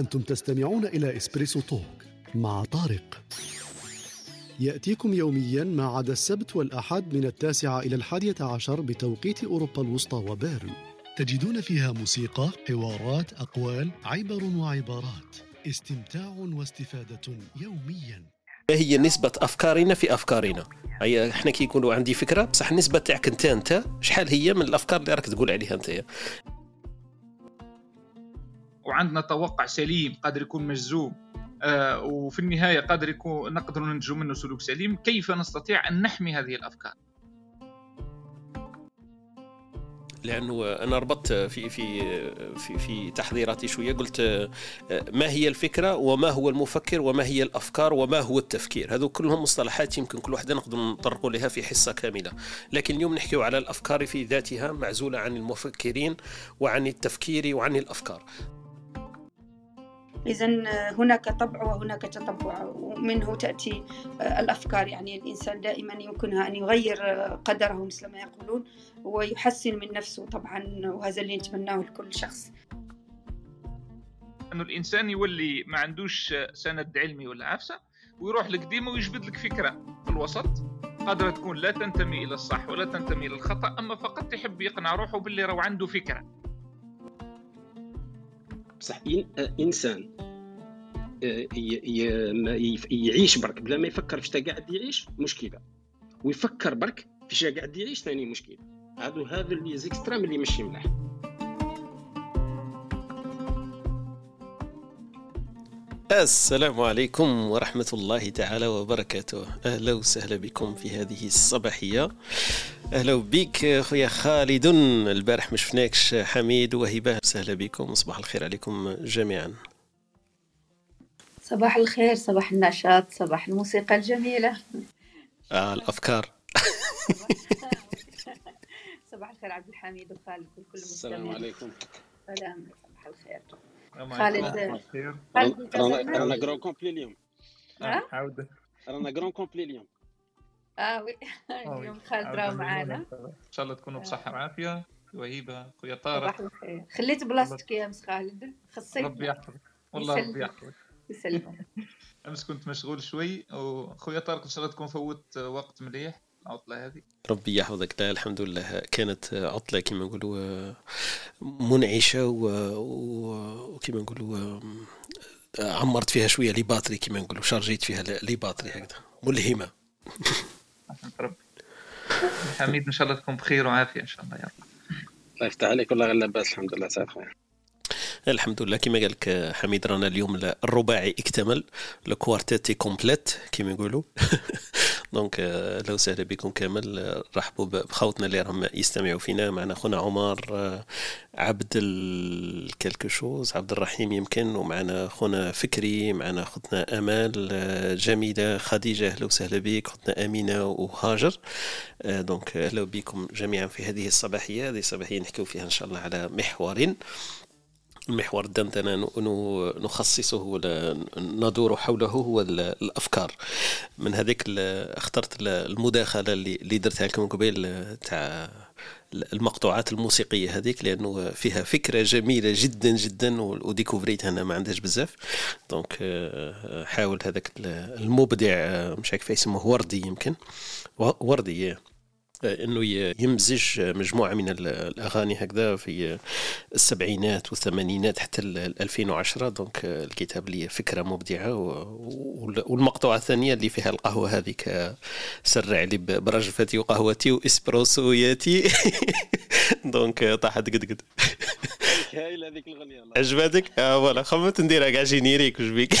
أنتم تستمعون إلى إسبريسو توك مع طارق. يأتيكم يوميا ما عدا السبت والأحد من التاسعة إلى الحادية عشر بتوقيت أوروبا الوسطى وبيرن. تجدون فيها موسيقى، حوارات، أقوال، عبر وعبارات. استمتاع واستفادة يوميا. هي نسبة أفكارنا في أفكارنا؟ هي إحنا كي يقولوا عندي فكرة بصح النسبة تاعك أنت أنت شحال هي من الأفكار اللي راك تقول عليها أنت؟ وعندنا توقع سليم قادر يكون مجزوم آه وفي النهاية قادر يكون نقدر ننتج منه سلوك سليم كيف نستطيع أن نحمي هذه الأفكار؟ لأنه أنا ربطت في في في في تحضيراتي شوية قلت ما هي الفكرة وما هو المفكر وما هي الأفكار وما هو التفكير؟ هذو كلهم مصطلحات يمكن كل واحدة نقدر نطرقوا لها في حصة كاملة. لكن اليوم نحكي على الأفكار في ذاتها معزولة عن المفكرين وعن التفكير وعن الأفكار. إذا هناك طبع وهناك تطبع ومنه تأتي الأفكار. يعني الإنسان دائما يمكنها أن يغير قدره مثل ما يقولون ويحسن من نفسه طبعا وهذا اللي نتمناه لكل شخص. أنه الإنسان يولي ما عندوش سند علمي ولا عفسة ويروح لقديم ويجبد لك فكرة في الوسط. قادرة تكون لا تنتمي إلى الصح ولا تنتمي إلى الخطأ أما فقط يحب يقنع روحه باللي راهو عنده فكرة. بصح إنسان يعيش برك بلا ما يفكر في قاعد يعيش مشكلة. ويفكر برك في قاعد يعيش ثاني مشكلة. هادو هذا اللي زيكستريم اللي ماشي ملاح السلام عليكم ورحمة الله تعالى وبركاته. أهلا وسهلا بكم في هذه الصباحية. أهلا بك خويا خالد. البارح ما شفناكش حميد وهبة. سهلا بكم صباح الخير عليكم جميعا. صباح الخير صباح النشاط صباح الموسيقى الجميلة. آه الأفكار. صباح الخير عبد الحميد وخالد وكل المستمعين السلام عليكم. سلام صباح الخير. خالد. رانا grand complet اليوم. عودة. رانا جرون كومبلي اليوم. آه وي اليوم خالد راهو معانا. إن شاء الله تكونوا بصحة وعافية. وهيبة خويا طارق. خليت بلاصتك يا مس خالد. خصيت ربي يحفظك. والله ربي يحفظك. يسلمك. أمس كنت مشغول شوي وخويا طارق إن شاء الله تكون فوت وقت مليح. العطلة هذه. ربي يحفظك. لا الحمد لله. كانت عطلة كما نقولوا منعشة وكما نقولوا عمرت فيها شوية les batteries كما نقولوا شارجيت فيها les batteries هكذا. ملهمة. ربي. حميد إن شاء الله تكون بخير وعافية إن شاء الله. يا رب الله يفتح عليك والله غير لاباس. الحمد لله خويا. الحمد لله. كما قال لك حميد رانا اليوم الرباعي اكتمل ال quartet est complet كما يقولوا donc أهلا وسهلا بكم كامل رحبوا بخوتنا اللي راهم يستمعوا فينا. معنا خونا عمر عبد quelque chose عبد الرحيم يمكن. ومعنا خونا فكري معنا خوتنا أمال جميلة خديجة أهلا وسهلا بك. خوتنا أمينة وهاجر. دونك أهلا بكم جميعا في هذه الصباحية. هذه الصباحية نحكيو فيها إن شاء الله على محور المحور الدندنة نخصصه ندور حوله هو الأفكار. من هذيك اخترت المداخلة اللي درتها لكم قبيل تاع المقطوعات الموسيقية هذيك لأنه فيها فكرة جميلة جدا جدا وديكوفريت أنا ما عندهاش بزاف. donc حاول هذاك المبدع مش عارف يسموه وردي يمكن. وردي انه يمزج مجموعة من الأغاني هكذا في السبعينات والثمانينات حتى 2010 donc الكتاب اللي فكرة مبدعة والمقطوعة الثانية اللي فيها القهوة هذيك سرع لي برجفتي وقهوتي واسبريسوياتي donc طاحت قد قد. هايلة هذيك الأغنية عجبتك؟ آه voilà. خممت نديرها كاع générique وش بيك؟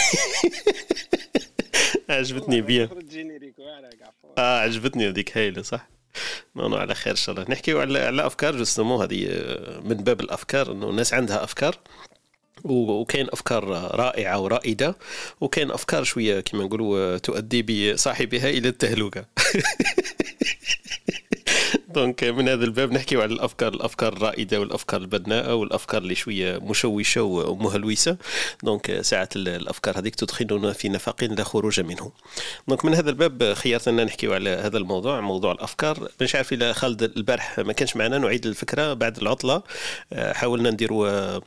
عجبتني bien آه عجبتني هذيك هايلة صح؟ non non على خير إن شاء الله. نحكيو على على أفكار justement هذه من باب الأفكار إنه الناس عندها أفكار وكاين أفكار رائعة ورائدة وكاين أفكار شوية كما نقولوا تؤدي بصاحبها إلى التهلكه donc من هذا الباب نحكيو على الافكار الأفكار الرائدة والأفكار البناءه والأفكار اللي شوية مشوشة ومهلوسة. donc ساعات الأفكار هذيك تدخلنا في نفق لا خروج منه donc من هذا الباب خيرت ان نحكيو على هذا الموضوع موضوع الأفكار. مش عارف إلى خالد البارح ما كانش معنا نعيد الفكرة بعد العطلة. حاولنا نديروا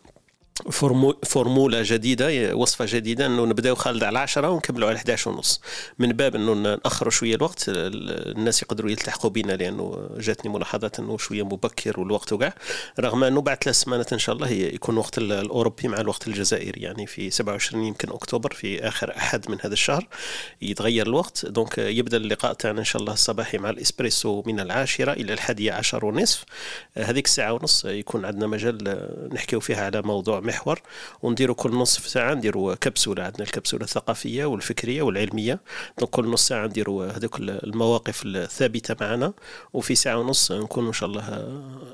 formule جديدة وصفة جديدة إنه نبدأو خالد على 10 ونكملوا على 11 ونص. من باب إنه ناخروا شوية الوقت الناس يقدروا يلتحقوا بنا لأنه جاتني ملاحظات إنه شوية مبكر والوقت وكاع رغم أنه بعد ثلاث سمانات إن شاء الله يكون وقت الأوروبي مع الوقت الجزائري يعني في 27 يمكن أكتوبر في آخر أحد من هذا الشهر يتغير الوقت. دونك يبدأ اللقاء تاعنا إن شاء الله الصباحي مع الإسبريسو من العاشرة إلى الحادية عشر ونصف. هذيك الساعة ونص يكون عندنا مجال نحكيو فيها على موضوع محور ونديروا كل نصف ساعة نديروا كبسولة عندنا الكبسولة الثقافية والفكرية والعلمية. دونك كل نص ساعة نديروا هذوك المواقف الثابتة معنا. وفي ساعة ونص نكون إن شاء الله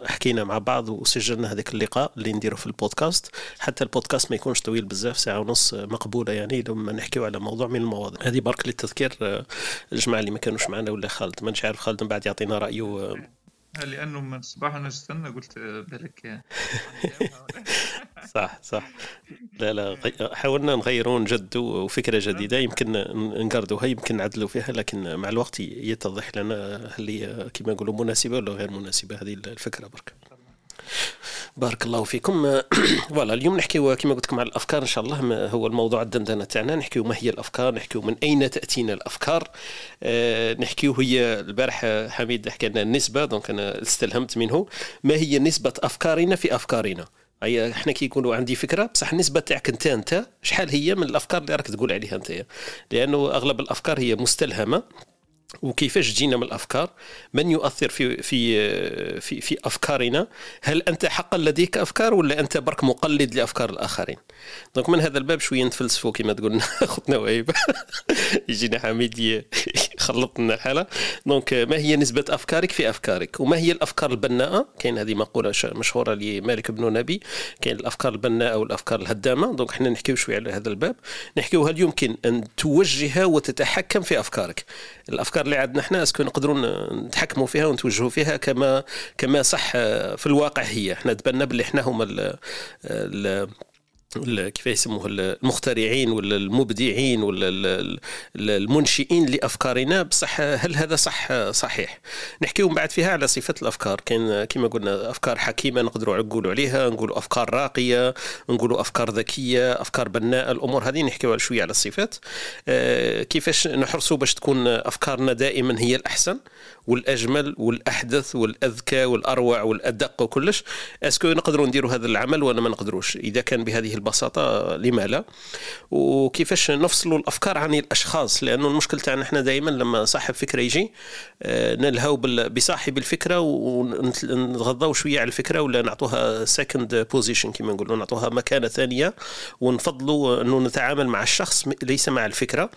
حكينا مع بعض وسجلنا هذاك اللقاء اللي نديره في البودكاست. حتى البودكاست ما يكونش طويل بزاف ساعة ونص مقبولة يعني لما نحكيو على موضوع من المواضيع. هذه برك للتذكير الجماعة اللي ما كانوش معنا ولا خالد. ما عارف خالد من بعد يعطينا رأيه لأنه من الصباح وأنا نستنى قلت بالك صح صح. لا لا حاولنا نغيروا نجدوا وفكرة جديدة. يمكن نقردوها يمكن نعدلوا فيها لكن مع الوقت يتضح لنا هل هي كما نقولوا مناسبة ولا غير مناسبة هذه الفكرة برك. بارك الله فيكم. voilà اليوم نحكيو كما قلت لكم على الأفكار إن شاء الله هو الموضوع الدندنة تاعنا. نحكيو ما هي الأفكار نحكيو من أين تأتينا الأفكار. أه نحكيو هي البارح حميد حكى لنا النسبة donc أنا استلهمت منه. ما هي نسبة أفكارنا في أفكارنا؟ أي إحنا كي يقولوا عندي فكرة بصح النسبة تاعك أنت أنت شحال هي من الأفكار اللي راك تقول عليها أنت؟ لأنه أغلب الأفكار هي مستلهمة. وكيفاش جينا من الأفكار من يؤثر في في في في أفكارنا هل أنت حقا لديك أفكار ولا أنت برك مقلد لأفكار الآخرين؟ دونك من هذا الباب شوية نتفلسفوا كما تقول أختنا وهيبه يجينا حميد يخلط لنا الحاله donc ما هي نسبة أفكارك في أفكارك؟ وما هي الأفكار البناءة؟ كاين هذه مقولة مشهورة لمالك بن نبي. كاين الأفكار البناءة والافكار الهدامة. donc إحنا نحكيو شوية على هذا الباب. نحكيو هل يمكن أن توجه وتتحكم في أفكارك؟ الأفكار اللي عندنا إحنا est-ce que نقدروا نتحكموا فيها ونتوجهوا فيها كما كما صح في الواقع هي. إحنا تبنى باللي إحنا هما ال كيف يسموه المخترعين ولا المبدعين ولا المنشئين لأفكارنا. بصح هل هذا صح؟ صحيح. نحكيو من بعد فيها على صفة الأفكار. كاين كما قلنا أفكار حكيمة نقدروا نقولوا عليها نقولوا أفكار راقية نقولوا أفكار ذكية أفكار بناءة. الأمور هذه نحكيو شوية على الصفات. آه، كيفاش نحرصوا باش تكون أفكارنا دائما هي الأحسن؟ والأجمل والأحدث والأذكى والأروع والأدق وكلش. أسكو نقدروا نديروا هذا العمل ولا ما نقدروش. إذا كان بهذه البساطة لما لا؟ وكيفاش نفصلوا الأفكار عن الأشخاص؟ لأنه المشكل تاعنا إحنا دائما لما صاحب فكرة يجي آه، نلهو بصاحب الفكرة ونتغضوا شوية على الفكرة ولا نعطوها second position كما نقولوا نعطوها مكانة ثانية ونفضلوا إنه نتعامل مع الشخص ليس مع الفكرة.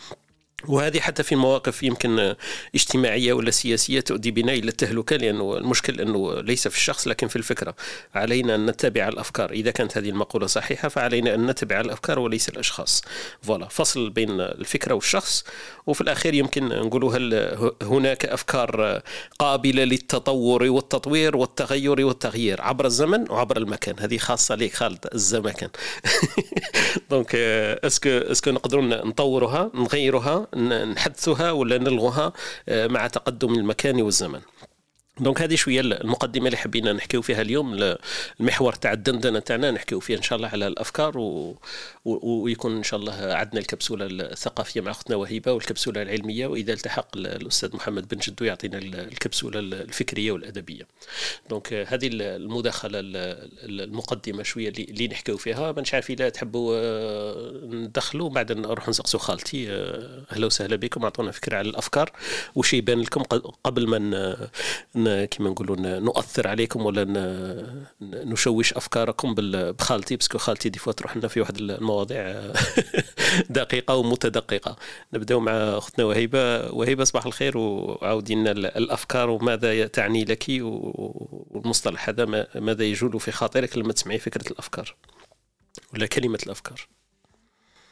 وهذه حتى في مواقف يمكن اجتماعية ولا سياسية تؤدي بنا إلى التهلكة لأنه المشكل أنه ليس في الشخص لكن في الفكرة. علينا أن نتبع الأفكار. إذا كانت هذه المقولة صحيحة فعلينا أن نتبع الأفكار وليس الأشخاص. voilà فصل بين الفكرة والشخص. وفي الأخير يمكن نقول هل هناك أفكار قابلة للتطور والتطوير والتغير والتغيير عبر الزمن وعبر المكان؟ هذه خاصة لك خالد الزمكان. donc est-ce que est-ce que نقدروا نطورها نغيرها؟ نحدثها ولا نلغوها آه، مع تقدم المكان والزمن. donc هذه شوية المقدمة اللي حبينا نحكيو فيها اليوم المحور تاع الدندنة تاعنا نحكيو فيه إن شاء الله على الأفكار و... و... ويكون إن شاء الله عندنا الكبسولة الثقافية مع أختنا وهيبة والكبسولة العلمية وإذا التحق الأستاذ محمد بن جدو يعطينا الكبسولة الفكرية والأدبية. دونك هذه المداخلة المقدمة شوية اللي نحكيو فيها. ما عارف اذا تحبوا آه، ندخلوا. بعد نروح نسقسوا خالتي آه، أهلا وسهلا بكم. أعطونا فكرة على الأفكار. وش يبان لكم قبل ما كما نقولوا نؤثر عليكم ولا نشوش أفكاركم بخالتي parce que خالتي des fois تروح لنا في واحد المواضيع دقيقة ومتدققة. نبداو مع أختنا وهيبة. وهيبة صباح الخير وعاودي لنا الأفكار وماذا تعني لك والمصطلح هذا ماذا يجول في خاطرك لما تسمعي فكرة الأفكار ولا كلمة الأفكار؟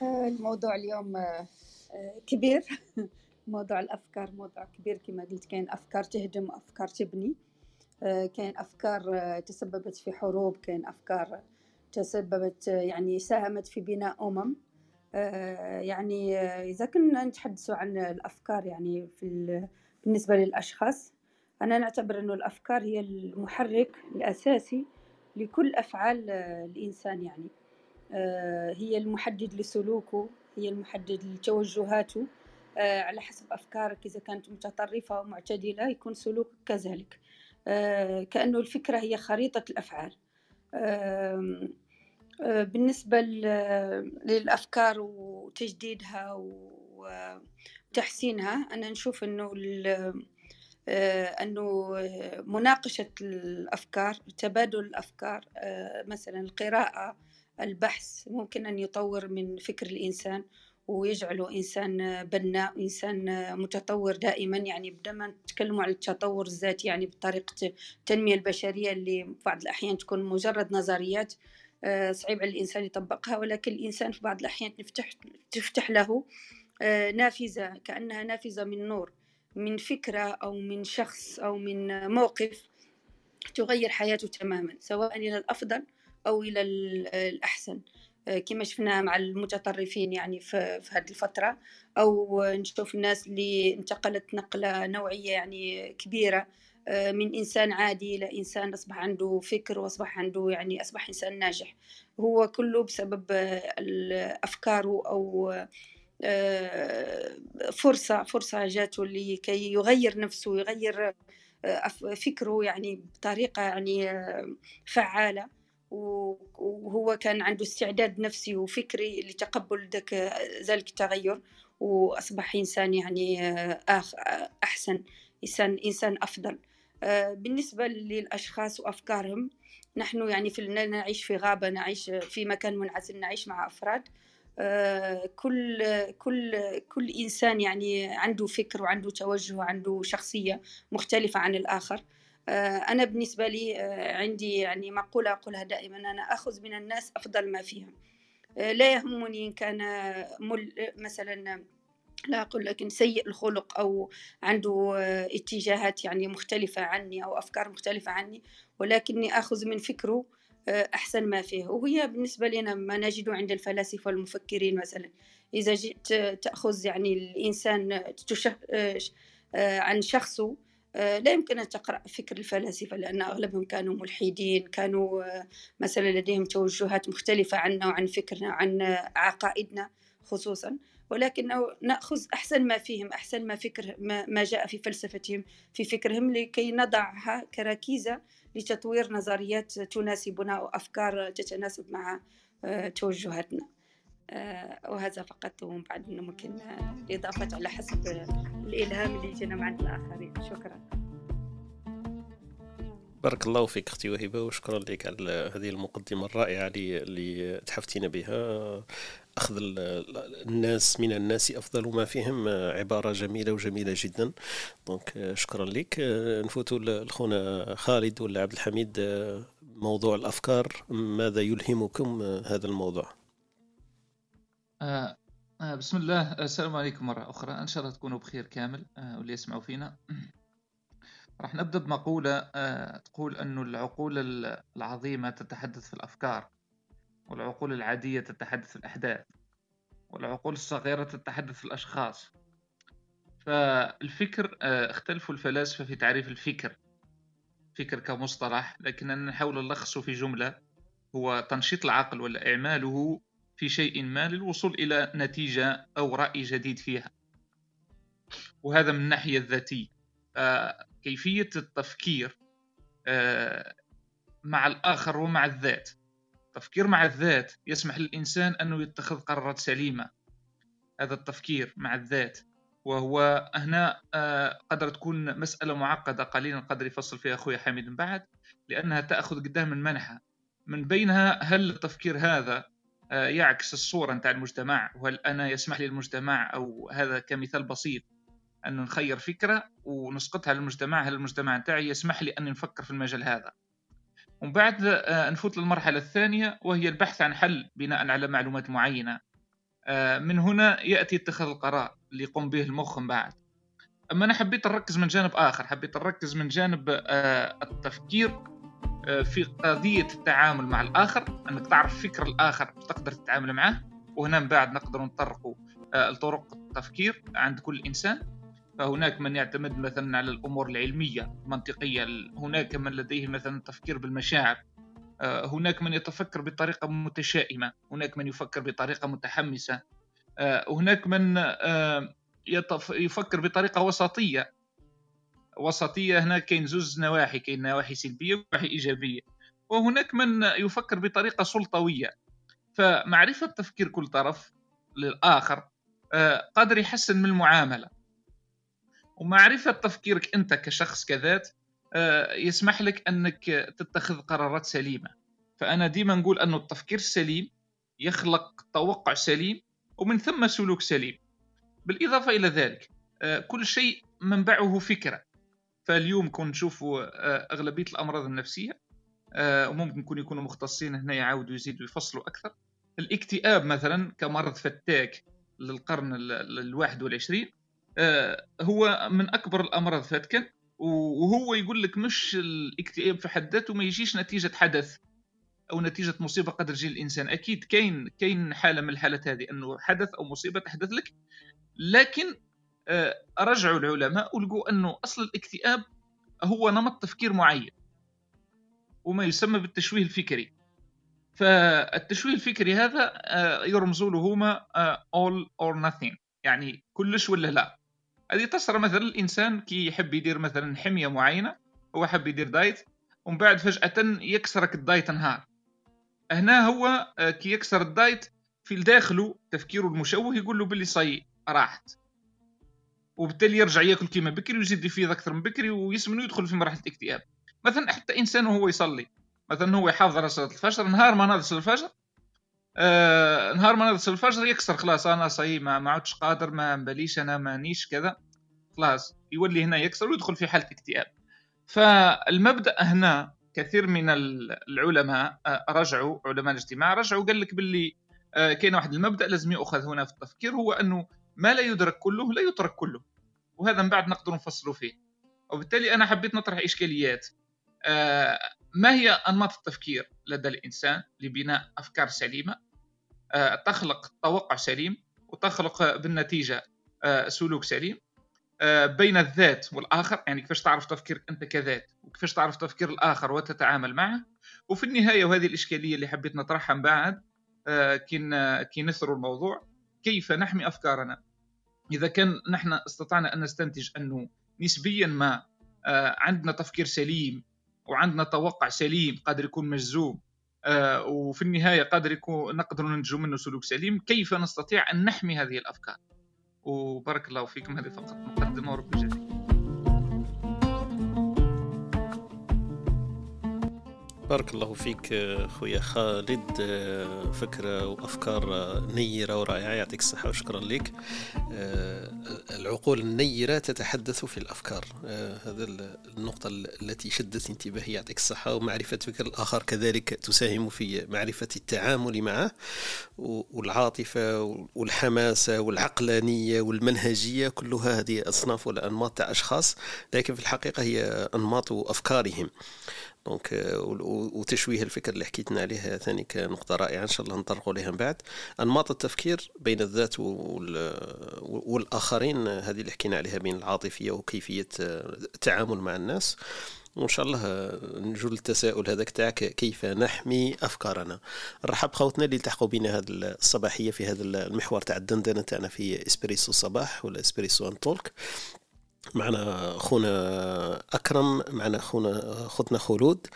الموضوع اليوم آه، كبير. موضوع الأفكار موضوع كبير كما قلت كاين أفكار تهدم وأفكار تبني. آه، كاين أفكار آه، تسببت في حروب كاين أفكار تسببت آه، يعني ساهمت في بناء أمم. يعني إذا كنا نتحدث عن الأفكار يعني في بالنسبة للأشخاص أنا نعتبر إنه الأفكار هي المحرك الأساسي لكل أفعال الإنسان يعني. هي المحدد لسلوكه هي المحدد لتوجهاته. على حسب أفكارك. إذا كانت متطرفة أو معتدلة يكون سلوكك كذلك. كأنه الفكرة هي خريطة الأفعال. بالنسبة للأفكار وتجديدها وتحسينها أنا نشوف أنه آه، أنه مناقشة الأفكار تبادل الأفكار آه، مثلا القراءة البحث ممكن أن يطور من فكر الإنسان. ويجعله إنسان بناء إنسان متطور دائما يعني بدل نتكلموا على التطور الذاتي يعني بطريقة التنمية البشرية اللي بعض الأحيان تكون مجرد نظريات آه، صعيب على الإنسان يطبقها ولكن الإنسان في بعض الأحيان تفتح, تفتح له نافذة كأنها نافذة من نور من فكرة أو من شخص أو من موقف تغير حياته تماما سواء إلى الأفضل أو إلى الأحسن. آه، كما شفنا مع المتطرفين يعني في, في هذه الفترة أو نشوف الناس اللي انتقلت نقلة نوعية يعني كبيرة آه، من إنسان عادي إلى إنسان أصبح عنده فكر وأصبح عنده يعني أصبح إنسان ناجح. هو كله بسبب أفكاره أو آه، فرصة فرصة جاته لكي يغير نفسه يغير آه، فكره يعني بطريقة يعني آه، فعالة. وهو كان عنده استعداد نفسي وفكري لتقبل ذلك ذلك التغير وأصبح إنسان يعني أحسن إنسان إنسان أفضل. بالنسبة للأشخاص وأفكارهم نحن يعني في نعيش في غابة نعيش في مكان منعزل نعيش مع أفراد. كل كل كل إنسان يعني عنده فكر وعنده توجه وعنده شخصية مختلفة عن الآخر. أنا بالنسبة لي عندي يعني مقولة أقولها دائما أنا أخذ من الناس أفضل ما فيهم لا يهمني إن كان مل مثلا لا أقول لكن سيء الخلق أو عنده اتجاهات يعني مختلفة عني أو أفكار مختلفة عني ولكني أخذ من فكره أحسن ما فيه وهي بالنسبة لنا ما نجده عند الفلاسفة والمفكرين مثلا إذا جئت تأخذ يعني الإنسان. عن شخصه لا يمكن أن تقرأ فكر الفلاسفة لأن أغلبهم كانوا ملحدين كانوا مثلا لديهم توجهات مختلفة عنا وعن فكرنا وعن عقائدنا خصوصا. ولكن نأخذ أحسن ما فيهم أحسن ما فكر ما جاء في فلسفتهم في فكرهم لكي نضعها كركيزة لتطوير نظريات تناسبنا أو أفكار تتناسب مع آه، توجهاتنا. آه، وهذا فقط ومن بعد ممكن الإضافة على حسب الإلهام اللي جينا مع الآخرين. شكرا. بارك الله فيك أختي وهبة وشكرا لك على هذه المقدمة الرائعة اللي تحفتينا بها. أخذ الناس من الناس أفضل ما فيهم عبارة جميلة وجميلة جدا. دونك شكرا لك. نفوتوا لخونا خالد ولا عبد الحميد موضوع الأفكار ماذا يلهمكم هذا الموضوع؟ آه آه بسم الله. السلام عليكم مرة أخرى. إن شاء الله تكونوا بخير كامل. آه واللي يسمعوا فينا. راح نبدأ بمقولة آه تقول أن العقول العظيمة تتحدث في الأفكار والعقول العادية تتحدث في الأحداث والعقول الصغيرة تتحدث في الأشخاص. فالفكر آه، اختلفوا الفلاسفة في تعريف الفكر فكر كمصطلح لكننا نحاول نلخصه في جملة هو تنشيط العقل ولا إعماله في شيء ما للوصول إلى نتيجة أو رأي جديد فيها. وهذا من الناحية الذاتية. كيفية التفكير آه، مع الآخر ومع الذات. التفكير مع الذات يسمح للإنسان أنه يتخذ قرارات سليمة. هذا التفكير مع الذات. وهو هنا آه، قدر تكون مسألة معقدة قليلا قدر يفصل فيها أخوي حميد من بعد لأنها تأخذ قدام من منحى من بينها هل التفكير هذا آه، يعكس الصورة نتاع المجتمع؟ وهل أنا يسمح لي المجتمع أو هذا كمثال بسيط أن نخير فكرة ونسقطها للمجتمع هل المجتمع نتاعي يسمح لي أن نفكر في المجال هذا؟ ومن بعد آه، نفوت للمرحلة الثانية وهي البحث عن حل بناء على معلومات معينة. آه، من هنا يأتي اتخاذ القرار اللي يقوم به المخ من بعد. أما أنا حبيت نركز من جانب آخر حبيت نركز من جانب آه، التفكير في قضية التعامل مع الآخر أنك تعرف فكر الآخر تقدر تتعامل معه وهنا من بعد نقدر نطرق لطرق التفكير عند كل إنسان. فهناك من يعتمد مثلا على الأمور العلمية المنطقية هناك من لديه مثلا التفكير بالمشاعر آه، هناك من يتفكر بطريقة متشائمة هناك من يفكر بطريقة متحمسة آه، هناك من آه، يفكر بطريقة وسطية. وسطية هنا كاين زوز نواحي كاين نواحي سلبية ونواحي إيجابية. وهناك من يفكر بطريقة سلطوية. فمعرفة تفكير كل طرف للآخر قادر يحسن من المعاملة. ومعرفة تفكيرك أنت كشخص كذات آه، يسمح لك أنك تتخذ قرارات سليمة. فأنا ديما نقول أنه التفكير السليم يخلق توقع سليم ومن ثم سلوك سليم. بالإضافة إلى ذلك آه، كل شيء منبعه فكرة. فاليوم كون نشوفوا آه، أغلبية الأمراض النفسية وممكن يكون يكونوا مختصين هنا يعاودوا يزيدوا يفصلوا أكثر. الاكتئاب مثلا كمرض فتاك للقرن الواحد والعشرين هو من أكبر الأمراض فتكا وهو يقول لك مش الاكتئاب في حد ذاته ما يجيش نتيجة حدث أو نتيجة مصيبة قد تجي الإنسان. أكيد كاين كاين حالة من الحالات هذه أنه حدث أو مصيبة تحدث لك لكن آه، رجعوا العلماء ولقوا أنه أصل الاكتئاب هو نمط تفكير معين وما يسمى بالتشويه الفكري. فالتشويه الفكري هذا آه، يرمزوا له هما آه، all or nothing يعني كلش ولا لا. هذه تصرى مثلا الإنسان كي يحب يدير مثلا حمية معينة هو حب يدير diet ومن بعد فجأة يكسرك ال diet نهار. هنا هو آه، كي يكسر ال diet في داخله تفكيره المشوه يقول له باللي صي راحت. وبالتالي يرجع ياكل كيما بكري ويزيد يفيض أكثر من بكري ويسمن ويدخل في مرحلة الاكتئاب. مثلا حتى إنسان وهو يصلي مثلا هو يحضر صلاة الفجر نهار ما ناض الفجر آه نهار ما نغسل الفجر يكسر خلاص أنا صاي ما, ما عدتش قادر ما مباليش أنا مانيش كذا. خلاص يولي هنا يكسر ويدخل في حالة اكتئاب. فالمبدأ هنا كثير من العلماء آه رجعوا علماء الاجتماع رجعوا قال لك باللي آه كاين واحد المبدأ لازم يؤخذ هنا في التفكير هو أنه ما لا يدرك كله لا يترك كله. وهذا من بعد نقدر نفصلوا فيه. وبالتالي أنا حبيت نطرح إشكاليات. ما هي أنماط التفكير لدى الإنسان لبناء أفكار سليمة؟ تخلق توقع سليم وتخلق بالنتيجة آه، سلوك سليم آه، بين الذات والآخر. يعني كيفاش تعرف تفكير أنت كذات وكيفاش تعرف تفكير الآخر وتتعامل معه؟ وفي النهاية وهذه الإشكالية اللي حبيت نطرحها من بعد كي كي نثروا الموضوع كيف نحمي أفكارنا؟ إذا كان نحن استطعنا أن نستنتج أنه نسبيا ما عندنا تفكير سليم وعندنا توقع سليم قادر يكون مجزوم آه، وفي النهاية قادر يكون نقدر ننتج منه سلوك سليم. كيف نستطيع أن نحمي هذه الأفكار؟ وبارك الله فيكم. هذه فقط مقدمة ورب جزيلا بارك الله فيك خويا خالد. فكرة وأفكار نيرة ورائعة يعطيك الصحة وشكرا لك. العقول النيرة تتحدث في الأفكار. هذا النقطة التي شدت انتباهي يعطيك الصحة. ومعرفة فكر الآخر كذلك تساهم في معرفة التعامل معه. والعاطفة والحماسة والعقلانية والمنهجية كلها هذه أصناف ولا أنماط تاع أشخاص. لكن في الحقيقة هي أنماط أفكارهم. donc وتشويه الفكر اللي حكيتنا عليه ثاني كنقطة رائعة إن شاء الله نطرقوا لها من بعد. أنماط التفكير بين الذات والآخرين هذه اللي حكينا عليها بين العاطفية وكيفية التعامل مع الناس. وإن شاء الله نجو للتساؤل هذاك تاعك كيف نحمي أفكارنا؟ نرحب خوتنا اللي التحقوا بنا هذه الصباحية في هذا المحور تاع الدندنة تاعنا في إسبريسو الصباح ولا إسبريسو and talk. معنا خونا أكرم معنا خونا خوتنا خلود.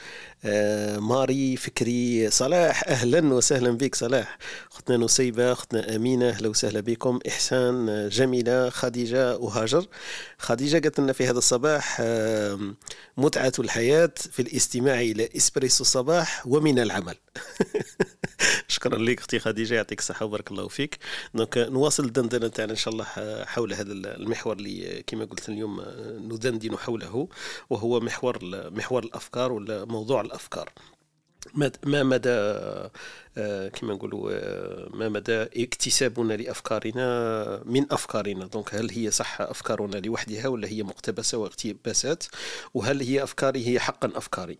ماري فكري صلاح أهلا وسهلا بك صلاح. اختنا نسيبه اختنا أمينة أهلا وسهلا بكم. إحسان جميلة خديجة وهاجر. خديجة قالت لنا في هذا الصباح متعة الحياة في الاستماع إلى إسبريسو الصباح ومن العمل. شكرا لك أختي خديجة يعطيك الصحة وبارك الله فيك. donc نواصل الدندنه تاعنا إن شاء الله حول هذا المحور اللي كما قلت اليوم ندندن حوله. وهو محور محور الأفكار ولا موضوع الأفكار. ما مدى كما نقولوا ما مدى اكتسابنا لأفكارنا من أفكارنا. donc هل هي صح أفكارنا لوحدها ولا هي مقتبسة واقتباسات؟ وهل هي أفكاري هي حقا أفكاري.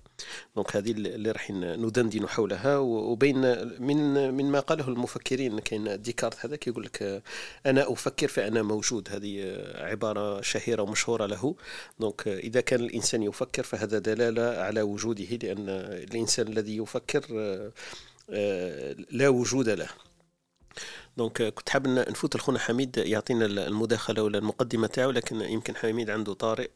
donc هذه اللي راح ندندن حولها. وبين من من ما قاله المفكرين كاين ديكارت هذا كيقول لك أنا أفكر فأنا موجود. هذه عبارة شهيرة ومشهورة له. donc إذا كان الإنسان يفكر فهذا دلالة على وجوده لأن الإنسان الذي يفكر لا وجود له. donc كنت حاب نفوت لخونا حميد يعطينا المداخلة ولا المقدمة تاعو لكن يمكن حميد عنده طارئ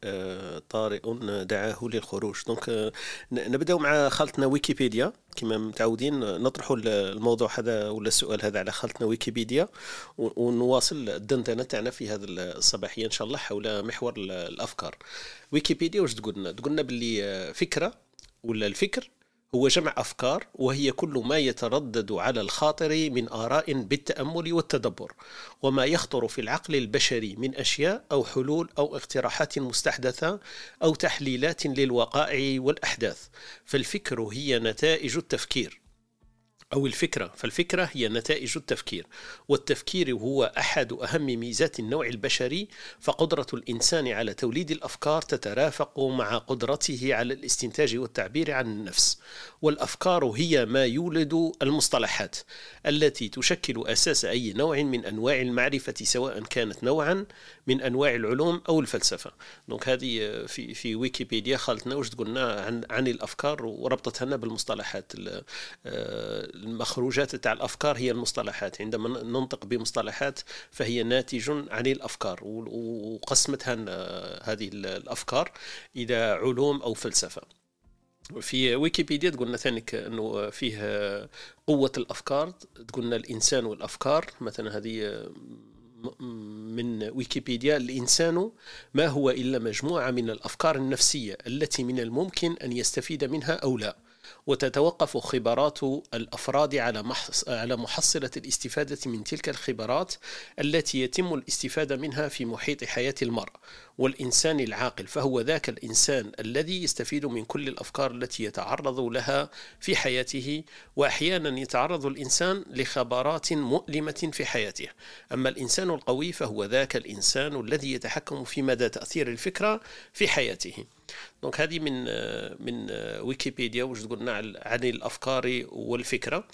طارئ دعاه للخروج. donc نبداو مع خالتنا ويكيبيديا. كما متعودين نطرحوا الموضوع هذا ولا السؤال هذا على خالتنا ويكيبيديا ونواصل الدندنة تاعنا في هذا الصباحية إن شاء الله حول محور الأفكار. ويكيبيديا واش تقول لنا تقول لنا باللي فكرة ولا الفكر؟ هو جمع أفكار وهي كل ما يتردد على الخاطر من آراء بالتأمل والتدبر وما يخطر في العقل البشري من أشياء أو حلول أو اقتراحات مستحدثة أو تحليلات للوقائع والأحداث. فالفكر هي نتائج التفكير. أو الفكرة. فالفكرة هي نتائج التفكير والتفكير هو أحد أهم ميزات النوع البشري فقدرة الإنسان على توليد الأفكار تترافق مع قدرته على الاستنتاج والتعبير عن النفس. والأفكار هي ما يولد المصطلحات التي تشكل أساس أي نوع من أنواع المعرفة سواء كانت نوعا من أنواع العلوم أو الفلسفة. دونك هذه في في ويكيبيديا خالتنا واش تقولنا عن عن الأفكار وربطتها لنا بالمصطلحات المخروجات تاع الأفكار هي المصطلحات. عندما ننطق بمصطلحات فهي ناتج عن الأفكار وقسمتها هذه الأفكار إلى علوم أو فلسفة. في ويكيبيديا تقولنا ثاني إنه فيه قوة الأفكار. تقولنا الإنسان والأفكار مثلا هذه من ويكيبيديا الإنسان ما هو إلا مجموعة من الأفكار النفسية التي من الممكن أن يستفيد منها أو لا. وتتوقف خبرات الأفراد على على محصلة الاستفادة من تلك الخبرات التي يتم الاستفادة منها في محيط حياة المرء والإنسان العاقل. فهو ذاك الإنسان الذي يستفيد من كل الأفكار التي يتعرض لها في حياته واحيانا يتعرض الإنسان لخبرات مؤلمة في حياته. أما الإنسان القوي فهو ذاك الإنسان الذي يتحكم في مدى تأثير الفكرة في حياته. donc هذه من من ويكيبيديا واش تقولنا عن الأفكار والفكرة.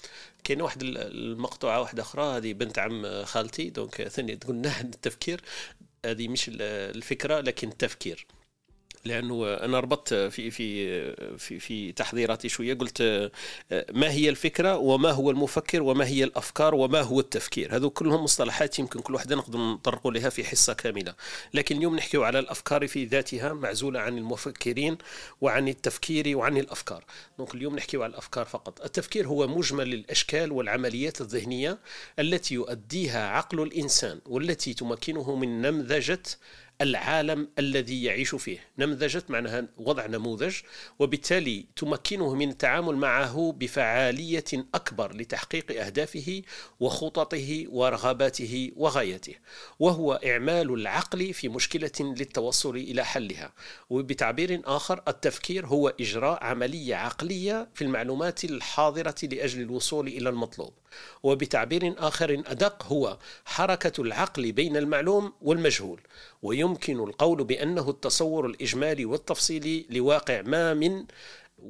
كاينة واحد المقطوعة واحدة أخرى هذه بنت عم خالتي. donc ثاني عن التفكير. هذه مش الفكرة لكن التفكير. لأنه أنا ربطت في في في في تحضيراتي شوية قلت ما هي الفكرة وما هو المفكر وما هي الأفكار وما هو التفكير؟ هذو كلهم مصطلحات يمكن كل واحدة نقدر نطرقوا لها في حصة كاملة. لكن اليوم نحكي على الأفكار في ذاتها معزولة عن المفكرين وعن التفكير وعن الأفكار. دونك اليوم نحكي على الأفكار فقط. التفكير هو مجمل الأشكال والعمليات الذهنية التي يؤديها عقل الإنسان والتي تمكنه من نمذجة العالم الذي يعيش فيه. نمذجة معناها وضع نموذج وبالتالي تمكنه من التعامل معه بفعالية أكبر لتحقيق أهدافه وخططه ورغباته وغايته. وهو إعمال العقل في مشكلة للتوصل إلى حلها. وبتعبير آخر التفكير هو إجراء عملية عقلية في المعلومات الحاضرة لأجل الوصول إلى المطلوب. وبتعبير آخر أدق هو حركة العقل بين المعلوم والمجهول ويمكن القول بأنه التصور الإجمالي والتفصيلي لواقع ما من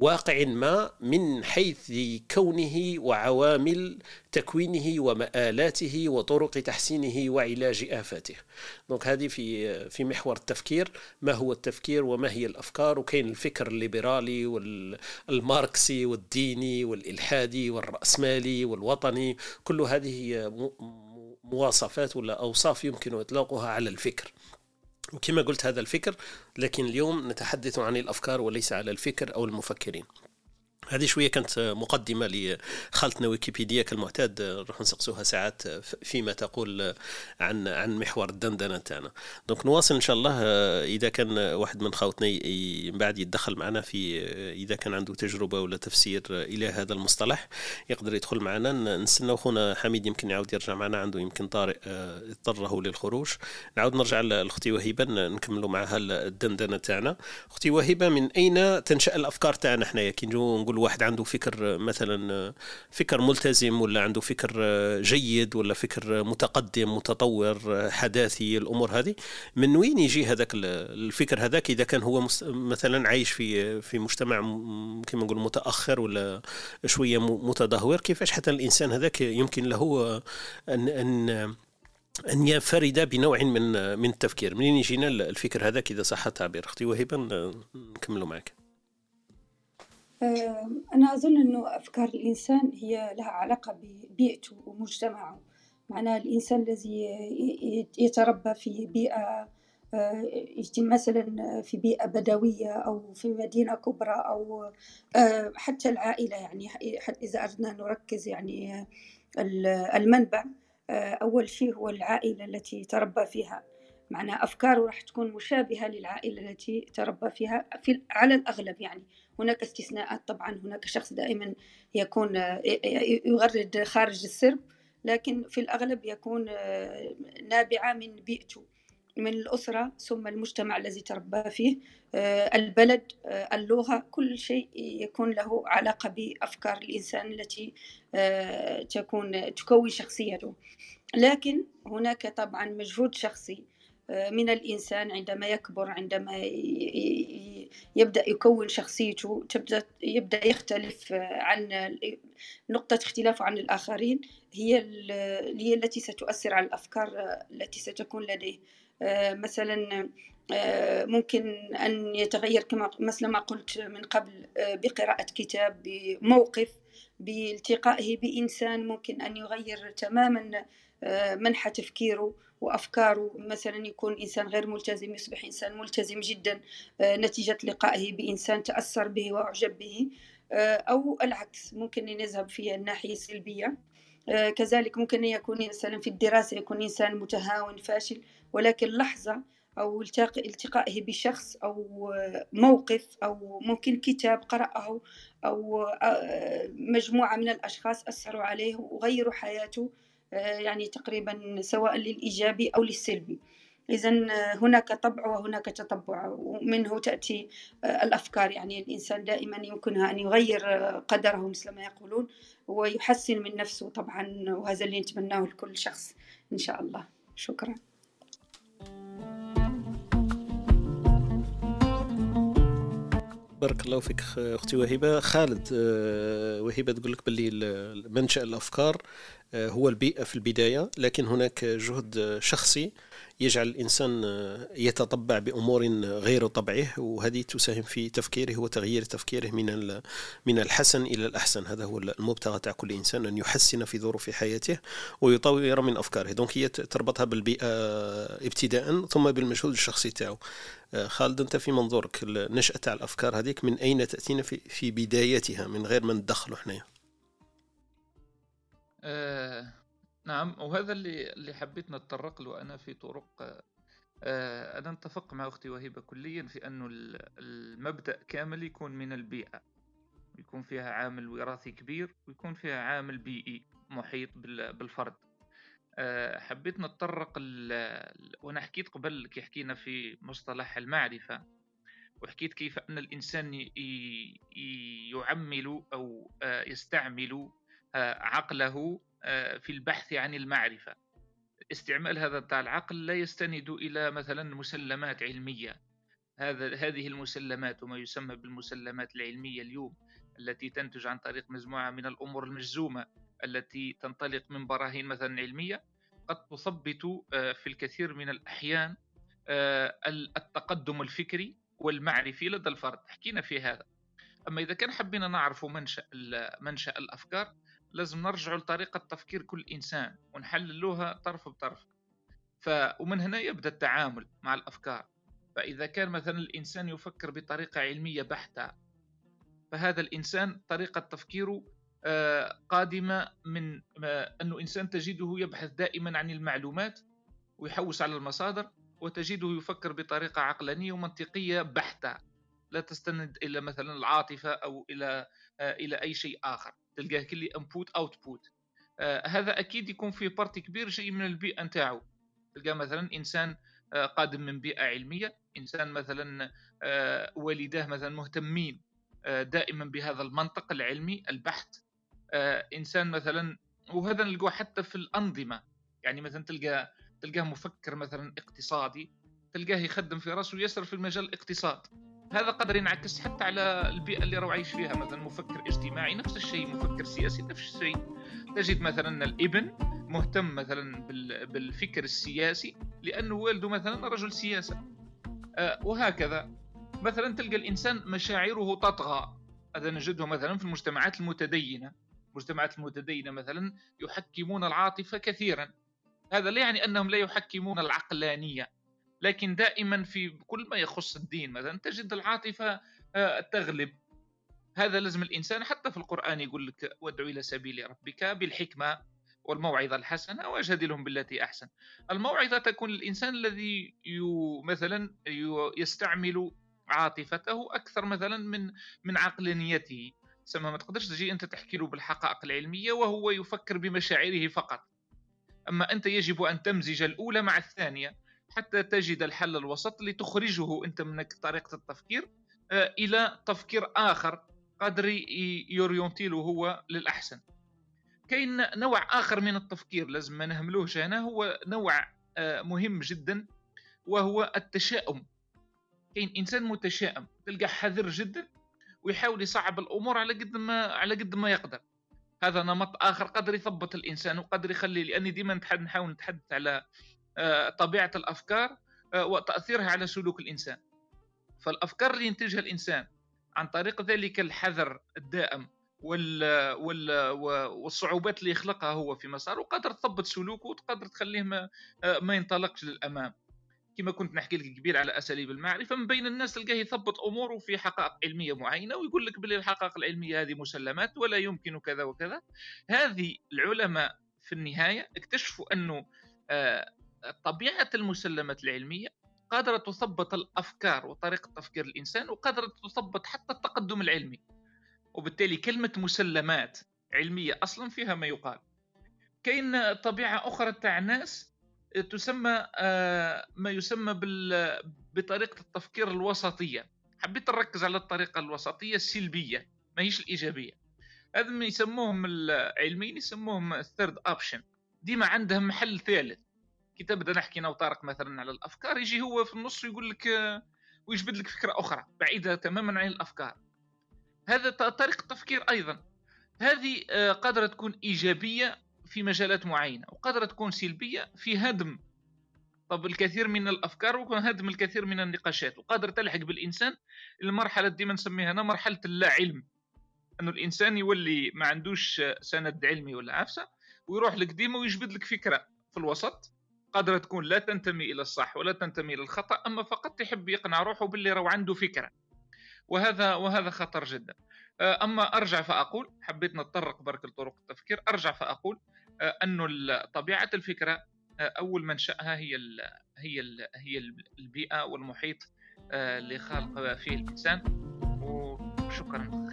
واقع ما من حيث كونه وعوامل تكوينه ومآلاته وطرق تحسينه وعلاج آفاته. donc هذه في في محور التفكير ما هو التفكير وما هي الأفكار وكاين الفكر الليبرالي والماركسي والديني والإلحادي والرأسمالي والوطني كل هذه مواصفات ولا أوصاف يمكن إطلاقها على الفكر. وكما قلت هذا الفكر لكن اليوم نتحدث عن الأفكار وليس على الفكر أو المفكرين. هذه شوية كانت مقدمة لخالتنا ويكيبيديا كالمعتاد نروح نسقسوها ساعات فيما تقول عن عن محور الدندنة تاعنا. دونك نواصل إن شاء الله إذا كان واحد من خوتنا من بعد يتدخل معنا في إذا كان عنده تجربة ولا تفسير إلى هذا المصطلح يقدر يدخل معنا. نستنى خونا حميد يمكن يعاود يرجع معنا عنده يمكن طارئ اضطره للخروج. نعاود نرجع لأختي وهبه نكملوا معها الدندنة تاعنا. أختي وهبه من أين تنشأ الأفكار تاعنا حنايا؟ كي نقول كل واحد عنده فكر مثلا فكر ملتزم ولا عنده فكر جيد ولا فكر متقدم متطور حداثي الأمور هذه. من وين يجي هذاك الفكر هذاك إذا كان هو مثلا عايش في في مجتمع كما نقول متأخر ولا شوية متدهور؟ كيفاش حتى الإنسان هذاك يمكن له أن أن أن ينفرد بنوع من من التفكير؟ منين يجينا الفكر هذاك إذا صح التعبير؟ أختي وهبة نكملوا معك. أنا أظن أنه أفكار الإنسان هي لها علاقة ببيئته ومجتمعه. معناها الإنسان الذي يتربى في بيئة مثلا في بيئة بدوية أو في مدينة كبرى أو حتى العائلة يعني إذا أردنا نركز يعني المنبع أول شيء هو العائلة التي تربى فيها. معناها أفكاره راح تكون مشابهة للعائلة التي تربى فيها في على الأغلب يعني. هناك استثناءات طبعا هناك شخص دائما يكون يغرد خارج السرب لكن في الأغلب يكون نابعة من بيئته من الأسرة ثم المجتمع الذي تربى فيه البلد اللغة كل شيء يكون له علاقة بأفكار الإنسان التي تكون تكون شخصيته. لكن هناك طبعا مجهود شخصي من الإنسان عندما يكبر عندما يبدأ يكون شخصيته تبدأ يبدأ يختلف عن نقطة اختلافه عن الآخرين هي هي التي ستؤثر على الأفكار التي ستكون لديه. مثلا ممكن أن يتغير كما مثل ما قلت من قبل بقراءة كتاب بموقف بالتقائه بإنسان ممكن أن يغير تماما منحى تفكيره وأفكاره. مثلا يكون إنسان غير ملتزم يصبح إنسان ملتزم جدا. نتيجة لقائه بإنسان تأثر به وأعجب به. أو العكس ممكن أن يذهب في الناحية السلبية. كذلك ممكن أن يكون مثلا في الدراسة يكون إنسان متهاون فاشل. ولكن لحظة أو التقائه بشخص أو موقف أو ممكن كتاب قرأه أو مجموعة من الأشخاص أثروا عليه وغيروا حياته. يعني تقريبا سواء للإيجابي أو للسلبي. إذا هناك طبع وهناك تطبع ومنه تأتي الأفكار. يعني الإنسان دائما يمكنها أن يغير قدره مثل ما يقولون ويحسن من نفسه طبعا وهذا اللي نتمناه لكل شخص إن شاء الله. شكرا. بارك الله فيك أختي وهبه خالد وهبه تقول لك باللي منشا الأفكار هو البيئة في البداية لكن هناك جهد شخصي يجعل الإنسان يتطبع بأمور غير طبعه وهذه تساهم في تفكيره وتغيير تفكيره من من الحسن إلى الأحسن. هذا هو المبتغى تاع كل إنسان أن يحسن في ظروف حياته ويطور من أفكاره. دونك هي تربطها بالبيئة ابتداء ثم بالمجهود الشخصي تاعو. خالد أنت في منظورك النشأة تاع الأفكار هذيك من أين تأتينا في, في بدايتها من غير ما ندخلوا حنايا؟ آه نعم وهذا اللي اللي حبيت نتطرق له أنا في طرق آه أنا اتفق مع أختي وهبه كليا في انه المبدأ كامل يكون من البيئة. يكون فيها عامل وراثي كبير ويكون فيها عامل بيئي محيط بالفرد. أه حبيت نتطرق وأنا حكيت قبل كي حكينا في مصطلح المعرفة وحكيت كيف أن الإنسان يعمل أو آه، يستعمل آه، عقله آه، في البحث عن المعرفة. استعمال هذا العقل لا يستند إلى مثلا مسلمات علمية. هذا هذه المسلمات وما يسمى بالمسلمات العلمية اليوم التي تنتج عن طريق مجموعة من الأمور المجزومة التي تنطلق من براهين مثلا علمية قد تثبت آه، في الكثير من الأحيان التقدم الفكري والمعرفي لدى الفرد. حكينا في هذا. أما إذا كان حبينا نعرف منشأ منشأ الأفكار لازم نرجع لطريقة تفكير كل إنسان ونحللوها طرف بطرف. ف... ومن هنا يبدأ التعامل مع الأفكار. فإذا كان مثلا الإنسان يفكر بطريقة علمية بحتة فهذا الإنسان طريقة تفكيره آه، قادمة من أنه إنسان تجده يبحث دائما عن المعلومات ويحوس على المصادر وتجده يفكر بطريقة عقلانية ومنطقية بحتة لا تستند إلى مثلا العاطفة أو إلى آه، إلى أي شيء آخر. تلقاه كلي input output آه هذا أكيد يكون فيه partie كبير شيء من البيئة نتاعو. تلقاه مثلا إنسان آه قادم من بيئة علمية إنسان مثلا آه والداه مثلا مهتمين دائما بهذا المنطق العلمي البحت. إنسان مثلا وهذا نلقوه حتى في الأنظمة. يعني مثلا تلقى تلقاه مفكر مثلا اقتصادي تلقاه يخدم في رأسه ويسر في المجال الاقتصاد. هذا قدر ينعكس حتى على البيئة اللي راهو عايش فيها مثلا مفكر اجتماعي نفس الشيء مفكر سياسي نفس الشيء. تجد مثلا الإبن مهتم مثلا بالفكر السياسي لأنه والده مثلا رجل سياسة. آه، وهكذا. مثلا تلقى الإنسان مشاعره تطغى. هذا نجده مثلا في المجتمعات المتدينة. المجتمعات المتدينة مثلا يحكمون العاطفة كثيرا. هذا لا يعني أنهم لا يحكمون العقلانية. لكن دائما في كل ما يخص الدين مثلا تجد العاطفة آه، تغلب. هذا لازم الإنسان. حتى في القرآن يقول لك وادعو إلى سبيل ربك بالحكمة والموعظة الحسنة وجادلهم بالتي أحسن. الموعظة تكون الإنسان الذي مثلا يستعمل عاطفته أكثر مثلا من من عقلانيته سما ما تقدرش تجي أنت تحكي له بالحقائق العلمية وهو يفكر بمشاعره فقط. أما أنت يجب أن تمزج الأولى مع الثانية. حتى تجد الحل الوسط لتخرجه أنت من طريقة التفكير آه، إلى تفكير آخر قادر يورينتيلو هو للأحسن. كاين نوع آخر من التفكير لازم ما نهملوهش هنا هو نوع آه، مهم جدا وهو التشاؤم. كاين إنسان متشائم تلقى حذر جدا ويحاول يصعب الأمور على قد ما على قد ما يقدر. هذا نمط آخر قدر يثبط الإنسان وقدر يخلي لأني ديما نحاول نتحدث على آه، طبيعة الأفكار آه، وتأثيرها على سلوك الإنسان. فالأفكار اللي ينتجها الإنسان عن طريق ذلك الحذر الدائم وال وال والصعوبات اللي يخلقها هو في مساره قادر تثبط سلوكه وتقدر تخليه ما, آه، ما ينطلقش للأمام. كما كنت نحكي لك كبير على أساليب المعرفة من بين الناس تلقاه يثبط اموره في حقائق علمية معينة ويقول لك بلي الحقائق العلمية هذه مسلمات ولا يمكن كذا وكذا. هذه العلماء في النهاية اكتشفوا أنه طبيعة المسلمات العلمية قادرة تثبت الأفكار وطريقة تفكير الإنسان وقادرة تثبت حتى التقدم العلمي. وبالتالي كلمة مسلمات علمية أصلا فيها ما يقال. كاين طبيعة أخرى تاع ناس تسمى آه، ما يسمى بطريقة التفكير الوسطية. حبيت نركز على الطريقة الوسطية السلبية ما هيش الإيجابية. هذا ما يسموهم العلميين يسموهم third option ديما عندهم محل ثالث. كي تبدا نحكي أنا وطارق مثلا على الأفكار يجي هو في النص ويقول لك ويجبد لك فكرة أخرى بعيدة تماما عن الأفكار. هذا طريقة تفكير أيضا. هذه آه، قادرة تكون إيجابية في مجالات معينة وقادرة تكون سلبية في هدم طب الكثير من الأفكار وهدم الكثير من النقاشات وقادر تلحق بالإنسان المرحلة ديما نسميها أنا مرحلة اللا علم أنه الإنسان يولي ما عندوش سند علمي ولا عفسة ويروح لك ديما ويجبد لك فكرة في الوسط. قادرة تكون لا تنتمي إلى الصح ولا تنتمي إلى الخطأ أما فقط تحب يقنع روحه باللي رو عنده فكرة. وهذا وهذا خطر جدا. آه، أما أرجع فأقول حبيت نتطرق برك لطرق التفكير أرجع فأقول آه، أنه طبيعة الفكرة آه، أول منشأها هي ال هي ال هي البيئة والمحيط اللي خالق فيه الإنسان. وشكرا.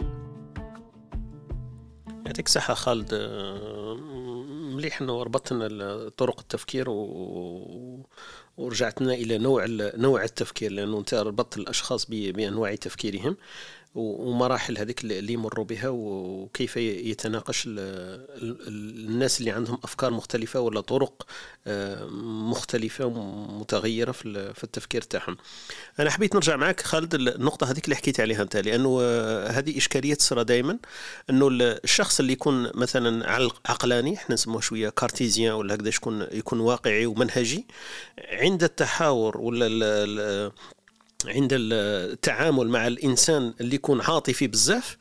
يعطيك صحة خالد. مليح إنه ربطنا طرق التفكير و... ورجعتنا إلى نوع نوع التفكير لأنه أنت ربطت الأشخاص بأنواع تفكيرهم. ومراحل هذيك اللي يمروا بها وكيف يتناقش الناس اللي عندهم أفكار مختلفة ولا طرق آه، مختلفة ومتغيرة في التفكير تاعهم. أنا حبيت نرجع معك خالد النقطه هذيك اللي حكيت عليها أنت لأنه هذه إشكالية تصرى دائما أنه الشخص اللي يكون مثلا عقلاني إحنا نسموه شوية كارتيزيان ولا هكذا يكون يكون واقعي ومنهجي عند التحاور ولا عند التعامل مع الإنسان اللي يكون عاطفي بزاف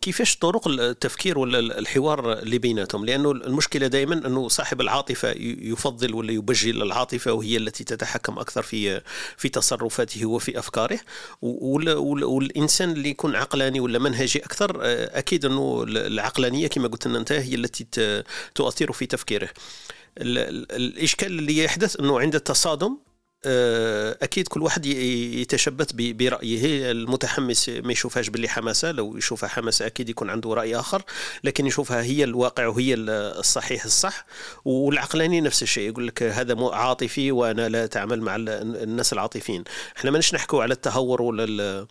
كيفاش طرق التفكير ولا الحوار اللي بيناتهم؟ لأنه المشكلة دائما أنه صاحب العاطفة يفضل ولا يبجل العاطفه وهي التي تتحكم أكثر في في تصرفاته وفي أفكاره. والإنسان اللي يكون عقلاني ولا منهجي أكثر أكيد أنه العقلانية كما قلت لنا أنت هي التي تؤثر في تفكيره. الإشكال اللي يحدث أنه عند التصادم آه، أكيد كل واحد يتشبث برأيه. المتحمس ما يشوفهاش باللي حماسه. لو يشوفها حماسه أكيد يكون عنده رأي آخر لكن يشوفها هي الواقع وهي الصحيح الصح. والعقلاني نفس الشيء يقول لك هذا عاطفي وأنا لا أتعامل مع الناس العاطفيين. إحنا ماناش نحكوا على التهور ولا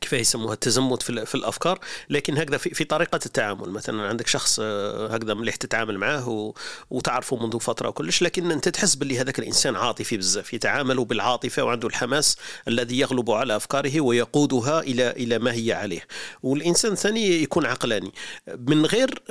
كيف يسموها؟ التزمت في, في الأفكار لكن هكذا في, في طريقة التعامل. مثلا عندك شخص آه، هكذا مليح تتعامل معاه وتعرفه منذ فترة وكلش لكن أنت تحس باللي هذاك الإنسان عاطفي بزاف يتعامل بالعاطفة وعنده الحماس الذي يغلب على أفكاره ويقودها إلى إلى ما هي عليه. والإنسان الثاني يكون عقلاني. من غير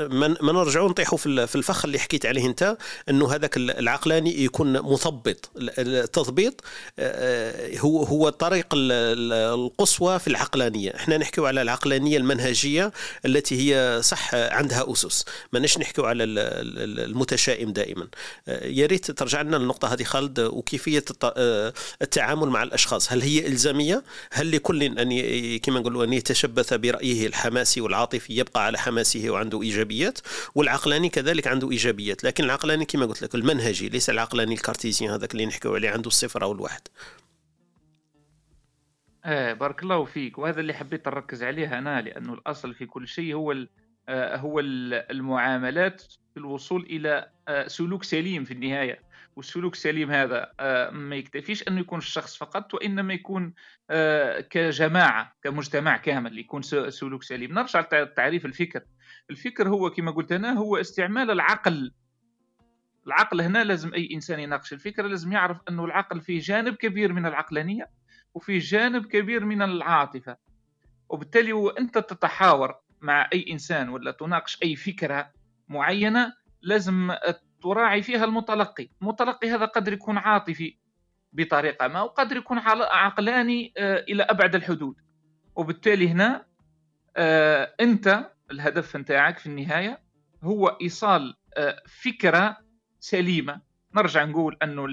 ما نرجعوا نطيحوا في الفخ اللي حكيت عليه أنت إنه هذاك العقلاني يكون مثبط التضبيط آه، هو هو الطريق القصوى في العقل العقلانية. إحنا نحكيو على العقلانية المنهجية التي هي صح عندها أسس. ماناش نحكيو على المتشائم دائما. يا ريت ترجع لنا للنقطة هذه خالد وكيفية التعامل مع الأشخاص. هل هي إلزامية؟ هل لكل أن كما نقولوا أن يتشبث برأيه الحماسي والعاطفي يبقى على حماسه وعنده إيجابيات؟ والعقلاني كذلك عنده إيجابيات. لكن العقلاني كما قلت لك المنهجي ليس العقلاني الكارتيزيان هذاك اللي نحكيو عليه عنده الصفر أو الواحد. آه بارك الله فيك. وهذا اللي حبيت نركز عليه أنا لأنه الأصل في كل شيء هو آه هو المعاملات في الوصول إلى آه سلوك سليم في النهاية. والسلوك السليم هذا آه ما يكتفيش أنه يكون الشخص فقط وإنما يكون كجماعة كمجتمع كامل يكون سلوك سليم. نرجع لتعريف الفكر. الفكر هو كما قلت أنا هو استعمال العقل. العقل هنا لازم أي إنسان يناقش الفكرة لازم يعرف أنه العقل فيه جانب كبير من العقلانية. وفي جانب كبير من العاطفة. وبالتالي وأنت تتحاور مع أي إنسان ولا تناقش أي فكرة معينة لازم تراعي فيها المتلقي. المتلقي هذا قد يكون عاطفي بطريقة ما وقد يكون عقلاني آه، إلى أبعد الحدود. وبالتالي هنا آه، أنت الهدف نتاعك في النهاية هو إيصال آه، فكرة سليمة. نرجع نقول أنه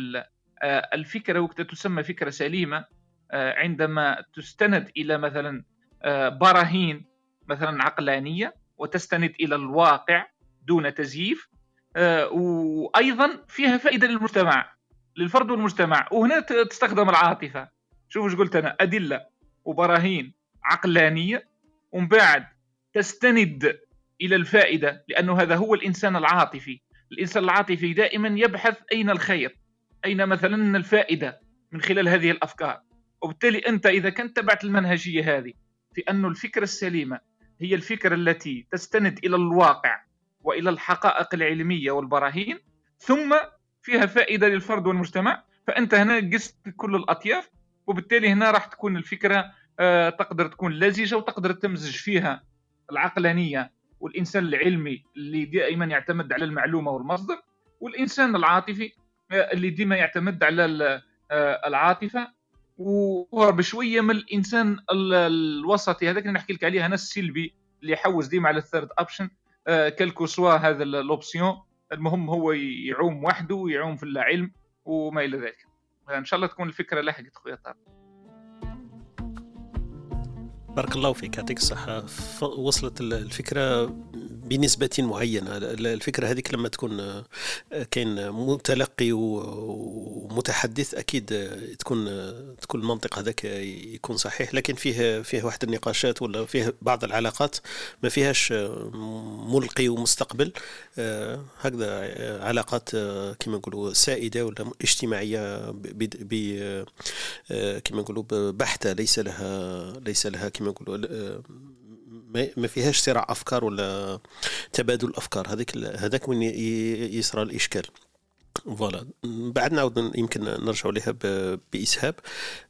الفكرة وقت تسمى فكرة سليمة. آه، عندما تستند إلى مثلا آه، براهين مثلا عقلانية وتستند إلى الواقع دون تزييف آه، وأيضا فيها فائدة للمجتمع للفرد والمجتمع. وهنا تستخدم العاطفة. شوف إيش قلت أنا. أدلة وبراهين عقلانية ومن بعد تستند إلى الفائدة لأنه هذا هو الإنسان العاطفي. الإنسان العاطفي دائما يبحث أين الخير أين مثلا الفائدة من خلال هذه الأفكار. وبالتالي أنت إذا كنت تبعت المنهجية هذه في انه الفكرة السليمة هي الفكرة التي تستند إلى الواقع وإلى الحقائق العلمية والبراهين ثم فيها فائدة للفرد والمجتمع فأنت هنا قست كل الأطياف وبالتالي هنا راح تكون الفكرة آه، تقدر تكون لزجة وتقدر تمزج فيها العقلانية والإنسان العلمي اللي دائما يعتمد على المعلومة والمصدر والإنسان العاطفي آه، اللي ديما يعتمد على آه، وبشوية من الإنسان الوسطي هذاك اللي نحكي لك عليه أنا السلبي اللي يحوز ديما على الثيرد أوبشن. كلكو سوا هذا الأوبسيون المهم هو يعوم وحده ويعوم في العلم وما إلى ذلك. إن شاء الله تكون الفكرة لحقت خويا طارق. بارك الله فيك يعطيك الصحة. وصلت الفكرة. بنسبة معينة. الفكرة هذيك لما تكون آه، كاين متلقي ومتحدث أكيد تكون تكون المنطق هذاك يكون صحيح. لكن فيه فيه واحد النقاشات ولا فيه بعض العلاقات ما فيهاش ملقي ومستقبل. آه، هكذا علاقات كما نقولوا سائدة ولا اجتماعية كما نقولوا بحتة ليس لها ليس لها كما نقولوا ما فيهاش صراع أفكار ولا تبادل أفكار. هذيك هذاك وين يصرى الإشكال. فوالا. بعد نعاود يمكن نرجعوا لها بإسهاب.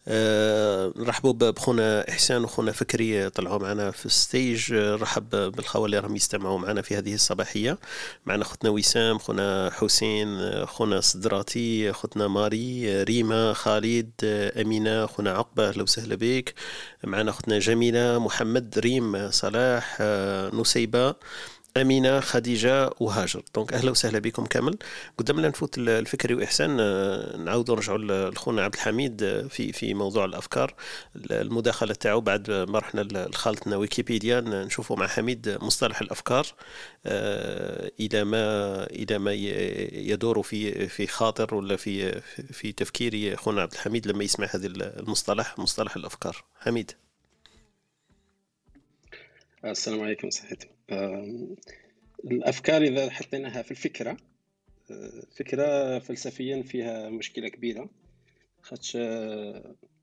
أه بخونا إحسان وخونا فكري طلعوا معنا في ال stage. رحب بالخوه اللي راهم يستمعوا معنا في هذه الصباحية. معنا خوتنا وسام خونا حسين خونا صدراتي خوتنا ماري ريما خالد أمينة خونا عقبة أهلا وسهلا بك. معنا خوتنا جميلة محمد ريم صلاح نسيبه أمينة خديجة وهاجر. donc أهلا وسهلا بكم كامل. قدام لا نفوت الفكري وإحسان آه، نعاود نرجعوا لخونا عبد الحميد آه، في في موضوع الأفكار. المداخلة تاعو بعد ما رحنا لخالتنا ويكيبيديا نشوفوا مع حميد مصطلح الأفكار آه، إلى ما إلى ما يدور في في خاطر ولا في في تفكير خونا عبد الحميد لما يسمع هذا المصطلح مصطلح الأفكار. حميد. السلام عليكم صحتكم الأفكار إذا حطيناها في الفكرة آه، فكرة فلسفيا فيها مشكلة كبيرة خاطش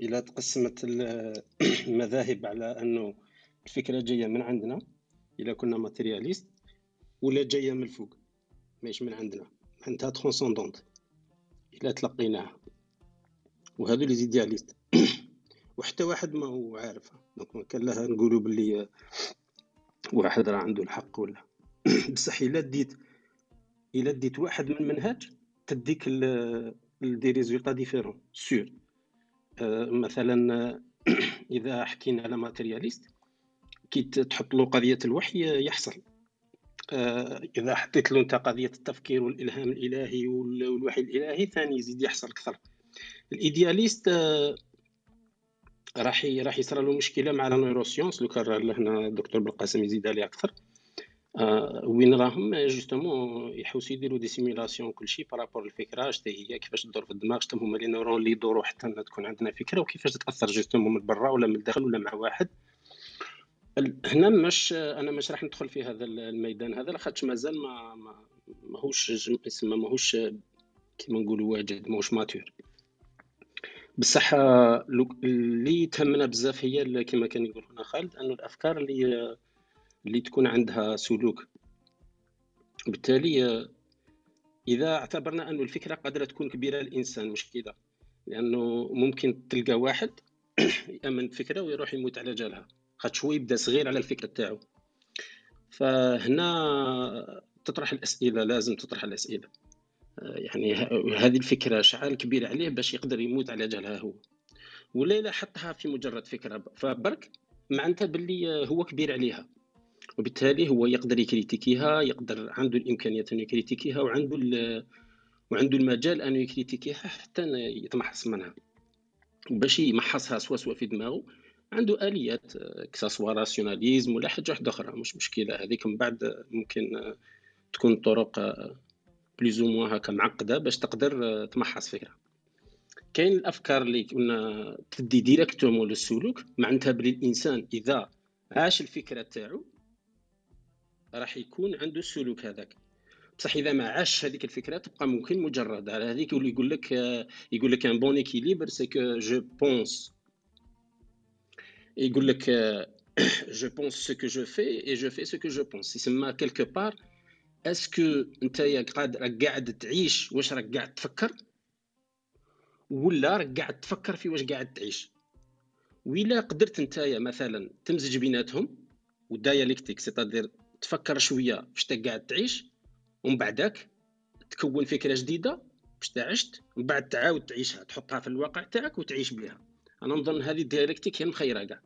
الا تقسمت المذاهب على أنه الفكرة جاية من عندنا الا كنا matérialistes ولا جاية من الفوق ماهيش من عندنا. معناتها transcendante إلا تلقيناها. وهذو les idéalistes وحتى واحد ما هو عارفها. donc كان لها نقولوا باللي واحد راه عنده الحق ولا بصح إلا ديت إلا ديت واحد من المنهج تديك des résultats différents sûr. مثلا إذا حكينا على matérialiste كي تحط له قضية الوحي يحصل. آه، إذا حطيت له أنت قضية التفكير والإلهام الإلهي والوحي الإلهي ثاني يزيد يحصل أكثر. ال idéaliste آه، راح راح يصرى له مشكلة مع la neuroscience لو كان هنا الدكتور بالقاسم يزيد عليه أكثر. آه وين راهم؟ justement يحوسوا يديروا des simulations كلشي par rapport الفكرة شتا هي كيفاش تدور في الدماغ شتا هما les neurones اللي يدوروا حتى تكون عندنا فكرة وكيفاش تاثر justement من برا ولا من الداخل ولا مع واحد. هنا مش أنا مش راح ندخل في هذا الميدان هذا لاخاطش مازال ما ما ماهوش اسمه ماهوش كيما نقولوا واجد ماهوش mature بصح اللي تهمنا بزاف هي كما كان يقول هنا خالد أنه الأفكار اللي اللي تكون عندها سلوك. بالتالي إذا اعتبرنا أنه الفكرة قادرة تكون كبيرة للانسان مش كذا لأنه ممكن تلقى واحد يأمن بفكره ويروح يموت على جالها. خاطر هو يبدأ صغير على الفكرة تاعو فهنا تطرح الأسئلة لازم تطرح الأسئلة. يعني هذه الفكرة شعال كبير عليه باش يقدر يموت على جالها هو. ولا لا حطها في مجرد فكرة. فبرك معناتها باللي هو كبير عليها. وبالتالي هو يقدر يكريتيكيها يقدر عنده الإمكانيات انه يكريتيكيها وعنده وعنده المجال انه يكريتيكيها حتى يتمحص منها. باش يمحصها سوا سوا في دماغه عنده آليات كساسوا راسيوناليزم ولا حاجة واحدة أخرى. مش مشكلة. هذيك من بعد ممكن تكون طرق بليزو موا هكا معقدة باش تقدر تمحص فكره كاين الأفكار اللي كنا تدي directement للسلوك معناتها بلي الإنسان إذا عاش الفكرة تاعو راح يكون عنده السلوك هذاك. بصح إذا ما عاش هذيك الفكرة تبقى ممكن مجرد. على هذيك اللي يقول لك يقول لك un bon équilibre c'est que je pense يقول لك je pense ce que je vis et je vis ce que je pense يسمى quelque part est-ce que انت راك قاعد تعيش واش راك قاعد تفكر؟ ولا راك قاعد تفكر في واش قاعد تعيش. وإلا قدرت انت مثلا تمزج بيناتهم ودايالكتيك سيتادير تفكر شوية فاش قاعد تعيش ومن بعدك تكون فكرة جديدة باش عشت ومن بعد تعاود تعيشها تحطها في الواقع تاعك وتعيش بها. أنا نظن هذه الديالكتيك هي المخيره كاع.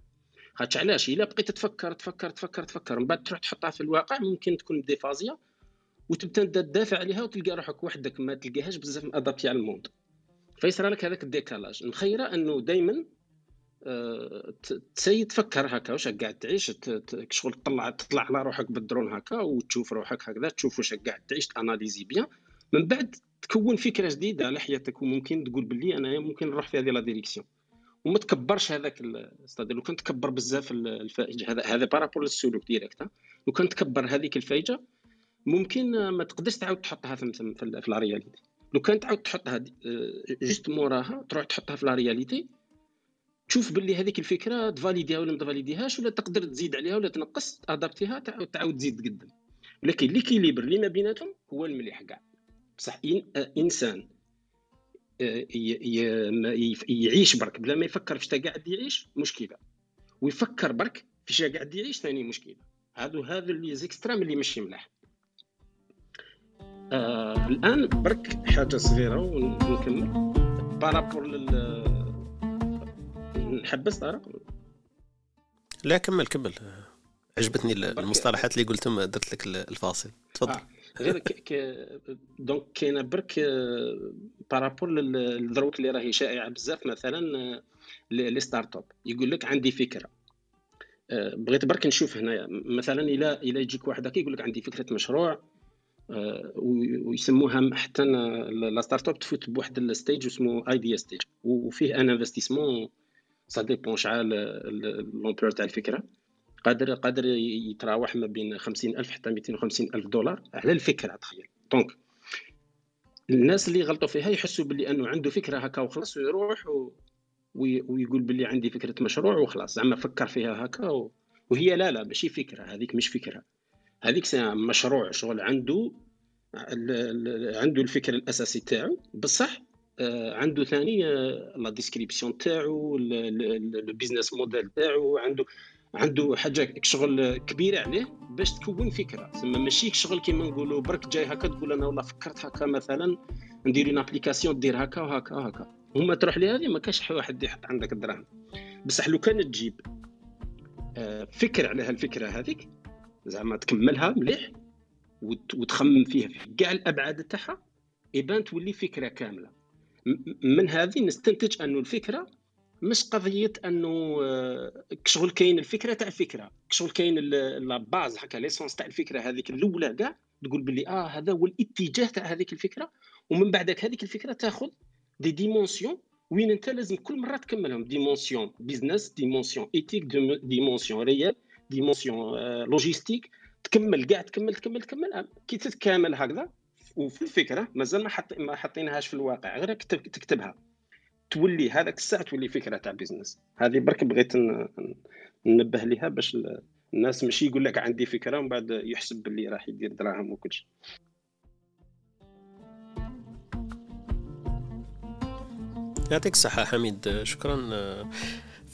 خاطش علاش؟ إلا بقيت تفكر تفكر تفكر تفكر من بعد تروح تحطها في الواقع ممكن تكون ديفازيا وتبدأ تدافع عليها وتلقى روحك وحدك ما تلقاهاش بزاف adaptée على ال monde. فيصرى لك هذاك ال décalage. المخيره أنه دائما تسيد تفكر هكا واش قاعد تعيش؟ شغل تطلع تطلع على روحك بالدرون هكا وتشوف روحك هكذا تشوف واش قاعد تعيش ت analyser bien. من بعد تكون فكرة جديدة على حياتك وممكن تقول باللي أنا ممكن نروح في هذه la direction. وما تكبرش هذاك أستاذ لو كان تكبر بزاف الفائجة هذا هذا par rapport للسلوك direct لو كان تكبر هذيك الفائجة ممكن ما تقدرش تعاود تحطها في, في, في la réalité. لو كان تعاود تحطها juste موراها تروح تحطها في la réalité تشوف باللي هذيك الفكرة ت valider ها ولا ما ت valider هاش ولا تقدر تزيد عليها ولا تنقص adapter ها تعاود تعاود تزيد قدام ولكن l'équilibre اللي ما بيناتهم هو المليح كاع بصح إنسان آه، يعيش برك. بلا ما يفكر فاش قاعد يعيش مشكلة. ويفكر برك فاش قاعد يعيش ثاني مشكلة. هادو هذا les extrêmes اللي ماشي ملاح. آه الآن برك حاجة صغيرة ونكمل. par rapport لل نحبس طارق؟ لا كمل كمل. عجبتني المصطلحات اللي قلتهم درت لك الفاصل. تفضل. آه. غير ك... donc كاينة برك par rapport للدروك اللي راهي شائعة بزاف مثلا les start-up يقول لك عندي فكرة. آه، بغيت برك نشوف هنايا. مثلا إلى إلى يجيك واحد هكا يقول لك عندي فكرة مشروع. آه، ويسموها حتى la start-up تفوت بواحد ال stage اسمه idea stage وفيه un investissement ça dépend شحال l'ampleur تاع الفكرة. قادر قادر يتراوح ما بين 50000 حتى 250000 دولار. على الفكرة تخيل. donc الناس اللي غلطوا فيها يحسوا باللي أنه عنده فكرة هكا وخلاص ويروح و... ويقول باللي عندي فكرة مشروع وخلاص. زعما فكر فيها هكا و... وهي لا لا ماشي فكرة. هذيك مش فكرة. هذيك مشروع شغل عنده عنده الفكر الأساسي تاعو. بصح آه، عنده ثاني آه، la description تاعو ال business model تاعو. عنده عنده حاجة شغل كبيره عليه باش تكون فكرة. تسمى ماشي شغل كيما نقولوا برك جاي هكا تقول أنا والله فكرت هكا مثلا ندير une application دير هكا وهكا وهكا. هما تروح لهذه ما كاش واحد يحط عندك الدراهم بصح لو كان تجيب آه، فكر على هالفكرة هذيك زعما تكملها مليح وتخمم فيها. في كاع الأبعاد تاعها يبان تولي فكرة كاملة. من هذه نستنتج أنه الفكرة مش قضية أنه آه، كشغل كاين الفكرة تاع الفكرة. كشغل كاين la base هكا l'essence تاع الفكرة هذيك الأولى كاع تقول باللي آه هذا هو الاتجاه تاع هذيك الفكرة. ومن بعدك هذيك الفكرة تاخذ des dimensions وين أنت لازم كل مرة تكملهم. dimension business dimension éthique dimension réelle dimension logistique تكمل كاع تكمل تكمل تكمل. كي تتكامل هكذا وفي الفكرة مازال ما حط ما حاطينهاش في الواقع. غير تكتبها. تولي هذاك الساعة تولي فكرة تاع business هذه برك بغيت ننبه ليها باش الناس ماشي يقول لك عندي فكرة ومن بعد يحسب باللي راح يدير دراهم وكل شيء يعطيك الصحة حميد. شكرا.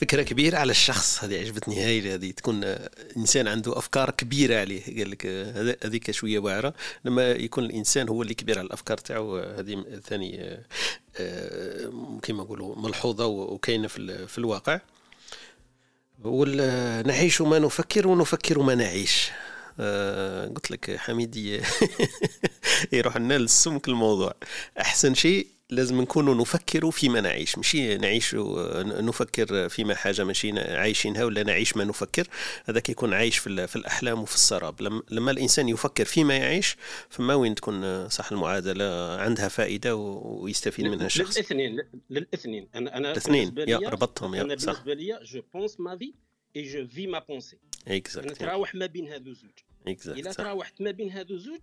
فكرة كبيرة على الشخص. هذه عجبتني هاي هذه تكون إنسان عنده أفكار كبيرة عليه. قال لك هذيك شوية واعرة. لما يكون الإنسان هو اللي كبير على الأفكار تاعو هذه ثاني آه، كما نقولوا ملحوظة وكاينة في, الواقع. نعيش ما نفكر ونفكر ما نعيش. آه قلت لك حميدي يروح لنا للسمك الموضوع. أحسن شيء لازم نكونوا نفكر فيما نعيش ماشي نعيش نفكر فيما حاجة ماشي عايشينها ولا نعيش ما نفكر هذاك يكون عايش في, في الأحلام وفي السراب. لما الإنسان يفكر فيما يعيش فما وين تكون صح المعادلة؟ عندها فائدة ويستفيد منها الشخص. للاثنين للاثنين. أنا أنا الاثنين. يا ربطتهم يا أنا بالنسبة لي je pense ma vie et je vis ma pensée أنا تراوح ما بين هذو زوج. اذا تراوحت ما بين هذو زوج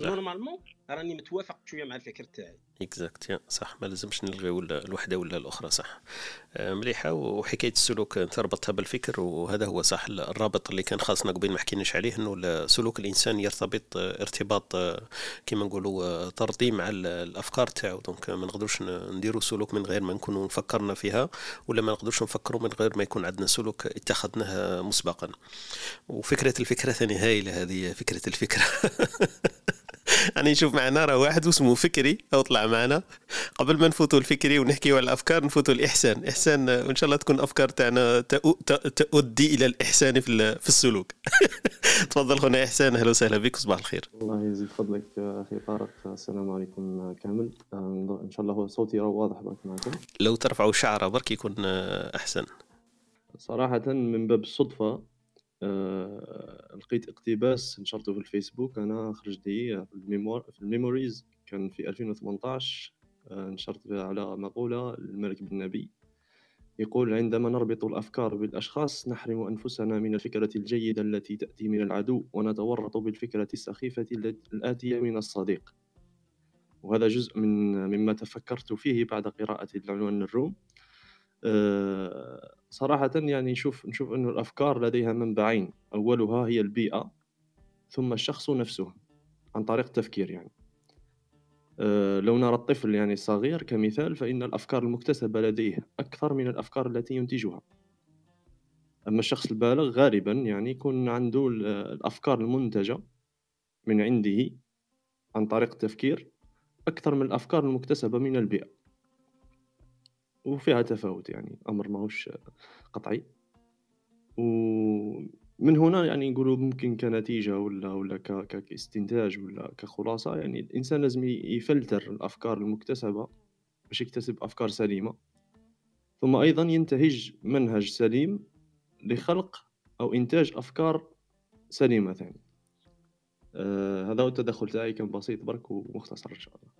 normalement راني متوافق شوية مع الفكر تاعي. exact صح. ما لازمش نلغيو الوحدة ولا الأخرى صح. آه، مليحة وحكاية السلوك تربطها بالفكر وهذا هو صح. الرابط اللي كان خاصنا قبل ما حكيناش عليه إنه سلوك الإنسان يرتبط آه، ارتباط آه، كما نقولوا طردي مع الأفكار تاعو. donc ما نقدروش نديروا سلوك من غير ما نكونوا فكرنا فيها ولا ما نقدروش نفكروا من غير ما يكون عندنا سلوك اتخذناه مسبقا. وفكرة الفكرة ثاني هايله هذه فكرة الفكرة. يعني نشوف معنا راه واحد اسمه فكري أو طلع معنا. قبل ما نفوتوا الفكري ونحكيوا على الأفكار نفوتوا الإحسان. إحسان وإن شاء الله تكون الافكار تاعنا تؤدي إلى الإحسان في في السلوك. تفضل خونا إحسان أهلا وسهلا بك وصباح الخير. الله يزيد فضلك أخي طارق. السلام عليكم كامل. إن شاء الله صوتي واضح برك معكم. لو ترفعوا شعره برك يكون أحسن. صراحة من باب الصدفة آه، لقيت اقتباس نشرته في الفيسبوك. أنا خرج لي في ال memor في ال memories كان في 2018 آه، نشرت على مقولة لمالك بن نبي. يقول عندما نربط الأفكار بالأشخاص نحرم أنفسنا من الفكرة الجيدة التي تأتي من العدو ونتورط بالفكرة السخيفة الآتية من الصديق. وهذا جزء من مما تفكرت فيه بعد قراءة العنوان الروم آه، صراحةً يعني نشوف نشوف إنه الأفكار لديها منبعين، أولها هي البيئة، ثم الشخص نفسه، عن طريق التفكير يعني. آه، لو نرى الطفل يعني الصغير كمثال فإن الأفكار المكتسبة لديه أكثر من الأفكار التي ينتجها. أما الشخص البالغ غالبًا يعني يكون عنده الأفكار المنتجة من عنده عن طريق التفكير أكثر من الأفكار المكتسبة من البيئة. وفيها تفاوت يعني أمر ماهوش قطعي. ومن هنا يعني نقولوا ممكن كنتيجة ولا ولا كاستنتاج ولا كخلاصة يعني الإنسان لازم يفلتر الأفكار المكتسبة باش يكتسب أفكار سليمة. ثم أيضا ينتهج منهج سليم لخلق أو إنتاج أفكار سليمة ثاني آه هذا هو التدخل تاعي كان بسيط برك ومختصر إن شاء الله.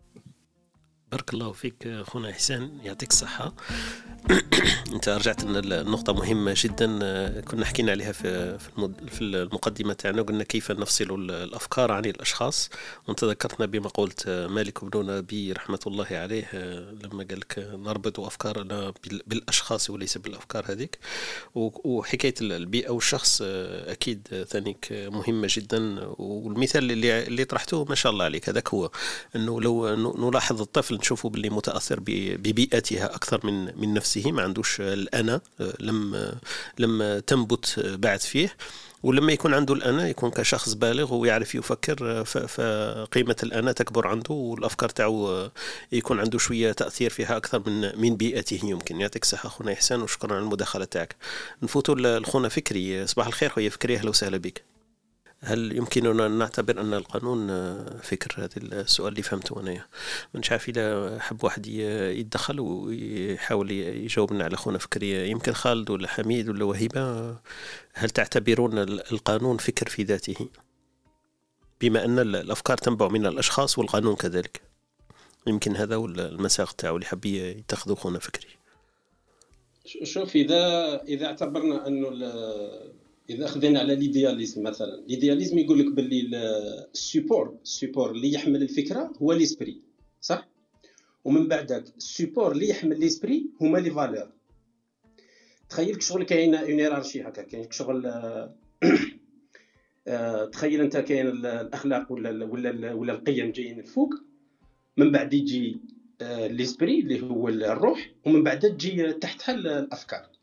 بارك الله فيك خونا حسين يعطيك الصحة. أنت رجعت لنا النقطة مهمة جدا كنا حكينا عليها في في المقدمة تاعنا وقلنا كيف نفصل الأفكار عن الأشخاص. وانت ذكرتنا بما قلت مالك بن نبي رحمة الله عليه لما قال لك نربط أفكارنا بالأشخاص وليس بالأفكار هذيك. وحكاية البيئة والشخص أكيد ثانيك مهمة جدا. والمثال اللي اللي طرحته ما شاء الله عليك. هذاك هو أنه لو نلاحظ الطفل نشوفوا باللي متأثر ببيئتها أكثر من من نفسه. ما عندوش الأنا لم لم تنبت بعد فيه. ولما يكون عنده الأنا يكون كشخص بالغ ويعرف يفكر فقيمة الأنا تكبر عنده والأفكار تاعو يكون عنده شوية تأثير فيها أكثر من من بيئته يمكن. يعطيك الصحة خونا إحسان وشكرا على المداخلة تاعك. نفوتوا لخونا فكري. صباح الخير خويا فكري أهلا وسهلا بك. هل يمكننا أن نعتبر أن القانون فكر هذا السؤال اللي فهمته أنا مش عارف إذا حب واحد يتدخل ويحاول يجاوبنا على أخونا فكري يمكن خالد ولا حميد ولا وهبة هل تعتبرون القانون فكر في ذاته؟ بما أن الأفكار تنبع من الأشخاص والقانون كذلك. يمكن هذا هو المساق تاعو اللي حب يتخذه أخونا فكري. شوف إذا إذا اعتبرنا أنه إذا خذينا على l'idéalisme مثلا l'idéalisme يقول لك باللي ال support ال support اللي يحمل الفكرة هو l'esprit صح؟ ومن بعدك ال support اللي يحمل l'esprit هما les valeurs تخيل شغل كاين une hiérarchie هكا كاين شغل آه، تخيل أنت كاين الأخلاق ولا ولا ولا القيم جايين الفوق من بعد يجي آه، l'esprit اللي هو الروح ومن بعد تجي تحتها الأفكار.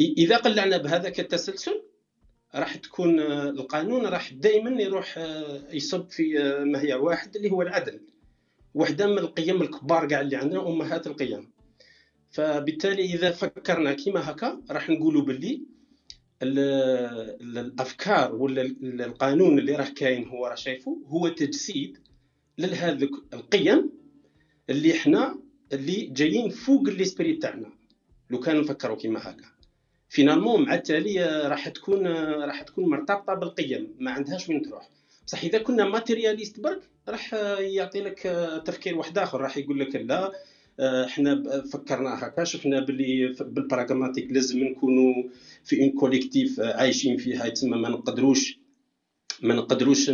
إذا قلعنا بهذاك التسلسل راح تكون آه، القانون راح دائما يروح آه، يصب في آه، مهيا واحد اللي هو العدل. وحده من القيم الكبار كاع اللي عندنا أمهات القيم. فبالتالي إذا فكرنا كيما هكا راح نقولوا باللي الأفكار ولا القانون اللي راه كاين هو راه شايفه هو تجسيد لهذوك القيم اللي إحنا اللي جايين فوق ال esprit تاعنا. لو كان نفكروا كيما هكا. finalement مع التالي راح تكون راح تكون مرتبطة بالقيم. ما عندهاش وين تروح. بصح إذا كنا matérialiste برك راح يعطي لك تفكير واحد آخر. راح يقول لك لا إحنا فكرنا هكا شفنا باللي بال pragmatique لازم نكونوا في un collectif عايشين فيها. يتسمى ما نقدروش ما نقدروش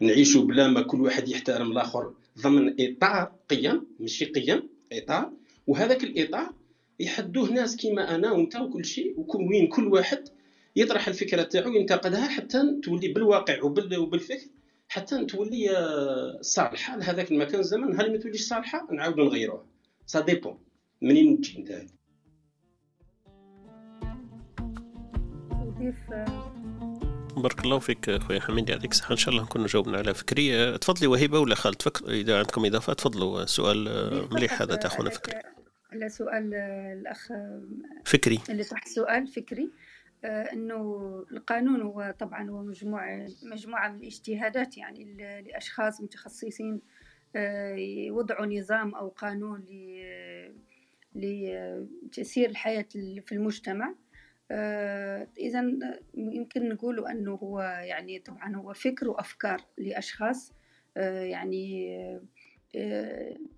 نعيشوا بلا ما كل واحد يحترم الآخر. ضمن إطار قيم ماشي قيم إطار. وهذاك الإطار يحدوه ناس كيما أنا وإنت وكل شيء وين كل واحد يطرح الفكرة تاعو ينتقدها حتى تولي بالواقع وبالفكر حتى تولي صالحة. لهذاك المكان الزمن هل ما توليش صالحة؟ نعاودو نغيروها. سا ديبون منين تجي أنت؟ بارك الله فيك خويا حميد يعطيك الصحة. إن شاء الله نكون جاوبنا على فكري. تفضلي وهبة ولا خالد فكر؟ إذا عندكم إضافة تفضلوا. سؤال مليح هذا تاع خونا فكري على سؤال الأخ فكري. اللي طرح سؤال فكري. آه، إنه القانون هو طبعا هو مجموعة مجموعة من الاجتهادات يعني لأشخاص متخصصين آه، يوضعوا نظام أو قانون لتسيير الحياة في المجتمع. آه، اذا يمكن نقول أنه هو يعني طبعا هو فكر وأفكار لأشخاص. يعني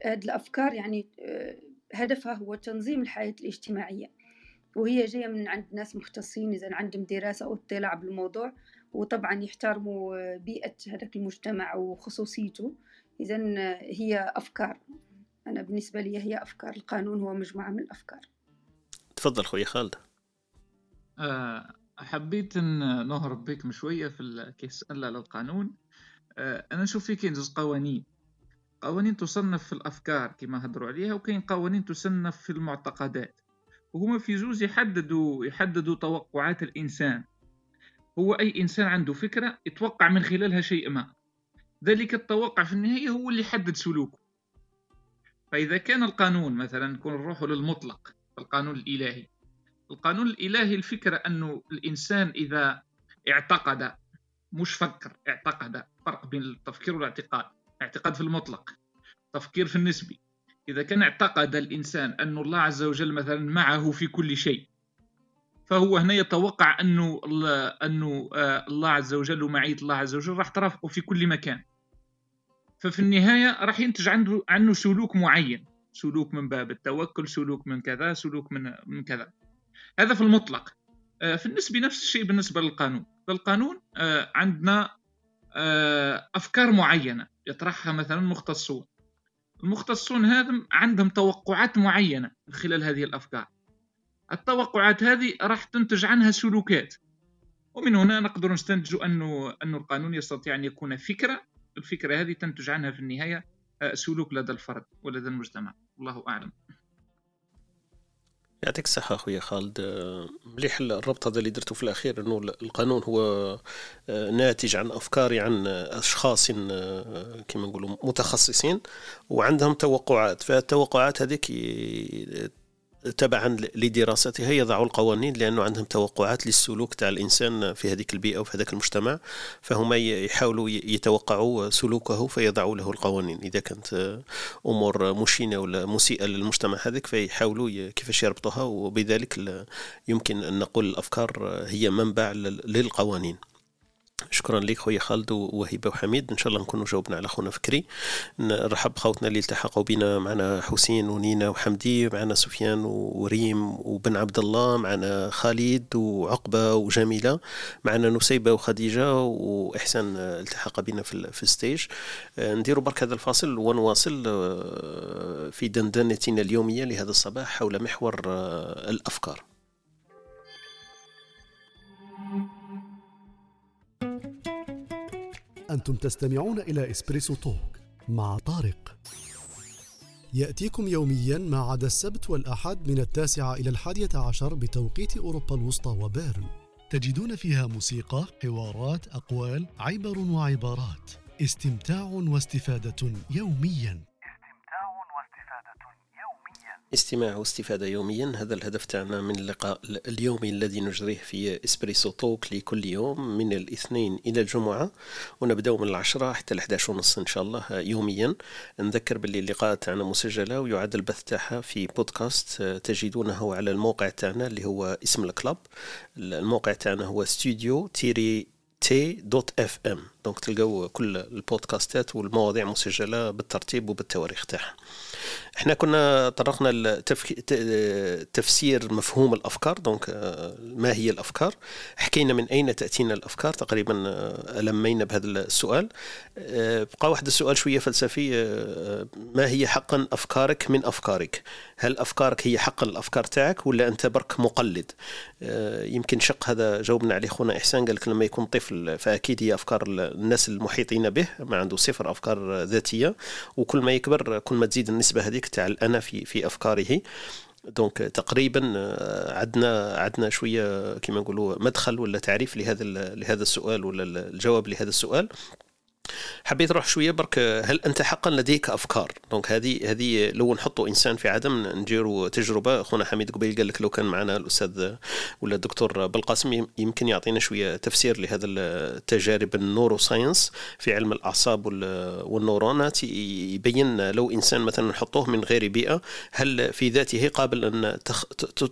هذه الأفكار يعني هدفها هو تنظيم الحياة الاجتماعية وهي جاية من عند ناس مختصين إذا عندهم دراسة أو اطلاع بالموضوع وطبعا يحترموا بيئة هذاك المجتمع وخصوصيته. إذا هي أفكار. أنا بالنسبة لي هي أفكار. القانون هو مجموعة من الأفكار. تفضل خويا خالد. آه، حبيت أن نهرب بكم شوية في الكيس للقانون. آه، أنا نشوف في كاين زوج قوانين. قوانين تصنف في الأفكار كما هضروا عليها وكاين قوانين تصنف في المعتقدات. وهما في زوز يحددوا يحددوا توقعات الإنسان. هو أي إنسان عنده فكرة يتوقع من خلالها شيء ما. ذلك التوقع في النهاية هو اللي يحدد سلوكه. فإذا كان القانون مثلا نكون نروح للمطلق القانون الإلهي. القانون الإلهي الفكرة أنه الإنسان إذا اعتقد مش فكر اعتقد فرق بين التفكير والاعتقاد. اعتقاد في المطلق تفكير في النسبي. إذا كان اعتقد الإنسان أن الله عز وجل مثلا معه في كل شيء فهو هنا يتوقع أنه أنه آه، الله عز وجل ومعية الله عز وجل راح ترافقه في كل مكان. ففي النهاية راح ينتج عنده عنه سلوك معين. سلوك من باب التوكل سلوك من كذا سلوك من من كذا. هذا في المطلق. آه، في النسبة نفس الشيء بالنسبة للقانون. بالقانون آه، عندنا آه، أفكار معينة يطرحها مثلا مختصون. المختصون هذا عندهم توقعات معينة من خلال هذه الأفكار. التوقعات هذه راح تنتج عنها سلوكات. ومن هنا نقدر نستنتج أنه أن القانون يستطيع أن يكون فكرة. الفكرة هذه تنتج عنها في النهاية سلوك لدى الفرد ولدى المجتمع. الله أعلم. يعطيك الصحة أخويا خالد. مليح الربط هذا اللي درته في الأخير أنه القانون هو آه، ناتج عن أفكار عن أشخاص آه، كما نقولوا متخصصين وعندهم توقعات. فالتوقعات هذيك تبعا لدراستها يضع القوانين لأنه عندهم توقعات للسلوك تاع الإنسان في هذيك البيئة وفي هذاك المجتمع فهم يحاولوا يتوقعوا سلوكه فيضعوا له القوانين. إذا كانت أمور مشينة ولا مسيئة للمجتمع هذاك فيحاولوا كيفاش يربطوها وبذلك يمكن أن نقول الأفكار هي منبع للقوانين. شكرا لك خويا خالد وهبه وحميد. إن شاء الله نكونوا جاوبنا على خونا فكري. نرحب بخوتنا اللي التحقوا بنا معنا حسين ونينا وحمدي معنا سفيان وريم وبن عبد الله معنا خالد وعقبة وجميلة معنا نسيبة وخديجة وإحسان التحق بنا في, في الستيج. نديروا برك هذا الفاصل ونواصل آه، في دندنتنا اليومية لهذا الصباح حول محور آه، الأفكار. أنتم تستمعون إلى إسبريسو توك مع طارق. يأتيكم يوميا ما عدا السبت والأحد من التاسعة إلى الحادية عشر بتوقيت أوروبا الوسطى وبيرن. تجدون فيها موسيقى، حوارات، أقوال، عبر وعبارات. استمتاع واستفادة يوميا. استماع واستفادة يوميا. هذا الهدف تاعنا من اللقاء اليومي الذي نجريه في إسبريسو توك لكل يوم من الاثنين إلى الجمعة. ونبدأ من العشرة حتى الحداش ونص إن شاء الله يوميا. نذكر باللي اللقاء تاعنا مسجلة ويعاد البث تاعها في بودكاست تجدونه على الموقع تاعنا اللي هو اسم ال club. الموقع تاعنا هو studio tiret T dot FM donc تلقاو كل البودكاستات والمواضيع مسجلة بالترتيب وبالتواريخ تاعها. إحنا كنا طرقنا لتفسير مفهوم الأفكار donc آه، ما هي الأفكار. حكينا من أين تأتينا الأفكار تقريبا آه، لمينا بهذا السؤال. آه، بقى واحد السؤال شوية فلسفي ما هي حقا أفكارك من أفكارك؟ هل أفكارك هي حقا الأفكار تاعك ولا أنت برك مقلد؟ يمكن شق هذا جاوبنا عليه خونا إحسان قال لك لما يكون طفل فأكيد هي أفكار الناس المحيطين به ما عنده صفر أفكار ذاتية. وكل ما يكبر كل ما تزيد النسبة هذيك تاع الانا في في افكاره donc تقريبا آه، عندنا عندنا شوية كما نقولوا مدخل ولا تعريف لهذا لهذا السؤال ولا الجواب لهذا السؤال. حبيت نروح شوية برك هل أنت حقا لديك أفكار؟ donc هذه هذه لو نحطوا إنسان في عدم نديروا تجربة أخونا حميد قبيل قال لك لو كان معنا الأستاذ ولا الدكتور بالقاسم يمكن يعطينا شوية تفسير لهذا التجارب ال neuroscience في علم الأعصاب والنورونات يبين لو إنسان مثلا نحطوه من غير بيئة هل في ذاته قابل أن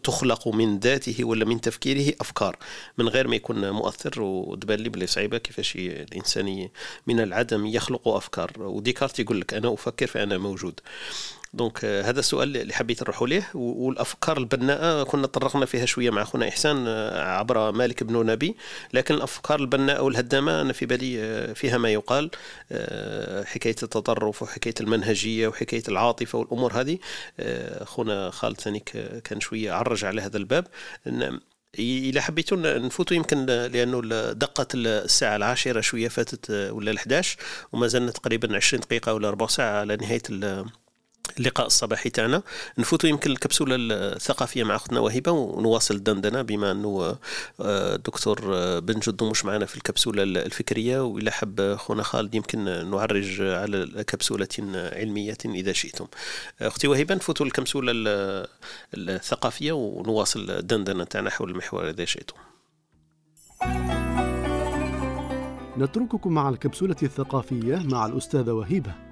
تخلق من ذاته ولا من تفكيره أفكار؟ من غير ما يكون مؤثر وتبان لي بلي صعيبة كيفاش الإنسان من العدم يخلق أفكار. وديكارت يقول لك أنا أفكر فانا موجود. دونك آه، هذا السؤال اللي حبيت نروح ليه. والأفكار البناءة كنا طرقنا فيها شوية مع أخونا إحسان آه، عبر مالك بن نبي. لكن الأفكار البناءة والهدامة أنا في بالي آه، فيها ما يقال حكاية التطرف وحكاية المنهجية وحكاية العاطفة والأمور هذه. أخونا خالد ثاني كان شوية عرج على هذا الباب. إذا حبيتوا نفوتوا يمكن لأنه دقت الساعة العاشرة شوية فاتت ولا ال11 وما زلنا تقريبا 20 دقيقة ولا ربع ساعة على نهاية اللقاء الصباحي تاعنا. نفوتوا يمكن الكبسولة الثقافية مع أختنا وهبة ونواصل الدندنة بما أنه آه، دكتور آه، بن جدو مش معنا في الكبسولة الفكرية. وإلا حب خونا خالد يمكن نعرج على كبسولة علمية إذا شئتم. أختي وهبة نفوتوا الكبسولة الثقافية ونواصل الدندنة تاعنا حول المحور إذا شئتم. نترككم مع الكبسولة الثقافية مع الأستاذة وهبة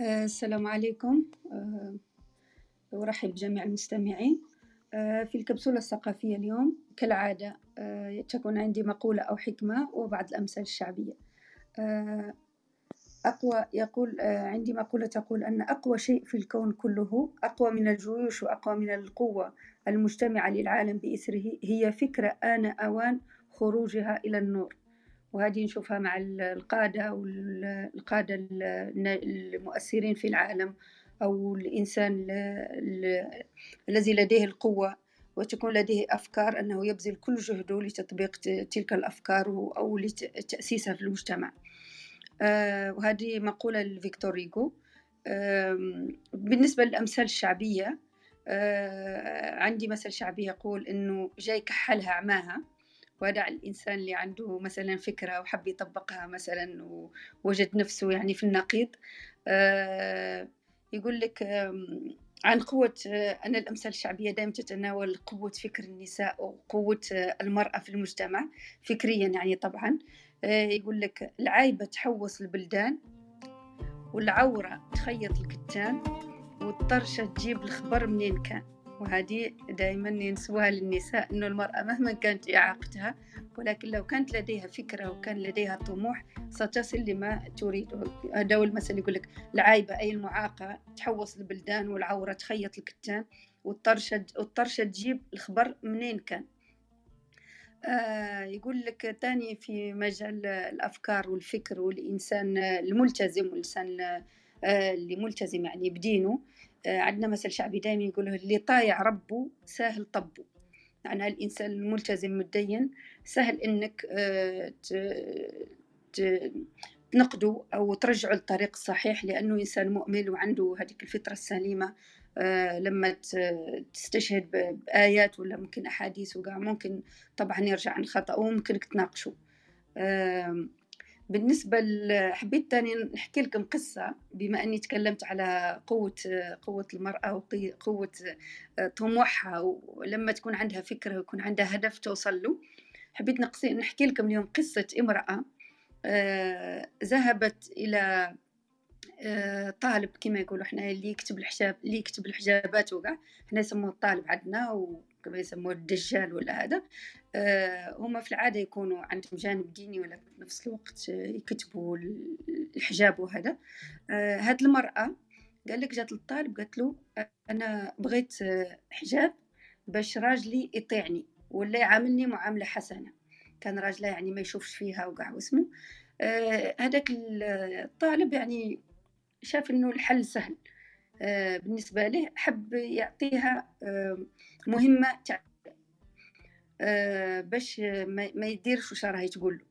السلام عليكم. آه، أرحب بجميع المستمعين. آه، في الكبسولة الثقافية اليوم كالعادة تكون عندي مقولة أو حكمة وبعض الأمثال الشعبية. أقوى يقول عندي مقولة تقول أن أقوى شيء في الكون كله أقوى من الجيوش وأقوى من القوة المجتمعة للعالم بإسره هي فكرة آن أوان خروجها إلى النور. وهذه نشوفها مع القادة والقادة المؤثرين في العالم أو الإنسان الذي لديه القوة وتكون لديه أفكار أنه يبذل كل جهده لتطبيق تلك الأفكار أو لتأسيسها في المجتمع. آه، وهذه مقولة لفيكتور ريغو بالنسبة للأمثال الشعبية آه، عندي مثل شعبي يقول إنه جاي كحلها عماها. ودع الإنسان اللي عنده مثلا فكرة وحب يطبقها مثلا ووجد نفسه يعني في النقيض. آه، يقول لك عن قوة أن الأمثال الشعبية دائما تتناول قوة فكر النساء وقوة المرأة في المجتمع فكريا يعني طبعا. آه، يقول لك العايبة تحوص البلدان والعورة تخيط الكتان والطرشة تجيب الخبر منين كان. وهذه دائما ينسوها للنساء أنه المرأة مهما كانت إعاقتها ولكن لو كانت لديها فكرة وكان لديها طموح ستصل لما تريد. هذا هو المثل يقول لك العايبة أي المعاقة تحوص البلدان والعورة تخيط الكتان والطرشة والطرشة تجيب الخبر منين كان. آه يقول لك تاني في مجال الأفكار والفكر والإنسان الملتزم والإنسان آه اللي ملتزم يعني بدينه. عندنا مثل شعبي دائما يقول اللي طايع ربه سهل طبه. يعني الإنسان الملتزم متدين سهل إنك آه، تنقده أو ترجعه للطريق الصحيح لأنه إنسان مؤمن وعنده هذيك الفطرة السليمة آه، لما تستشهد بآيات ولا ممكن أحاديث وقع ممكن طبعا يرجع عن خطأ وممكنك تناقشه. بالنسبة حبيت تاني نحكي لكم قصة بما أني تكلمت على قوة قوة المرأة وقوة طموحها ولما تكون عندها فكرة ويكون عندها هدف توصل له. حبيت نحكي لكم اليوم قصة امرأة آه، ذهبت إلى آه، طالب كما يقولوا إحنا اللي يكتب الحجاب اللي يكتب الحجابات وكاع إحنا نسموه الطالب عندنا وكما يسموه الدجال ولا هذا آه، هما في العادة يكونوا عندهم جانب ديني ولا في نفس الوقت يكتبوا الحجاب وهذا. آه، هاد المرأة قال لك جات للطالب قالت له أنا بغيت حجاب باش راجلي يطيعني ولا يعاملني معاملة حسنة. كان راجله يعني ما يشوفش فيها وقع واسمه. هذاك الطالب يعني شاف إنه الحل سهل. آه، بالنسبة له حب يعطيها آه، مهمة آه، باش ما يديرش واش راهي تقول له.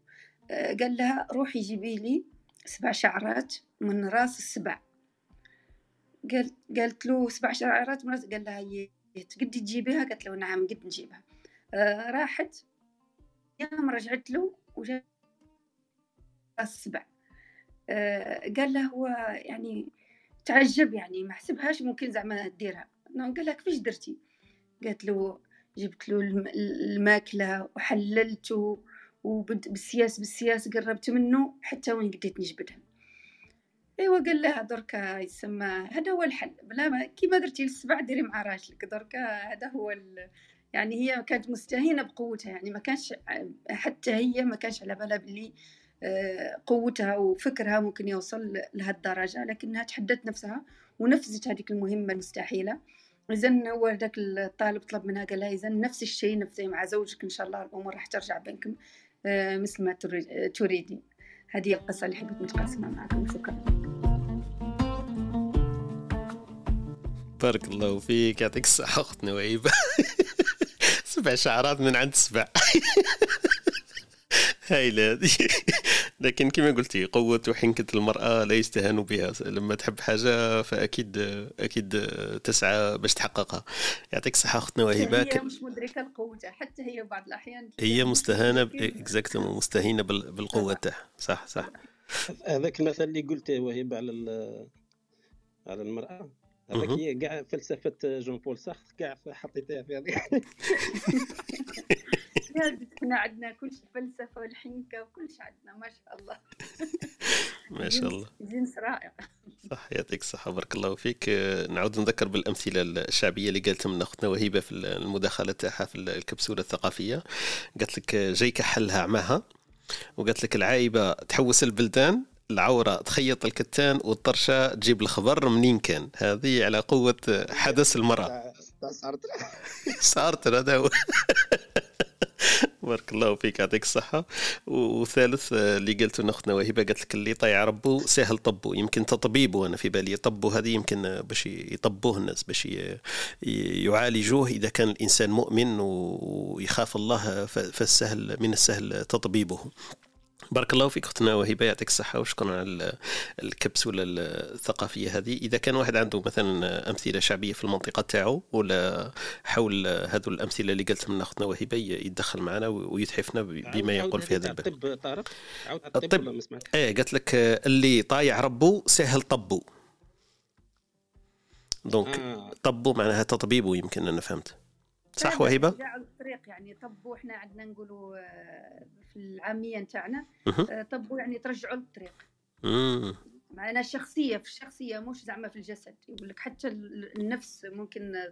قال لها روحي جيبي لي سبع شعرات من راس السبع. قال قالت له سبع شعرات من راس قال لها تقدي تجيبيها؟ قالت له نعم قد نجيبها. راحت يوم رجعت له وجا راس السبع. قال له هو يعني تعجب يعني ما حسبهاش ممكن زعما ديرها. قال لها كيفاش درتي؟ قالت له جبت له الماكلة وحللته وبالسياس بالسياس قربت منه حتى وين قديت نجبدها. ايوا قال لها دركا يسمى هذا هو الحل. بلا ما كيما درتي للسبع ديري مع راجلك. دركا هذا هو ال... يعني هي كانت مستهينة بقوتها يعني ما كانش حتى هي ما كانش على بالها آه، قوتها وفكرها ممكن يوصل لهالدرجة لكنها تحدت نفسها ونفذت هذيك المهمة المستحيلة. إذا هو ذاك الطالب طلب منها قال لها إذا نفس الشيء نفسي مع زوجك إن شاء الله الأمور راح ترجع بينكم آه، مثل ما تريدين. هذه القصة اللي حبيت نتقاسمها معكم. شكرا. بارك الله فيك يعطيك الصحة أختنا وهيبة. سبع شعرات من عند سبع. هايلة هذه لكن كما قلتي قوة وحنكة المرأة لا يستهان بها. لما تحب حاجة فأكيد أكيد تسعى باش تحققها. يعطيك الصحة أختنا وهبة هي مش مدركة القوة حتى هي بعض الأحيان هي مستهانة exactement مستهينة بالقوة تاعها. صح صح. هذاك المثل اللي قلته وهبة على على المرأة. هذاك هي كاع فلسفة جون بول سارتر كاع حطيتها في إحنا عندنا كل شيء فلسفه والحنكة وكل شيء عندنا ما شاء الله. ما شاء الله. جنس رائع. صح يعطيك الصحة بارك الله فيك. نعود نذكر بالأمثلة الشعبية اللي قالتها من أختنا وهيبة في المداخلة تاعها في الكبسولة الثقافية. قالت لك آه، جاي كحلها عماها. وقالت لك العايبة تحوس البلدان العورة تخيط الكتان والطرشة تجيب الخبر منين كان. هذه على قوة حدث المرأة. صارت هذا هو. بارك الله فيك يعطيك الصحة. وثالث اللي قلته أختنا وهبة قالت لك اللي طيع ربو سهل طبو. يمكن تطبيبه أنا في بالي طبو هذه يمكن باش يطبوه الناس باش يعالجوه. إذا كان الإنسان مؤمن ويخاف الله فالسهل من السهل تطبيبه. بارك الله فيك أختنا وهبة يعطيك الصحة وشكرا على الكبسولة الثقافية هذه. إذا كان واحد عنده مثلا أمثلة شعبية في المنطقة تاعو ولا حول هذو الأمثلة اللي قلتها من أختنا وهبة يتدخل معنا ويتحفنا بما يقول في هذا الباب الطب طارق. الطب إيه قالت لك اللي طايع ربو سهل طبو. دونك آه. طبو معناها تطبيبه يمكن أنا فهمت. صح وهبة؟ الطريق يعني طبوا إحنا عندنا نقولوا آه، في العامية نتاعنا آه، طبوا يعني ترجعوا للطريق. معنا شخصيه في الشخصية مش زعما في الجسد. يقول لك حتى النفس ممكن